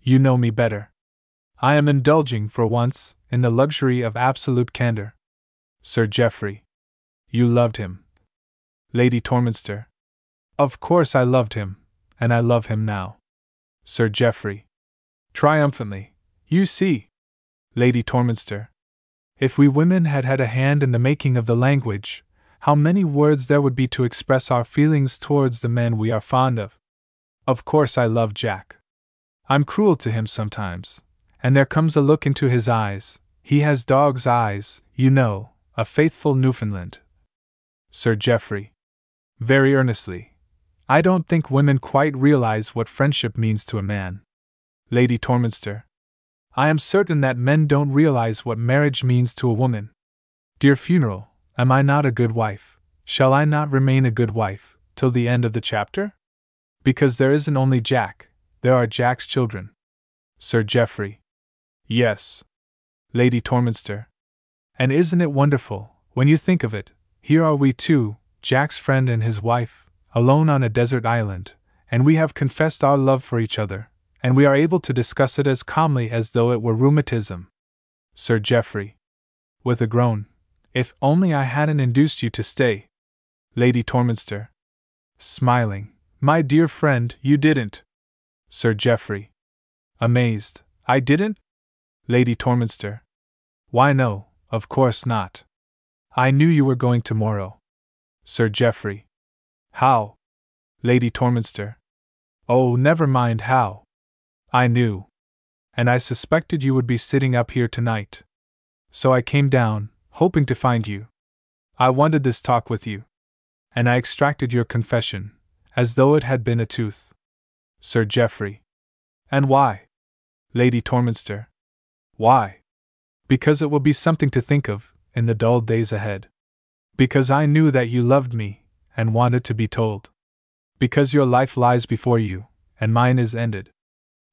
[SPEAKER 2] You know me better. I am indulging, for once, in the luxury of absolute candor. Sir Geoffrey. You loved him. Lady Torminster. Of course I loved him, and I love him now. Sir Geoffrey. Triumphantly. You see. Lady Torminster. If we women had had a hand in the making of the language, how many words there would be to express our feelings towards the men we are fond of. Of course, I love Jack. I'm cruel to him sometimes, and there comes a look into his eyes. He has dog's eyes, you know, a faithful Newfoundland. Sir Geoffrey. Very earnestly. I don't think women quite realize what friendship means to a man. Lady Torminster. I am certain that men don't realize what marriage means to a woman. Dear funeral, am I not a good wife? Shall I not remain a good wife, till the end of the chapter? Because there isn't only Jack, there are Jack's children. Sir Geoffrey. Yes. Lady Torminster. And isn't it wonderful, when you think of it? Here are we two, Jack's friend and his wife, alone on a desert island, and we have confessed our love for each other, and we are able to discuss it as calmly as though it were rheumatism. Sir Geoffrey. With a groan. If only I hadn't induced you to stay. Lady Torminster. Smiling. My dear friend, you didn't. Sir Geoffrey. Amazed. I didn't? Lady Torminster. Why, no, of course not. I knew you were going tomorrow. Sir Geoffrey. How? Lady Torminster. Oh, never mind how. I knew. And I suspected you would be sitting up here tonight. So I came down, hoping to find you. I wanted this talk with you. And I extracted your confession, as though it had been a tooth. Sir Geoffrey. And why? Lady Torminster. Why? Because it will be something to think of, in the dull days ahead. Because I knew that you loved me, and wanted to be told. Because your life lies before you, and mine is ended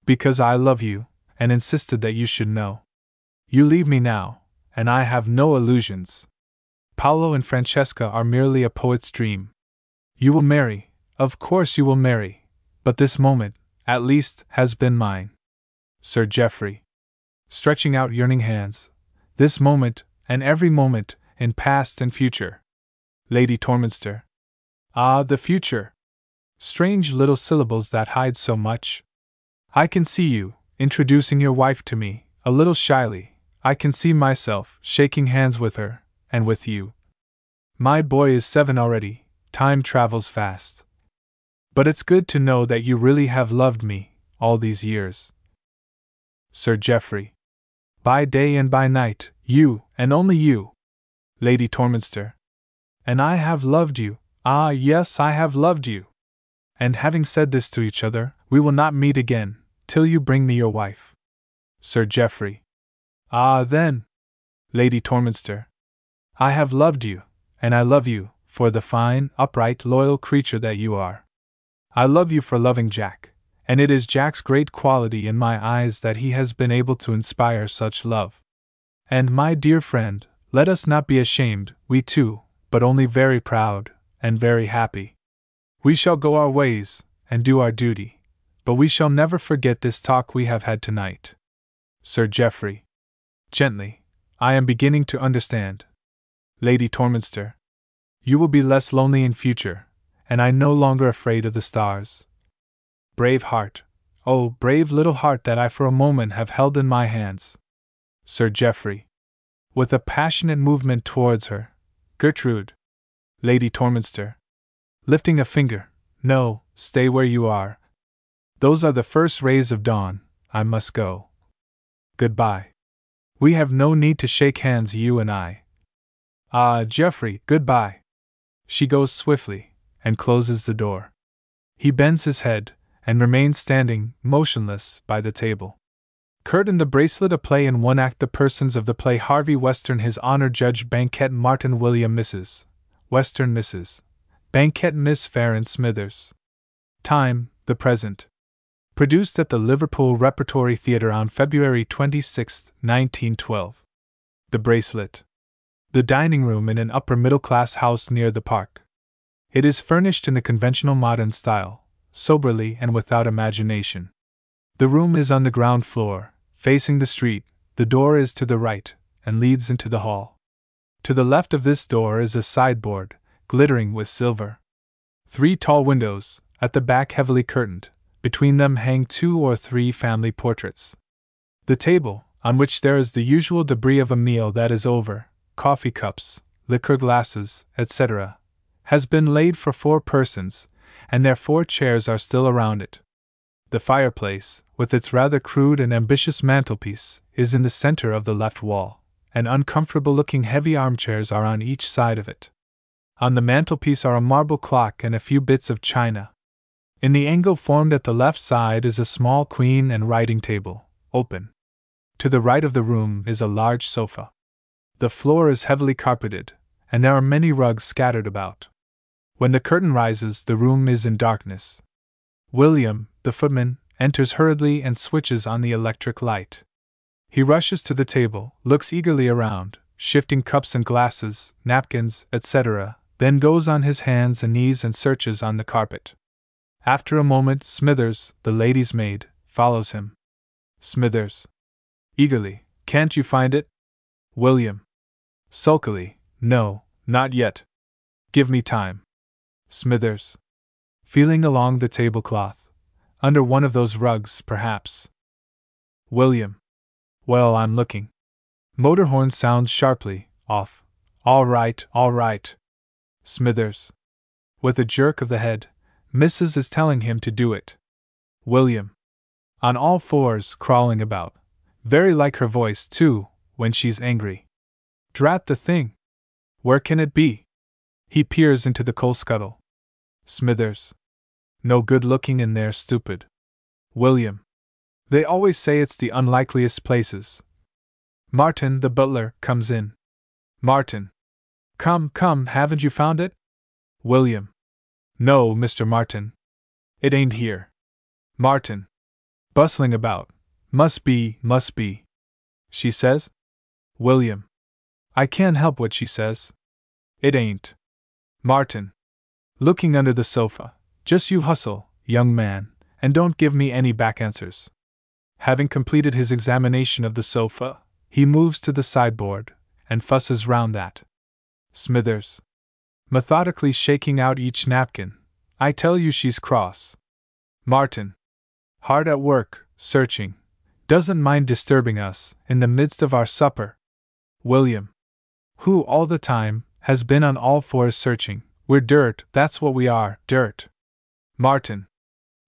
[SPEAKER 2] because I love you, and insisted that you should know. You leave me now, and I have no illusions. Paolo and Francesca are merely a poet's dream. You will marry, of course you will marry, but this moment, at least, has been mine. Sir Geoffrey. Stretching out yearning hands. This moment, and every moment, in past and future. Lady Torminster. Ah, the future! Strange little syllables that hide so much. I can see you, introducing your wife to me, a little shyly. I can see myself shaking hands with her, and with you. My boy is seven already, time travels fast. But it's good to know that you really have loved me, all these years. Sir Geoffrey. By day and by night, you, and only you. Lady Torminster. And I have loved you, ah, yes, I have loved you. And having said this to each other, we will not meet again, till you bring me your wife. Sir Geoffrey. Ah, then! Lady Torminster. I have loved you, and I love you, for the fine, upright, loyal creature that you are. I love you for loving Jack, and it is Jack's great quality in my eyes that he has been able to inspire such love. And, my dear friend, let us not be ashamed, we two, but only very proud, and very happy. We shall go our ways, and do our duty but we shall never forget this talk we have had tonight. Sir Geoffrey. Gently, I am beginning to understand. Lady Torminster. You will be less lonely in future, and I no longer afraid of the stars. Brave heart, oh, brave little heart that I for a moment have held in my hands. Sir Geoffrey. With a passionate movement towards her. Gertrude. Lady Torminster. Lifting a finger. No, stay where you are, those are the first rays of dawn. I must go. Goodbye. We have no need to shake hands, you and I. Ah, Geoffrey, goodbye. She goes swiftly, and closes the door. He bends his head, and remains standing, motionless, by the table. Kurt and the bracelet a play in one act the persons of the play Harvey Western His Honor Judge Banquet Martin William Mrs. Western Mrs. Banquet Miss Farron Smithers. Time, the present. Produced at the Liverpool Repertory Theatre on February 26, 1912. The bracelet. The dining room in an upper middle class house near the park. It is furnished in the conventional modern style, soberly and without imagination. The room is on the ground floor, facing the street, the door is to the right, and leads into the hall. To the left of this door is a sideboard, glittering with silver. Three tall windows, at the back heavily curtained, between them hang two or three family portraits. The table, on which there is the usual debris of a meal that is over coffee cups, liqueur glasses, etc., has been laid for four persons, and their four chairs are still around it. The fireplace, with its rather crude and ambitious mantelpiece, is in the center of the left wall, and uncomfortable looking heavy armchairs are on each side of it. On the mantelpiece are a marble clock and a few bits of china. In the angle formed at the left side is a small Queen Anne writing table, open. To the right of the room is a large sofa. The floor is heavily carpeted, and there are many rugs scattered about. When the curtain rises, the room is in darkness. William, the footman, enters hurriedly and switches on the electric light. He rushes to the table, looks eagerly around, shifting cups and glasses, napkins, etc., then goes on his hands and knees and searches on the carpet. After a moment, Smithers, the lady's maid, follows him. Smithers. Eagerly, can't you find it? William. Sulkily, no, not yet. Give me time. Smithers. Feeling along the tablecloth. Under one of those rugs, perhaps. William. Well, I'm looking. Motor horn sounds sharply, off. All right, all right. Smithers. With a jerk of the head, Mrs. is telling him to do it. William. On all fours, crawling about. Very like her voice, too, when she's angry. Drat the thing! Where can it be? He peers into the coal scuttle. Smithers. No good looking in there, stupid. William. They always say it's the unlikeliest places. Martin, the butler, comes in. Martin. Come, come, haven't you found it? William. No, Mr. Martin. It ain't here. Martin. Bustling about. Must be, must be. She says? William. I can't help what she says. It ain't. Martin. Looking under the sofa. Just you hustle, young man, and don't give me any back answers. Having completed his examination of the sofa, he moves to the sideboard and fusses round that. Smithers. Methodically shaking out each napkin. I tell you she's cross. Martin. Hard at work, searching. Doesn't mind disturbing us, in the midst of our supper. William. Who, all the time, has been on all fours searching. We're dirt, that's what we are, dirt. Martin.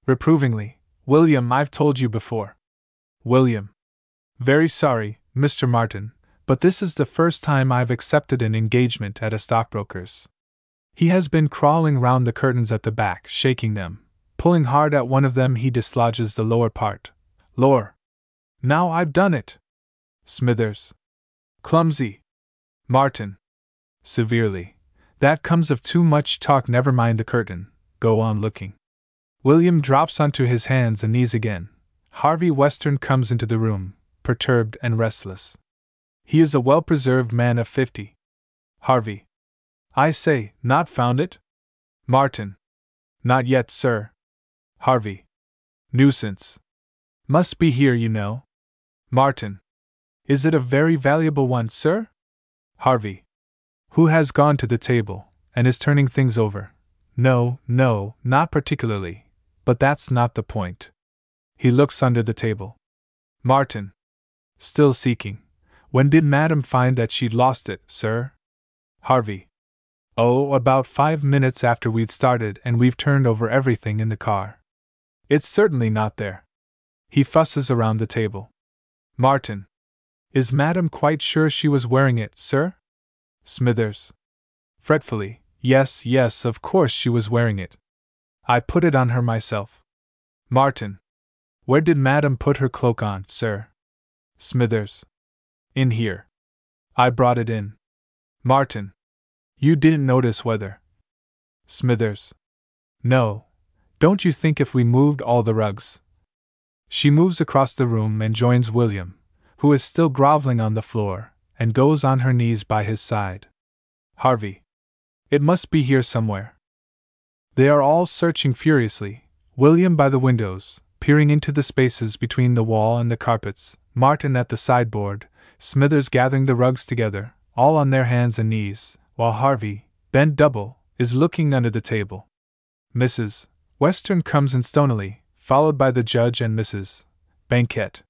[SPEAKER 2] Reprovingly. William, I've told you before. William. Very sorry, Mr. Martin, but this is the first time I've accepted an engagement at a stockbroker's. He has been crawling round the curtains at the back, shaking them. Pulling hard at one of them, he dislodges the lower part. Lor! Now I've done it! Smithers. Clumsy! Martin. Severely. That comes of too much talk, never mind the curtain. Go on looking. William drops onto his hands and knees again. Harvey Western comes into the room, perturbed and restless. He is a well preserved man of fifty. Harvey. I say, not found it? Martin. Not yet, sir. Harvey. Nuisance. Must be here, you know. Martin. Is it a very valuable one, sir? Harvey. Who has gone to the table, and is turning things over. No, no, not particularly. But that's not the point. He looks under the table. Martin. Still seeking. When did Madam find that she'd lost it, sir? Harvey. Oh, about five minutes after we'd started, and we've turned over everything in the car. It's certainly not there. He fusses around the table. Martin. Is Madam quite sure she was wearing it, sir? Smithers. Fretfully. Yes, yes, of course she was wearing it. I put it on her myself. Martin. Where did Madam put her cloak on, sir? Smithers. In here. I brought it in. Martin. You didn't notice whether. Smithers. No. Don't you think if we moved all the rugs? She moves across the room and joins William, who is still groveling on the floor, and goes on her knees by his side. Harvey. It must be here somewhere. They are all searching furiously, William by the windows, peering into the spaces between the wall and the carpets, Martin at the sideboard, Smithers gathering the rugs together, all on their hands and knees, while Harvey, bent double, is looking under the table. Mrs. Western comes in stonily, followed by the judge and Mrs. Banquet.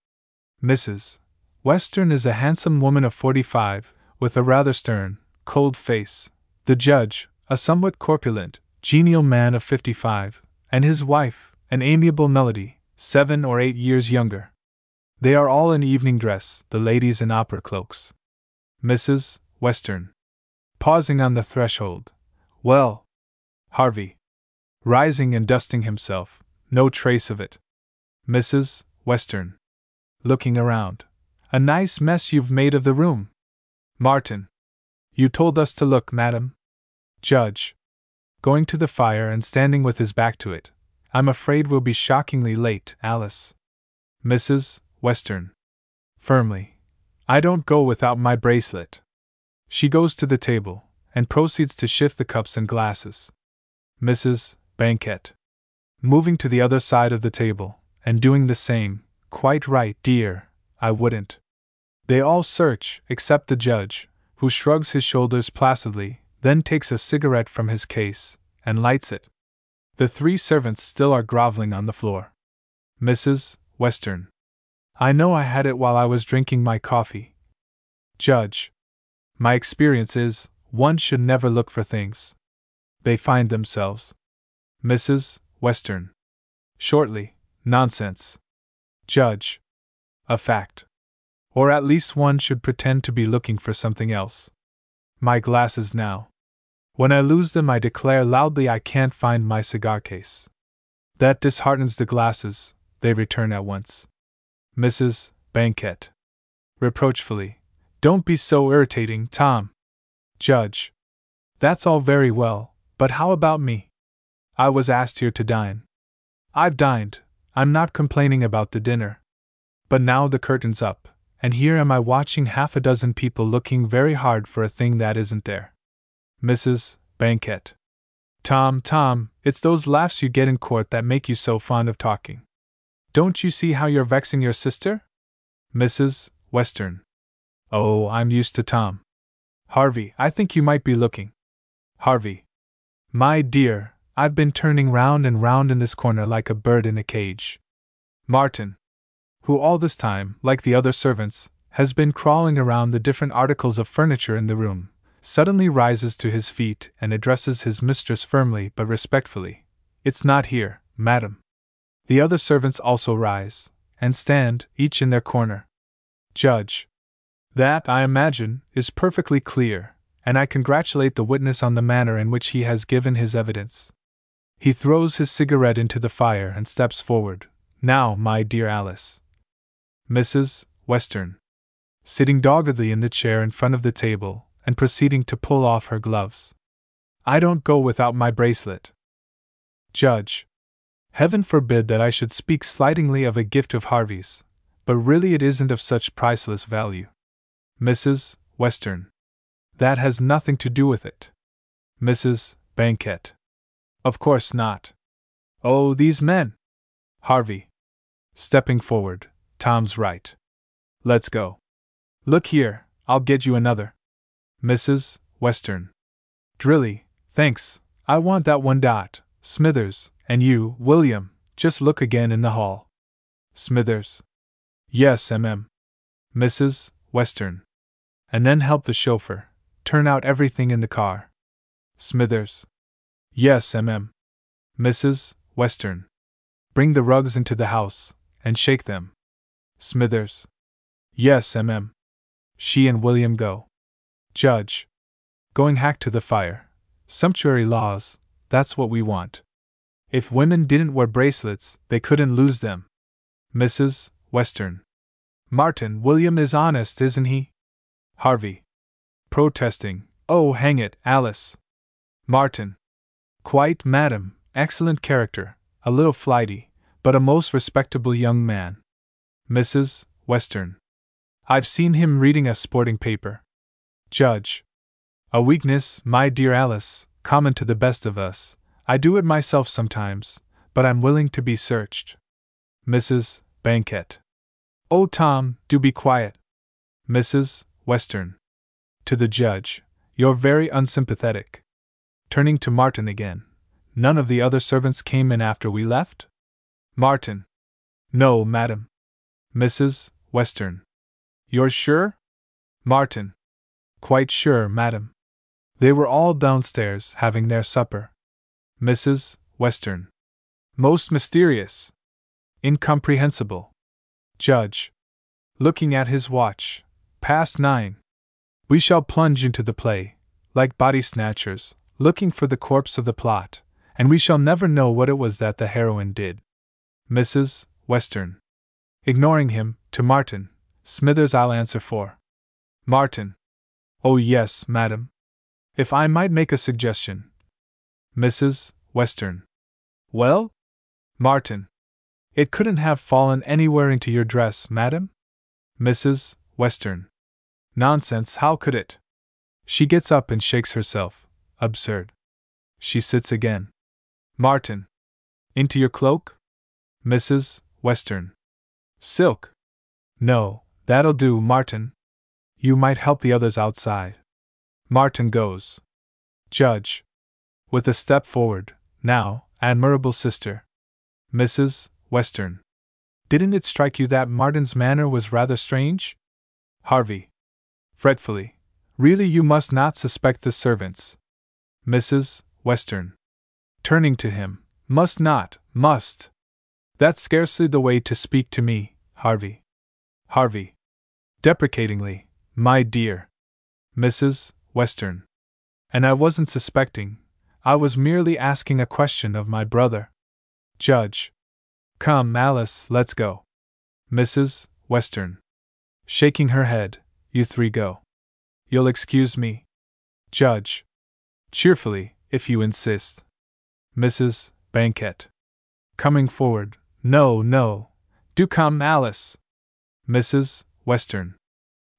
[SPEAKER 2] Mrs. Western is a handsome woman of forty five, with a rather stern, cold face. The judge, a somewhat corpulent, genial man of fifty five, and his wife, an amiable Melody, seven or eight years younger. They are all in evening dress, the ladies in opera cloaks. Mrs. Western. Pausing on the threshold. Well, Harvey. Rising and dusting himself, no trace of it. Mrs. Western. Looking around. A nice mess you've made of the room. Martin. You told us to look, madam. Judge. Going to the fire and standing with his back to it. I'm afraid we'll be shockingly late, Alice. Mrs. Western. Firmly. I don't go without my bracelet. She goes to the table, and proceeds to shift the cups and glasses. Mrs. Banquet. Moving to the other side of the table, and doing the same. Quite right, dear, I wouldn't. They all search, except the judge, who shrugs his shoulders placidly, then takes a cigarette from his case, and lights it. The three servants still are groveling on the floor. Mrs. Western. I know I had it while I was drinking my coffee. Judge. My experience is, one should never look for things. They find themselves. Mrs. Western. Shortly, nonsense. Judge. A fact. Or at least one should pretend to be looking for something else. My glasses now. When I lose them, I declare loudly I can't find my cigar case. That disheartens the glasses, they return at once. Mrs. Banquet. Reproachfully. Don't be so irritating, Tom. Judge. That's all very well, but how about me? I was asked here to dine. I've dined, I'm not complaining about the dinner. But now the curtain's up, and here am I watching half a dozen people looking very hard for a thing that isn't there. Mrs. Banquet. Tom, Tom, it's those laughs you get in court that make you so fond of talking. Don't you see how you're vexing your sister? Mrs. Western. Oh, I'm used to Tom. Harvey, I think you might be looking. Harvey. My dear, I've been turning round and round in this corner like a bird in a cage. Martin who all this time, like the other servants, has been crawling around the different articles of furniture in the room, suddenly rises to his feet and addresses his mistress firmly but respectfully. It's not here, madam. The other servants also rise, and stand, each in their corner. Judge. That, I imagine, is perfectly clear, and I congratulate the witness on the manner in which he has given his evidence. He throws his cigarette into the fire and steps forward. Now, my dear Alice, Mrs. Western, sitting doggedly in the chair in front of the table and proceeding to pull off her gloves. I don't go without my bracelet. Judge. Heaven forbid that I should speak slightingly of a gift of Harvey's, but really it isn't of such priceless value. Mrs. Western. That has nothing to do with it. Mrs. Banquet. Of course not. Oh, these men! Harvey. Stepping forward. Tom's right. Let's go. Look here, I'll get you another. Mrs. Western. Drilly, thanks, I want that one dot. Smithers, and you, William, just look again in the hall. Smithers. Yes, mm. Mrs. Western. And then help the chauffeur turn out everything in the car. Smithers. Yes, mm. Mrs. Western. Bring the rugs into the house, and shake them. Smithers. Yes, mm. She and William go. Judge. Going hack to the fire. Sumptuary laws, that's what we want. If women didn't wear bracelets, they couldn't lose them. Mrs. Western. Martin, William is honest, isn't he? Harvey. Protesting. Oh, hang it, Alice. Martin. Quite, madam, excellent character, a little flighty, but a most respectable young man. Mrs. Western. I've seen him reading a sporting paper. Judge. A weakness, my dear Alice, common to the best of us. I do it myself sometimes, but I'm willing to be searched. Mrs. Banquet. Oh, Tom, do be quiet. Mrs. Western. To the judge, You're very unsympathetic. Turning to Martin again. None of the other servants came in after we left? Martin. No, madam. Mrs. Western. You're sure? Martin. Quite sure, madam. They were all downstairs having their supper. Mrs. Western. Most mysterious. Incomprehensible. Judge. Looking at his watch. Past nine. We shall plunge into the play, like body snatchers, looking for the corpse of the plot, and we shall never know what it was that the heroine did. Mrs. Western. Ignoring him, to Martin. Smithers, I'll answer for. Martin. Oh, yes, madam. If I might make a suggestion. Mrs. Western. Well? Martin. It couldn't have fallen anywhere into your dress, madam? Mrs. Western. Nonsense, how could it? She gets up and shakes herself. Absurd. She sits again. Martin. Into your cloak? Mrs. Western. Silk. No, that'll do, Martin. You might help the others outside. Martin goes. Judge. With a step forward, now, admirable sister. Mrs. Western. Didn't it strike you that Martin's manner was rather strange? Harvey. Fretfully. Really, you must not suspect the servants. Mrs. Western. Turning to him. Must not, must. That's scarcely the way to speak to me, Harvey. Harvey. Deprecatingly. My dear. Mrs. Western. And I wasn't suspecting, I was merely asking a question of my brother. Judge. Come, Alice, let's go. Mrs. Western. Shaking her head, you three go. You'll excuse me? Judge. Cheerfully, if you insist. Mrs. Banquet. Coming forward. No, no. Do come, Alice. Mrs. Western.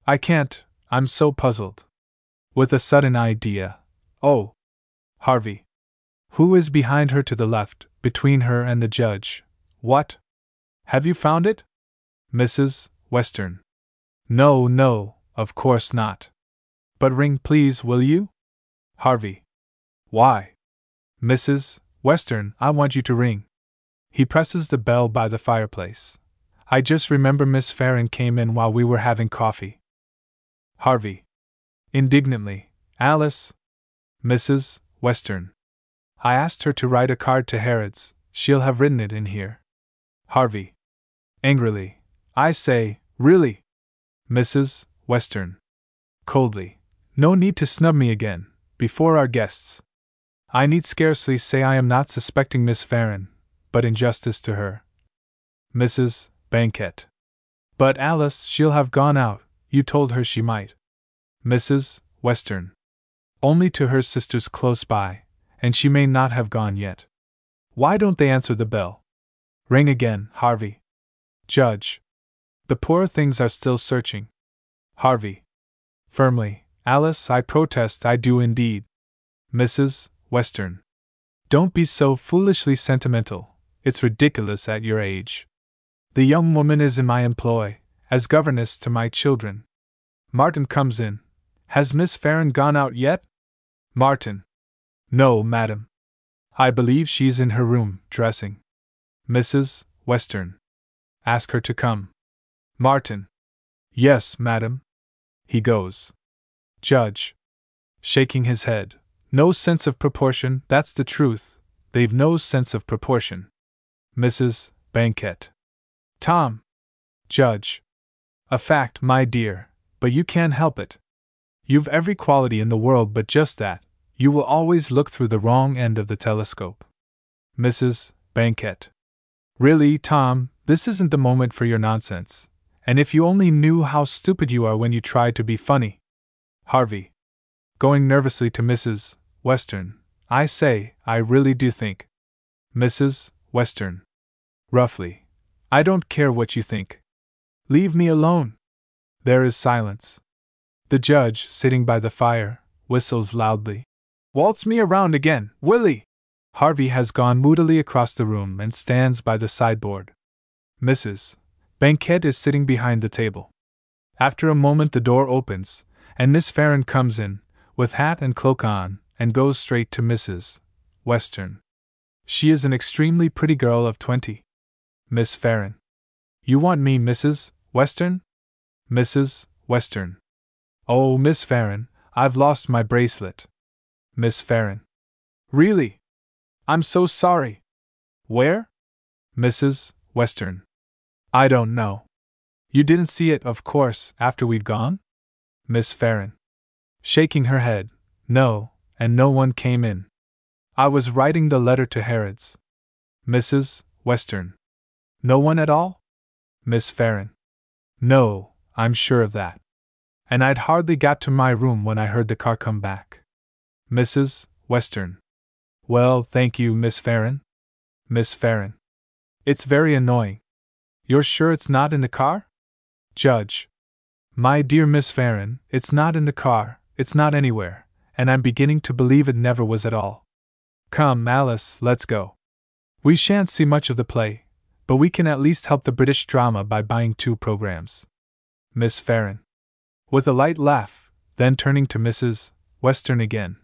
[SPEAKER 2] I can't, I'm so puzzled. With a sudden idea. Oh, Harvey. Who is behind her to the left, between her and the judge? What? Have you found it? Mrs. Western. No, no, of course not. But ring, please, will you? Harvey. Why? Mrs. Western, I want you to ring. He presses the bell by the fireplace. I just remember Miss Farron came in while we were having coffee. Harvey. Indignantly, Alice. Mrs. Western. I asked her to write a card to Harrods, she'll have written it in here. Harvey. Angrily. I say, really? Mrs. Western. Coldly. No need to snub me again, before our guests. I need scarcely say I am not suspecting Miss Farron, but in justice to her. Mrs. Banquet. But Alice, she'll have gone out, you told her she might. Mrs. Western only to her sisters close by, and she may not have gone yet. Why don't they answer the bell? Ring again, Harvey. Judge. The poor things are still searching. Harvey. Firmly, Alice, I protest I do indeed. Mrs. Western. Don't be so foolishly sentimental, it's ridiculous at your age. The young woman is in my employ, as governess to my children. Martin comes in. Has Miss Farron gone out yet? Martin. No, madam. I believe she's in her room, dressing. Mrs. Western. Ask her to come. Martin. Yes, madam. He goes. Judge. Shaking his head. No sense of proportion, that's the truth. They've no sense of proportion. Mrs. Banquet. Tom. Judge. A fact, my dear, but you can't help it. You've every quality in the world but just that you will always look through the wrong end of the telescope. Mrs. Banquet. Really, Tom, this isn't the moment for your nonsense. And if you only knew how stupid you are when you try to be funny. Harvey. Going nervously to Mrs. Western. I say, I really do think. Mrs. Western. Roughly. I don't care what you think. Leave me alone. There is silence. The judge, sitting by the fire, whistles loudly. Waltz me around again, Willie! Harvey has gone moodily across the room and stands by the sideboard. Mrs. Banquet is sitting behind the table. After a moment, the door opens, and Miss Farron comes in, with hat and cloak on, and goes straight to Mrs. Western. She is an extremely pretty girl of twenty. Miss Farron. You want me, Mrs. Western? Mrs. Western. Oh, Miss Farron, I've lost my bracelet. Miss Farron. Really? I'm so sorry. Where? Mrs. Western. I don't know. You didn't see it, of course, after we'd gone? Miss Farron. Shaking her head. No, and no one came in. I was writing the letter to Harrods. Mrs. Western. No one at all? Miss Farron. No, I'm sure of that. And I'd hardly got to my room when I heard the car come back. Mrs. Western. Well, thank you, Miss Farron. Miss Farron. It's very annoying. You're sure it's not in the car? Judge. My dear Miss Farron, it's not in the car, it's not anywhere, and I'm beginning to believe it never was at all. Come, Alice, let's go. We shan't see much of the play, but we can at least help the British drama by buying two programs. Miss Farron. With a light laugh, then turning to Mrs. Western again.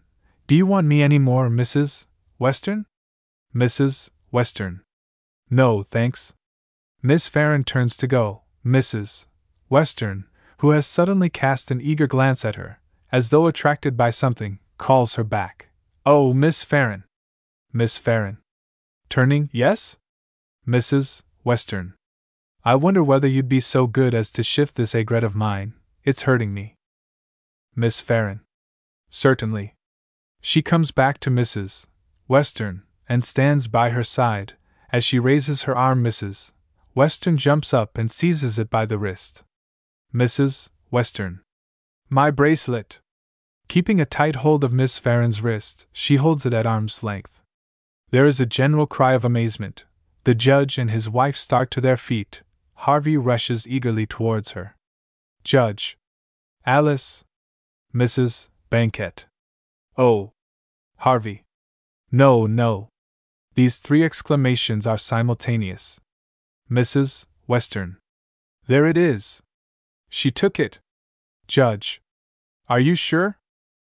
[SPEAKER 2] Do you want me any more, Mrs. Western? Mrs. Western. No, thanks. Miss Farron turns to go. Mrs. Western, who has suddenly cast an eager glance at her, as though attracted by something, calls her back. Oh, Miss Farron! Miss Farron. Turning, yes? Mrs. Western. I wonder whether you'd be so good as to shift this aigrette of mine, it's hurting me. Miss Farron. Certainly. She comes back to Mrs. Western, and stands by her side. As she raises her arm, Mrs. Western jumps up and seizes it by the wrist. Mrs. Western. My bracelet! Keeping a tight hold of Miss Farron's wrist, she holds it at arm's length. There is a general cry of amazement. The judge and his wife start to their feet. Harvey rushes eagerly towards her. Judge. Alice. Mrs. Banquet. Oh. Harvey. No, no. These three exclamations are simultaneous. Mrs. Western. There it is. She took it. Judge. Are you sure?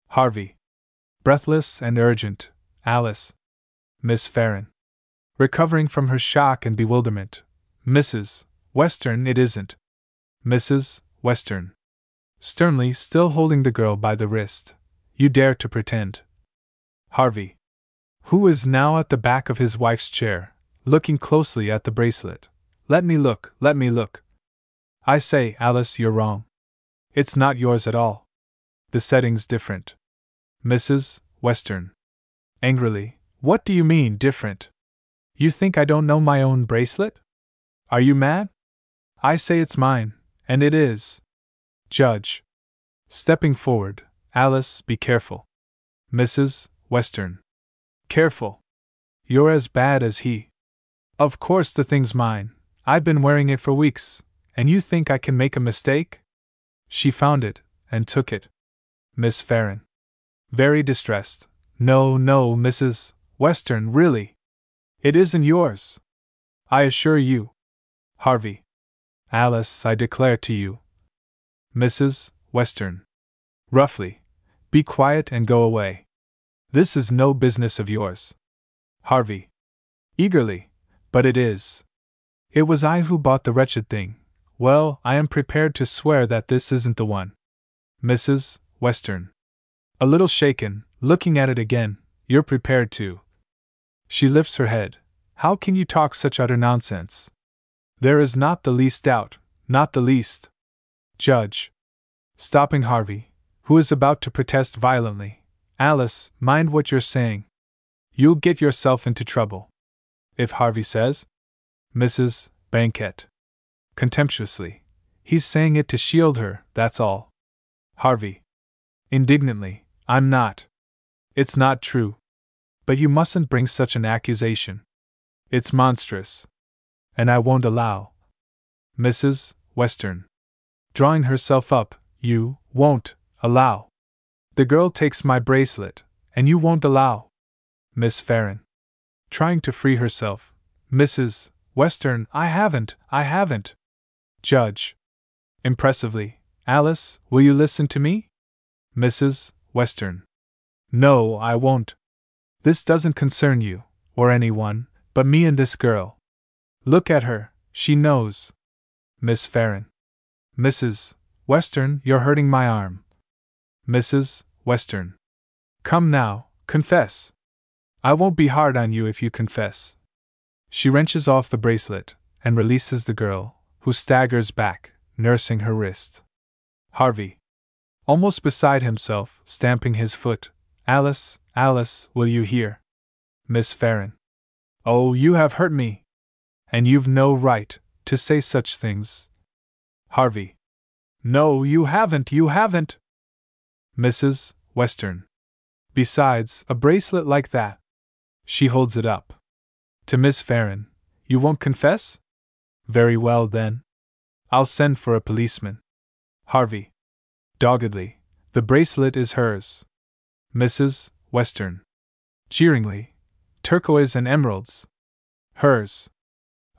[SPEAKER 2] Harvey. Breathless and urgent. Alice. Miss Farron. Recovering from her shock and bewilderment. Mrs. Western, it isn't. Mrs. Western. Sternly, still holding the girl by the wrist. You dare to pretend. Harvey, who is now at the back of his wife's chair, looking closely at the bracelet. Let me look, let me look. I say, Alice, you're wrong. It's not yours at all. The setting's different. Mrs. Western. Angrily, what do you mean, different? You think I don't know my own bracelet? Are you mad? I say it's mine, and it is. Judge. Stepping forward, Alice, be careful. Mrs. Western. Careful. You're as bad as he. Of course the thing's mine. I've been wearing it for weeks, and you think I can make a mistake? She found it, and took it. Miss Farron. Very distressed. No, no, Mrs. Western, really. It isn't yours. I assure you. Harvey. Alice, I declare to you. Mrs. Western. Roughly. Be quiet and go away. This is no business of yours. Harvey. Eagerly. But it is. It was I who bought the wretched thing. Well, I am prepared to swear that this isn't the one. Mrs. Western. A little shaken, looking at it again, you're prepared to. She lifts her head. How can you talk such utter nonsense? There is not the least doubt, not the least. Judge. Stopping Harvey, who is about to protest violently. Alice, mind what you're saying. You'll get yourself into trouble. If Harvey says? Mrs. Banquet. Contemptuously. He's saying it to shield her, that's all. Harvey. Indignantly. I'm not. It's not true. But you mustn't bring such an accusation. It's monstrous. And I won't allow. Mrs. Western. Drawing herself up, you won't allow. The girl takes my bracelet, and you won't allow. Miss Farron. Trying to free herself. Mrs. Western, I haven't, I haven't. Judge. Impressively, Alice, will you listen to me? Mrs. Western. No, I won't. This doesn't concern you, or anyone, but me and this girl. Look at her, she knows. Miss Farron. Mrs. Western, you're hurting my arm. Mrs. Western. Come now, confess. I won't be hard on you if you confess. She wrenches off the bracelet and releases the girl, who staggers back, nursing her wrist. Harvey. Almost beside himself, stamping his foot. Alice, Alice, will you hear? Miss Farron. Oh, you have hurt me. And you've no right to say such things. Harvey. No, you haven't, you haven't. Mrs. Western. Besides, a bracelet like that. She holds it up. To Miss Farron. You won't confess? Very well, then. I'll send for a policeman. Harvey. Doggedly. The bracelet is hers. Mrs. Western. Jeeringly. Turquoise and emeralds. Hers.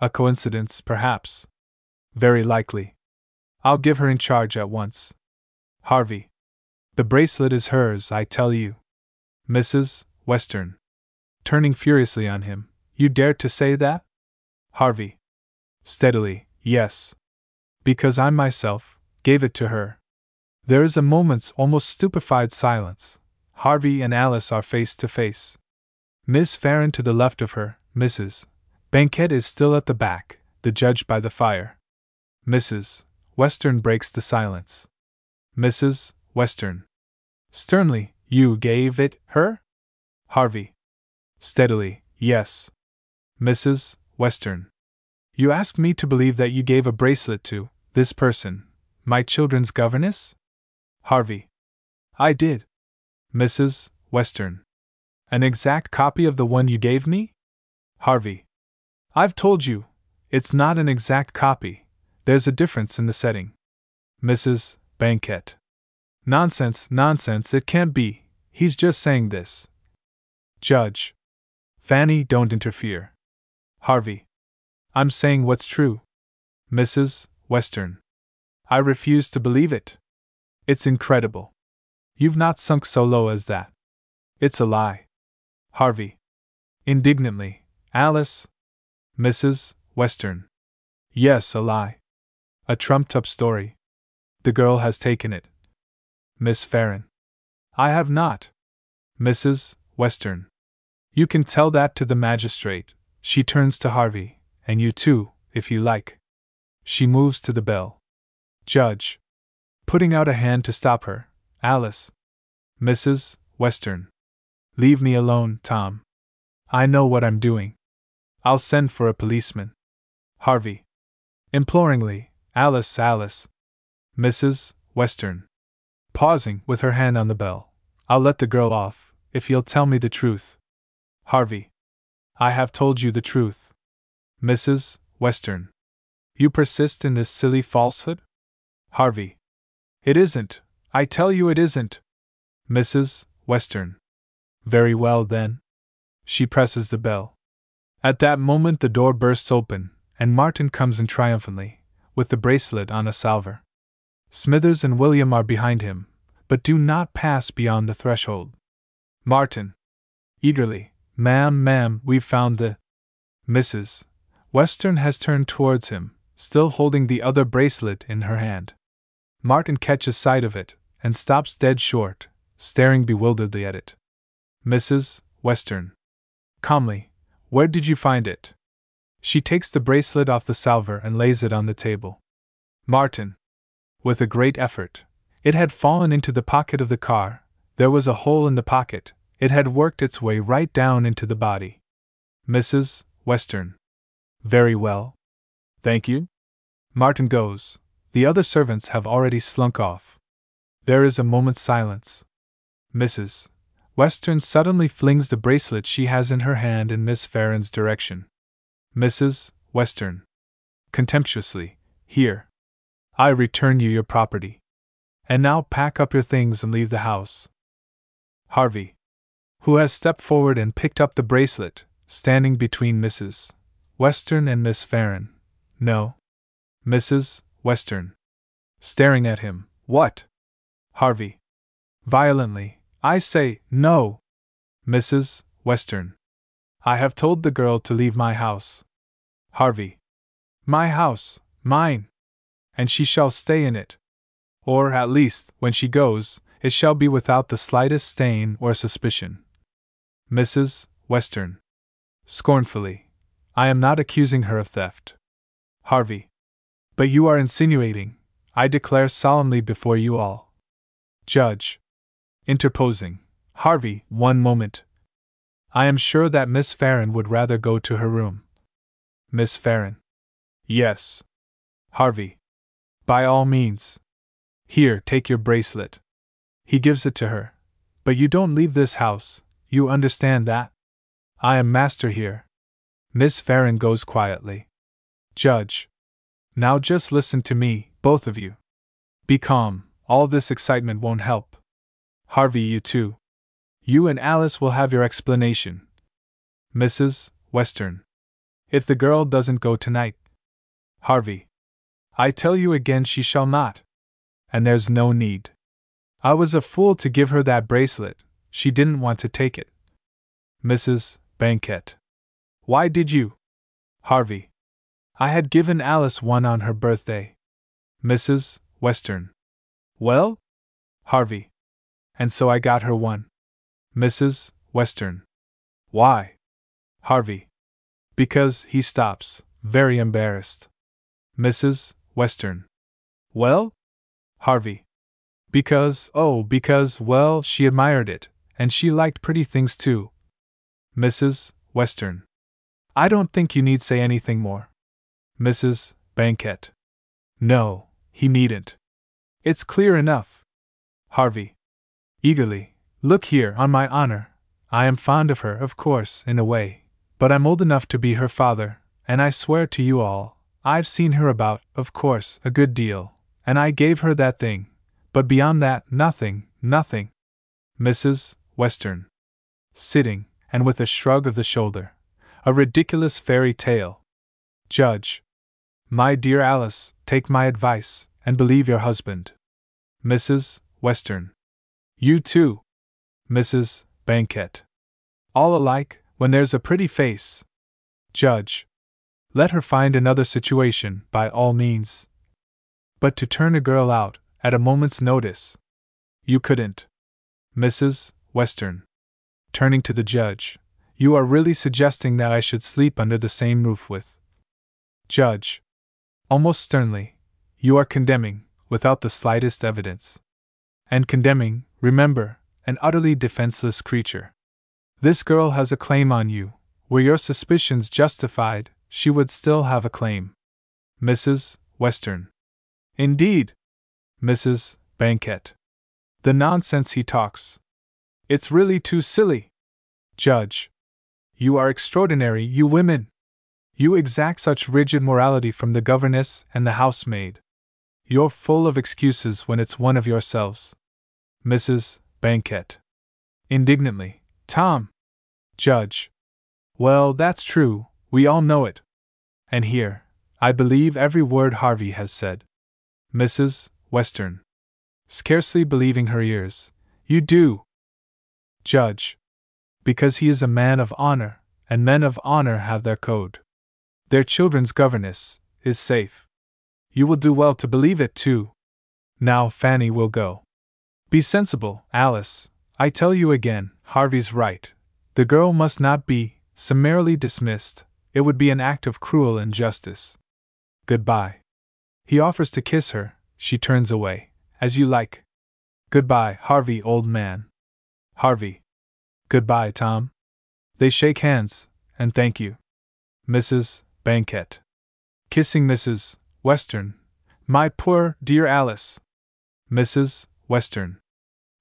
[SPEAKER 2] A coincidence, perhaps. Very likely. I'll give her in charge at once. Harvey. The bracelet is hers, I tell you. Mrs. Western. Turning furiously on him. You dared to say that? Harvey. Steadily, yes. Because I myself gave it to her. There is a moment's almost stupefied silence. Harvey and Alice are face to face. Miss Farron to the left of her, Mrs. Banquet is still at the back, the judge by the fire. Mrs. Western breaks the silence. Mrs. Western. Sternly, you gave it her? Harvey. Steadily, yes. Mrs. Western. You ask me to believe that you gave a bracelet to this person, my children's governess? Harvey. I did. Mrs. Western. An exact copy of the one you gave me? Harvey. I've told you, it's not an exact copy, there's a difference in the setting. Mrs. Banquet. Nonsense, nonsense, it can't be. He's just saying this. Judge. Fanny, don't interfere. Harvey. I'm saying what's true. Mrs. Western. I refuse to believe it. It's incredible. You've not sunk so low as that. It's a lie. Harvey. Indignantly. Alice. Mrs. Western. Yes, a lie. A trumped up story. The girl has taken it. Miss Farron. I have not. Mrs. Western. You can tell that to the magistrate. She turns to Harvey, and you too, if you like. She moves to the bell. Judge. Putting out a hand to stop her. Alice. Mrs. Western. Leave me alone, Tom. I know what I'm doing. I'll send for a policeman. Harvey. Imploringly, Alice, Alice. Mrs. Western pausing with her hand on the bell. I'll let the girl off, if you'll tell me the truth. Harvey. I have told you the truth. Mrs. Western. You persist in this silly falsehood? Harvey. It isn't. I tell you it isn't. Mrs. Western. Very well then. She presses the bell. At that moment the door bursts open, and Martin comes in triumphantly, with the bracelet on a salver. Smithers and William are behind him, but do not pass beyond the threshold. Martin. Eagerly, Ma'am, ma'am, we've found the. Mrs. Western has turned towards him, still holding the other bracelet in her hand. Martin catches sight of it, and stops dead short, staring bewilderedly at it. Mrs. Western. Calmly, where did you find it? She takes the bracelet off the salver and lays it on the table. Martin with a great effort. It had fallen into the pocket of the car, there was a hole in the pocket, it had worked its way right down into the body. Mrs. Western. Very well. Thank you. Martin goes. The other servants have already slunk off. There is a moment's silence. Mrs. Western suddenly flings the bracelet she has in her hand in Miss Farron's direction. Mrs. Western. Contemptuously, Here. I return you your property. And now pack up your things and leave the house. Harvey, who has stepped forward and picked up the bracelet, standing between Mrs. Western and Miss Farron. No. Mrs. Western. Staring at him. What? Harvey. Violently. I say, no. Mrs. Western. I have told the girl to leave my house. Harvey. My house, mine. And she shall stay in it. Or, at least, when she goes, it shall be without the slightest stain or suspicion. Mrs. Western. Scornfully. I am not accusing her of theft. Harvey. But you are insinuating, I declare solemnly before you all. Judge. Interposing. Harvey, one moment. I am sure that Miss Farron would rather go to her room. Miss Farron. Yes. Harvey. By all means. Here, take your bracelet. He gives it to her. But you don't leave this house, you understand that? I am master here. Miss Farron goes quietly. Judge. Now just listen to me, both of you. Be calm, all this excitement won't help. Harvey, you too. You and Alice will have your explanation. Mrs. Western. If the girl doesn't go tonight. Harvey. I tell you again she shall not. And there's no need. I was a fool to give her that bracelet, she didn't want to take it. Mrs. Banquet. Why did you? Harvey. I had given Alice one on her birthday. Mrs. Western. Well? Harvey and so I got her one. Mrs. Western. Why? Harvey. Because he stops, very embarrassed. Mrs. Western. Well? Harvey. Because, oh, because, well, she admired it, and she liked pretty things too. Mrs. Western. I don't think you need say anything more. Mrs. Banquet. No, he needn't. It's clear enough. Harvey eagerly. Look here, on my honor. I am fond of her, of course, in a way, but I'm old enough to be her father, and I swear to you all, I've seen her about, of course, a good deal, and I gave her that thing, but beyond that, nothing, nothing. Mrs. Western. Sitting, and with a shrug of the shoulder. A ridiculous fairy tale. Judge. My dear Alice, take my advice, and believe your husband. Mrs. Western. You too, Mrs. Banquet. All alike, when there's a pretty face. Judge. Let her find another situation, by all means. But to turn a girl out, at a moment's notice. You couldn't. Mrs. Western. Turning to the judge. You are really suggesting that I should sleep under the same roof with. Judge. Almost sternly. You are condemning, without the slightest evidence. And condemning, Remember, an utterly defenseless creature. This girl has a claim on you. Were your suspicions justified, she would still have a claim. Mrs. Western. Indeed. Mrs. Banquet. The nonsense he talks. It's really too silly. Judge. You are extraordinary, you women. You exact such rigid morality from the governess and the housemaid. You're full of excuses when it's one of yourselves. Mrs. Banquet. Indignantly. Tom! Judge. Well, that's true, we all know it. And here, I believe every word Harvey has said. Mrs. Western. Scarcely believing her ears. You do. Judge. Because he is a man of honor, and men of honor have their code. Their children's governess is safe. You will do well to believe it, too. Now Fanny will go. Be sensible, Alice. I tell you again, Harvey's right. The girl must not be summarily dismissed, it would be an act of cruel injustice. Goodbye. He offers to kiss her, she turns away. As you like. Goodbye, Harvey, old man. Harvey. Goodbye, Tom. They shake hands, and thank you. Mrs. Banquet. Kissing Mrs. Western. My poor, dear Alice. Mrs. Western.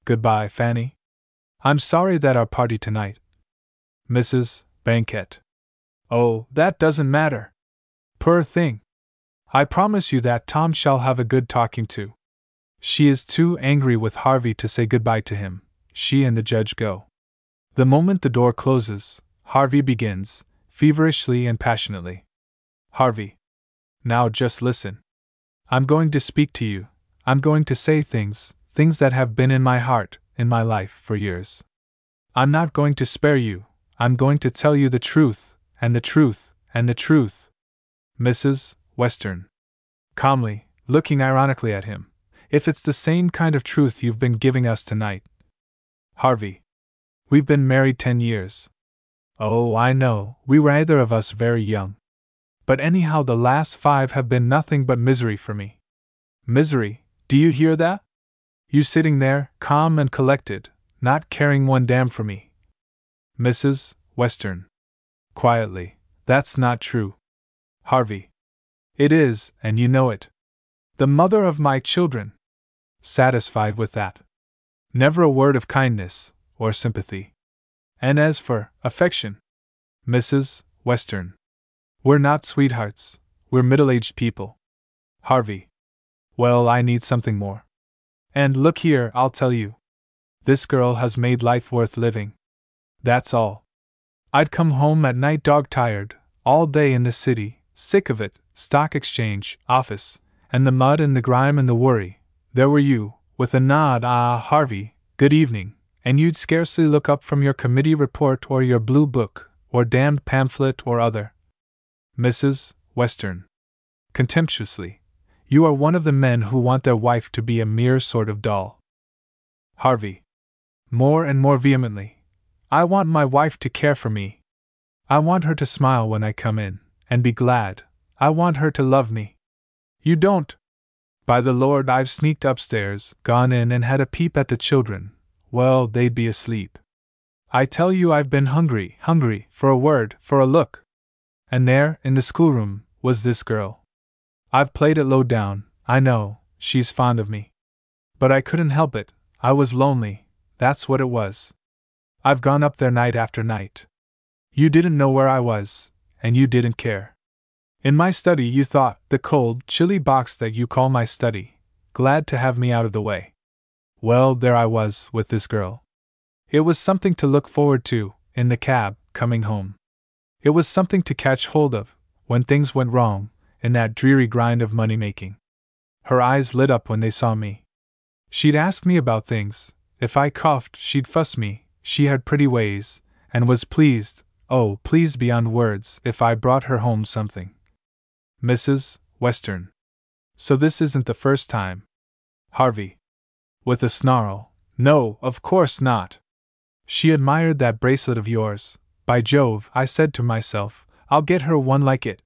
[SPEAKER 2] Goodbye, Fanny. I'm sorry that our party tonight. Mrs. Banquet. Oh, that doesn't matter. Poor thing. I promise you that Tom shall have a good talking to. She is too angry with Harvey to say goodbye to him. She and the judge go. The moment the door closes, Harvey begins, feverishly and passionately. Harvey. Now just listen. I'm going to speak to you. I'm going to say things, things that have been in my heart, in my life, for years. I'm not going to spare you, I'm going to tell you the truth, and the truth, and the truth. Mrs. Western. Calmly, looking ironically at him. If it's the same kind of truth you've been giving us tonight. Harvey. We've been married ten years. Oh, I know, we were either of us very young. But anyhow, the last five have been nothing but misery for me. Misery, do you hear that? You sitting there, calm and collected, not caring one damn for me. Mrs. Western. Quietly, that's not true. Harvey. It is, and you know it. The mother of my children. Satisfied with that. Never a word of kindness, or sympathy. And as for affection, Mrs. Western, we're not sweethearts, we're middle aged people. Harvey. Well, I need something more. And look here, I'll tell you. This girl has made life worth living. That's all. I'd come home at night dog tired, all day in the city, sick of it, stock exchange, office, and the mud and the grime and the worry. There were you, with a nod, ah, Harvey, good evening, and you'd scarcely look up from your committee report or your blue book, or damned pamphlet or other. Mrs. Western. Contemptuously. You are one of the men who want their wife to be a mere sort of doll. Harvey. More and more vehemently. I want my wife to care for me. I want her to smile when I come in, and be glad. I want her to love me. You don't. By the Lord, I've sneaked upstairs, gone in, and had a peep at the children, well, they'd be asleep. I tell you, I've been hungry, hungry, for a word, for a look. And there, in the schoolroom, was this girl. I've played it low down, I know, she's fond of me. But I couldn't help it, I was lonely, that's what it was. I've gone up there night after night. You didn't know where I was, and you didn't care. In my study, you thought, the cold, chilly box that you call my study, glad to have me out of the way. Well, there I was, with this girl. It was something to look forward to, in the cab, coming home. It was something to catch hold of, when things went wrong, in that dreary grind of money making. Her eyes lit up when they saw me. She'd ask me about things, if I coughed, she'd fuss me, she had pretty ways, and was pleased, oh, pleased beyond words, if I brought her home something. Mrs. Western. So this isn't the first time. Harvey with a snarl. No, of course not. She admired that bracelet of yours. By Jove, I said to myself, I'll get her one like it.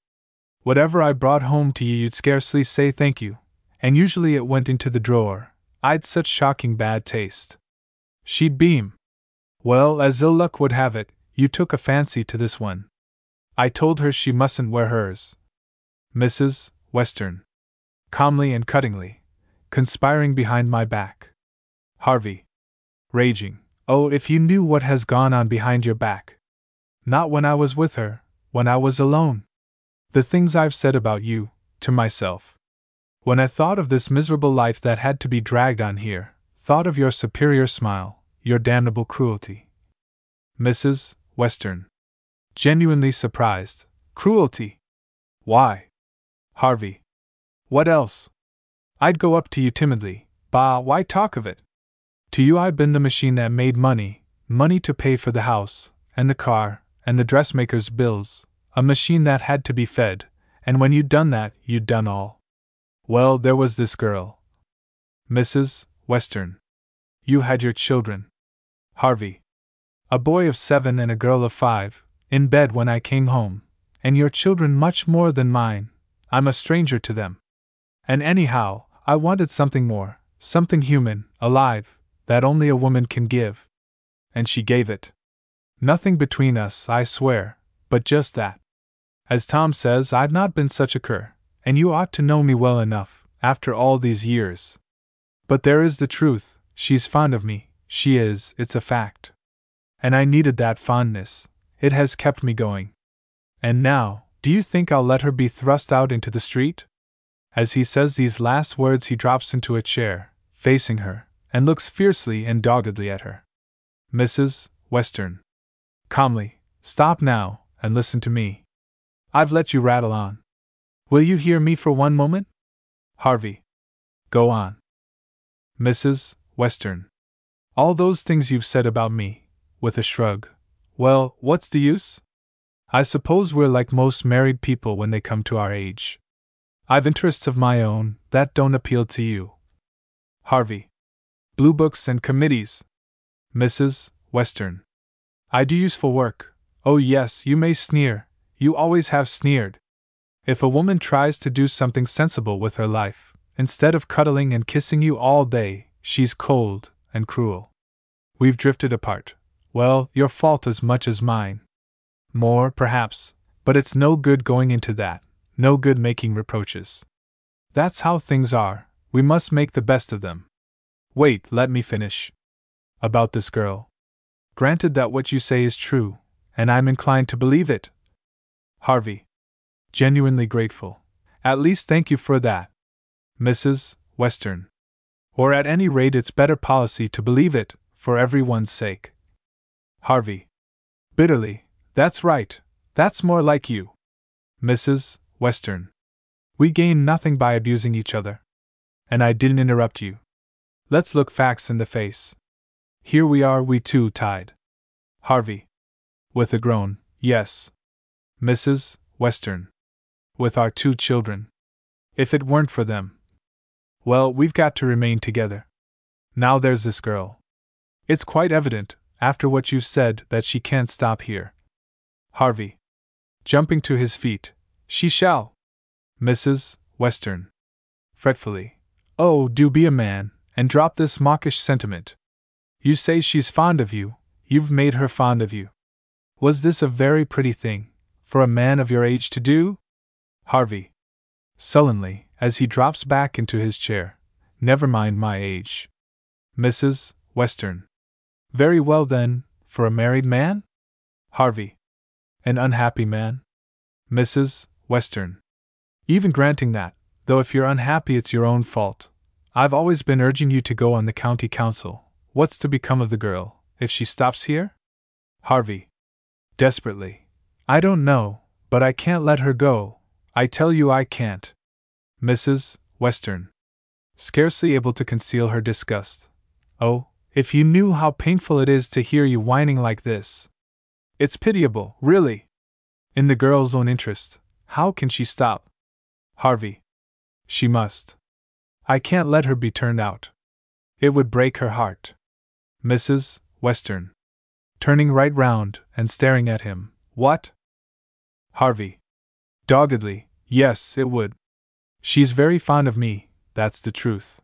[SPEAKER 2] Whatever I brought home to you, you'd scarcely say thank you, and usually it went into the drawer. I'd such shocking bad taste. She'd beam. Well, as ill luck would have it, you took a fancy to this one. I told her she mustn't wear hers. Mrs. Western. Calmly and cuttingly conspiring behind my back. Harvey. Raging. Oh, if you knew what has gone on behind your back. Not when I was with her, when I was alone. The things I've said about you, to myself. When I thought of this miserable life that had to be dragged on here, thought of your superior smile, your damnable cruelty. Mrs. Western. Genuinely surprised. Cruelty? Why? Harvey. What else? I'd go up to you timidly. Bah, why talk of it? To you, I've been the machine that made money, money to pay for the house, and the car, and the dressmaker's bills, a machine that had to be fed, and when you'd done that, you'd done all. Well, there was this girl. Mrs. Western. You had your children. Harvey. A boy of seven and a girl of five, in bed when I came home, and your children much more than mine. I'm a stranger to them. And anyhow, I wanted something more, something human, alive, that only a woman can give. And she gave it. Nothing between us, I swear, but just that. As Tom says, I've not been such a cur, and you ought to know me well enough, after all these years. But there is the truth she's fond of me, she is, it's a fact. And I needed that fondness, it has kept me going. And now, do you think I'll let her be thrust out into the street? As he says these last words, he drops into a chair, facing her, and looks fiercely and doggedly at her. Mrs. Western. Calmly, stop now, and listen to me. I've let you rattle on. Will you hear me for one moment? Harvey. Go on. Mrs. Western. All those things you've said about me, with a shrug. Well, what's the use? I suppose we're like most married people when they come to our age. I've interests of my own that don't appeal to you. Harvey. Blue books and committees. Mrs. Western. I do useful work. Oh, yes, you may sneer. You always have sneered. If a woman tries to do something sensible with her life, instead of cuddling and kissing you all day, she's cold and cruel. We've drifted apart. Well, your fault as much as mine. More, perhaps, but it's no good going into that no good making reproaches. That's how things are, we must make the best of them. Wait, let me finish. About this girl. Granted that what you say is true, and I'm inclined to believe it. Harvey. Genuinely grateful. At least thank you for that. Mrs. Western. Or at any rate, it's better policy to believe it, for everyone's sake. Harvey. Bitterly. That's right. That's more like you. Mrs. Western. We gain nothing by abusing each other. And I didn't interrupt you. Let's look facts in the face. Here we are, we two tied. Harvey. With a groan, yes. Mrs. Western. With our two children. If it weren't for them. Well, we've got to remain together. Now there's this girl. It's quite evident, after what you've said, that she can't stop here. Harvey. Jumping to his feet, she shall. Mrs. Western. Fretfully. Oh, do be a man, and drop this mawkish sentiment. You say she's fond of you, you've made her fond of you. Was this a very pretty thing, for a man of your age to do? Harvey. Sullenly, as he drops back into his chair. Never mind my age. Mrs. Western. Very well then, for a married man? Harvey. An unhappy man? Mrs. Western. Even granting that, though if you're unhappy it's your own fault. I've always been urging you to go on the county council. What's to become of the girl, if she stops here? Harvey. Desperately. I don't know, but I can't let her go. I tell you I can't. Mrs. Western. Scarcely able to conceal her disgust. Oh, if you knew how painful it is to hear you whining like this. It's pitiable, really. In the girl's own interest, how can she stop? Harvey. She must. I can't let her be turned out. It would break her heart. Mrs. Western. Turning right round and staring at him. What? Harvey. Doggedly, yes, it would. She's very fond of me, that's the truth.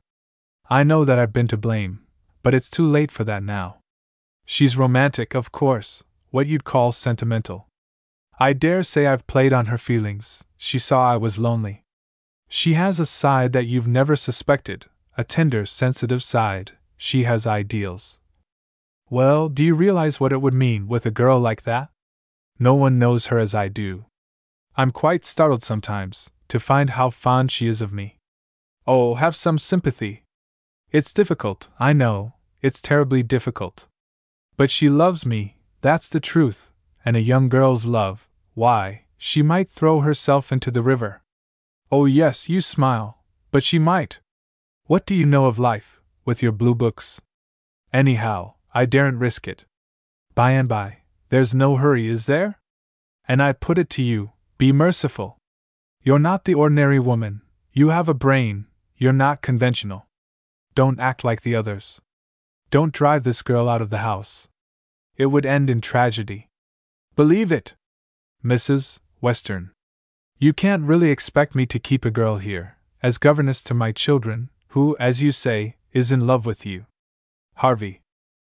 [SPEAKER 2] I know that I've been to blame, but it's too late for that now. She's romantic, of course, what you'd call sentimental. I dare say I've played on her feelings, she saw I was lonely. She has a side that you've never suspected, a tender, sensitive side. She has ideals. Well, do you realize what it would mean with a girl like that? No one knows her as I do. I'm quite startled sometimes to find how fond she is of me. Oh, have some sympathy. It's difficult, I know, it's terribly difficult. But she loves me, that's the truth, and a young girl's love, why, she might throw herself into the river. Oh, yes, you smile, but she might. What do you know of life, with your blue books? Anyhow, I daren't risk it. By and by, there's no hurry, is there? And I put it to you be merciful. You're not the ordinary woman, you have a brain, you're not conventional. Don't act like the others. Don't drive this girl out of the house. It would end in tragedy. Believe it! Mrs. Western. You can't really expect me to keep a girl here, as governess to my children, who, as you say, is in love with you. Harvey.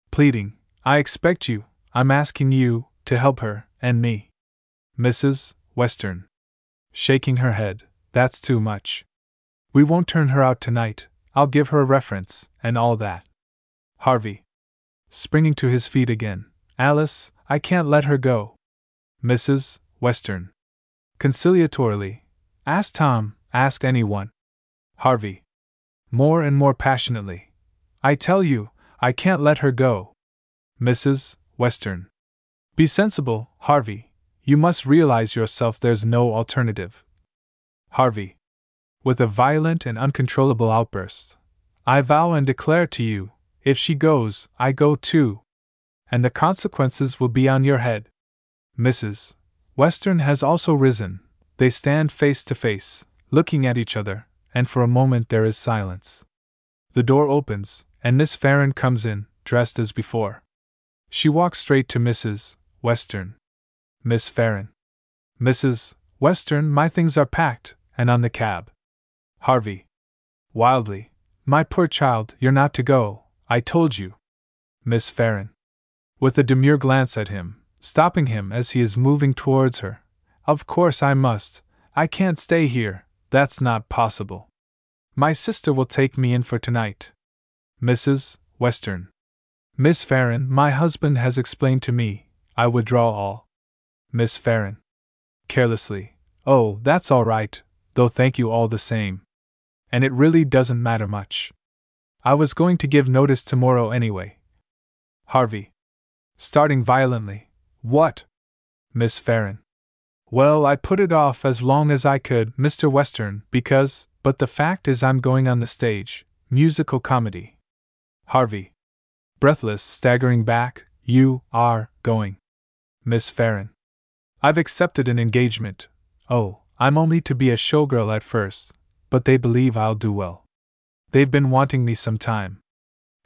[SPEAKER 2] Pleading, I expect you, I'm asking you, to help her, and me. Mrs. Western. Shaking her head, that's too much. We won't turn her out tonight, I'll give her a reference, and all that. Harvey. Springing to his feet again. Alice, I can't let her go. Mrs. Western. Conciliatorily. Ask Tom, ask anyone. Harvey. More and more passionately. I tell you, I can't let her go. Mrs. Western. Be sensible, Harvey. You must realize yourself there's no alternative. Harvey. With a violent and uncontrollable outburst. I vow and declare to you, if she goes, I go too. And the consequences will be on your head. Mrs. Western has also risen. They stand face to face, looking at each other, and for a moment there is silence. The door opens, and Miss Farron comes in, dressed as before. She walks straight to Mrs. Western. Miss Farron. Mrs. Western, my things are packed, and on the cab. Harvey. Wildly. My poor child, you're not to go, I told you. Miss Farron. With a demure glance at him, stopping him as he is moving towards her. Of course I must. I can't stay here, that's not possible. My sister will take me in for tonight. Mrs. Western. Miss Farron, my husband has explained to me. I withdraw all. Miss Farron. Carelessly. Oh, that's all right, though thank you all the same. And it really doesn't matter much. I was going to give notice tomorrow anyway. Harvey. Starting violently. What? Miss Farron. Well, I put it off as long as I could, Mr. Western, because, but the fact is, I'm going on the stage. Musical comedy. Harvey. Breathless, staggering back, you are going. Miss Farron. I've accepted an engagement. Oh, I'm only to be a showgirl at first, but they believe I'll do well. They've been wanting me some time.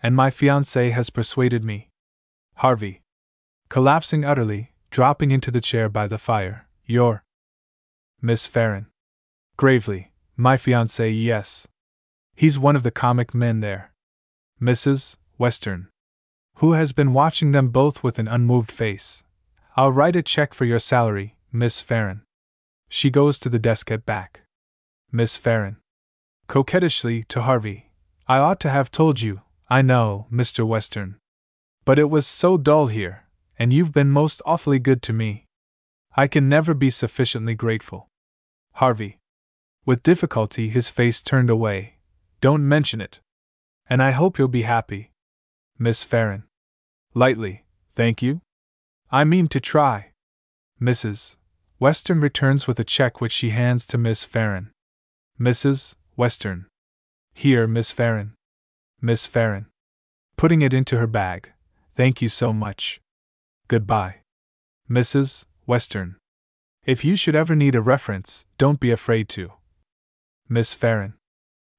[SPEAKER 2] And my fiancé has persuaded me. Harvey. Collapsing utterly, dropping into the chair by the fire. You're. Miss Farron. Gravely. My fiancé, yes. He's one of the comic men there. Mrs. Western. Who has been watching them both with an unmoved face. I'll write a check for your salary, Miss Farron. She goes to the desk at back. Miss Farron. Coquettishly to Harvey. I ought to have told you, I know, Mr. Western. But it was so dull here, and you've been most awfully good to me. I can never be sufficiently grateful. Harvey. With difficulty, his face turned away. Don't mention it. And I hope you'll be happy. Miss Farron. Lightly, thank you. I mean to try. Mrs. Western returns with a check which she hands to Miss Farron. Mrs. Western. Here, Miss Farron. Miss Farron. Putting it into her bag. Thank you so much. Goodbye. Mrs. Western. If you should ever need a reference, don't be afraid to. Miss Farron.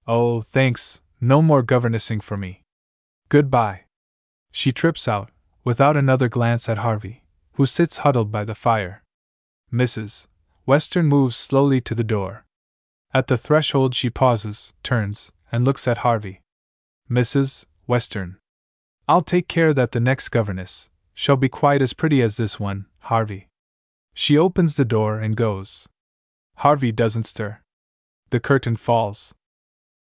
[SPEAKER 2] Oh, thanks, no more governessing for me. Goodbye. She trips out, without another glance at Harvey, who sits huddled by the fire. Mrs. Western moves slowly to the door. At the threshold, she pauses, turns, and looks at Harvey. Mrs. Western. I'll take care that the next governess shall be quite as pretty as this one, Harvey. She opens the door and goes. Harvey doesn't stir. The curtain falls.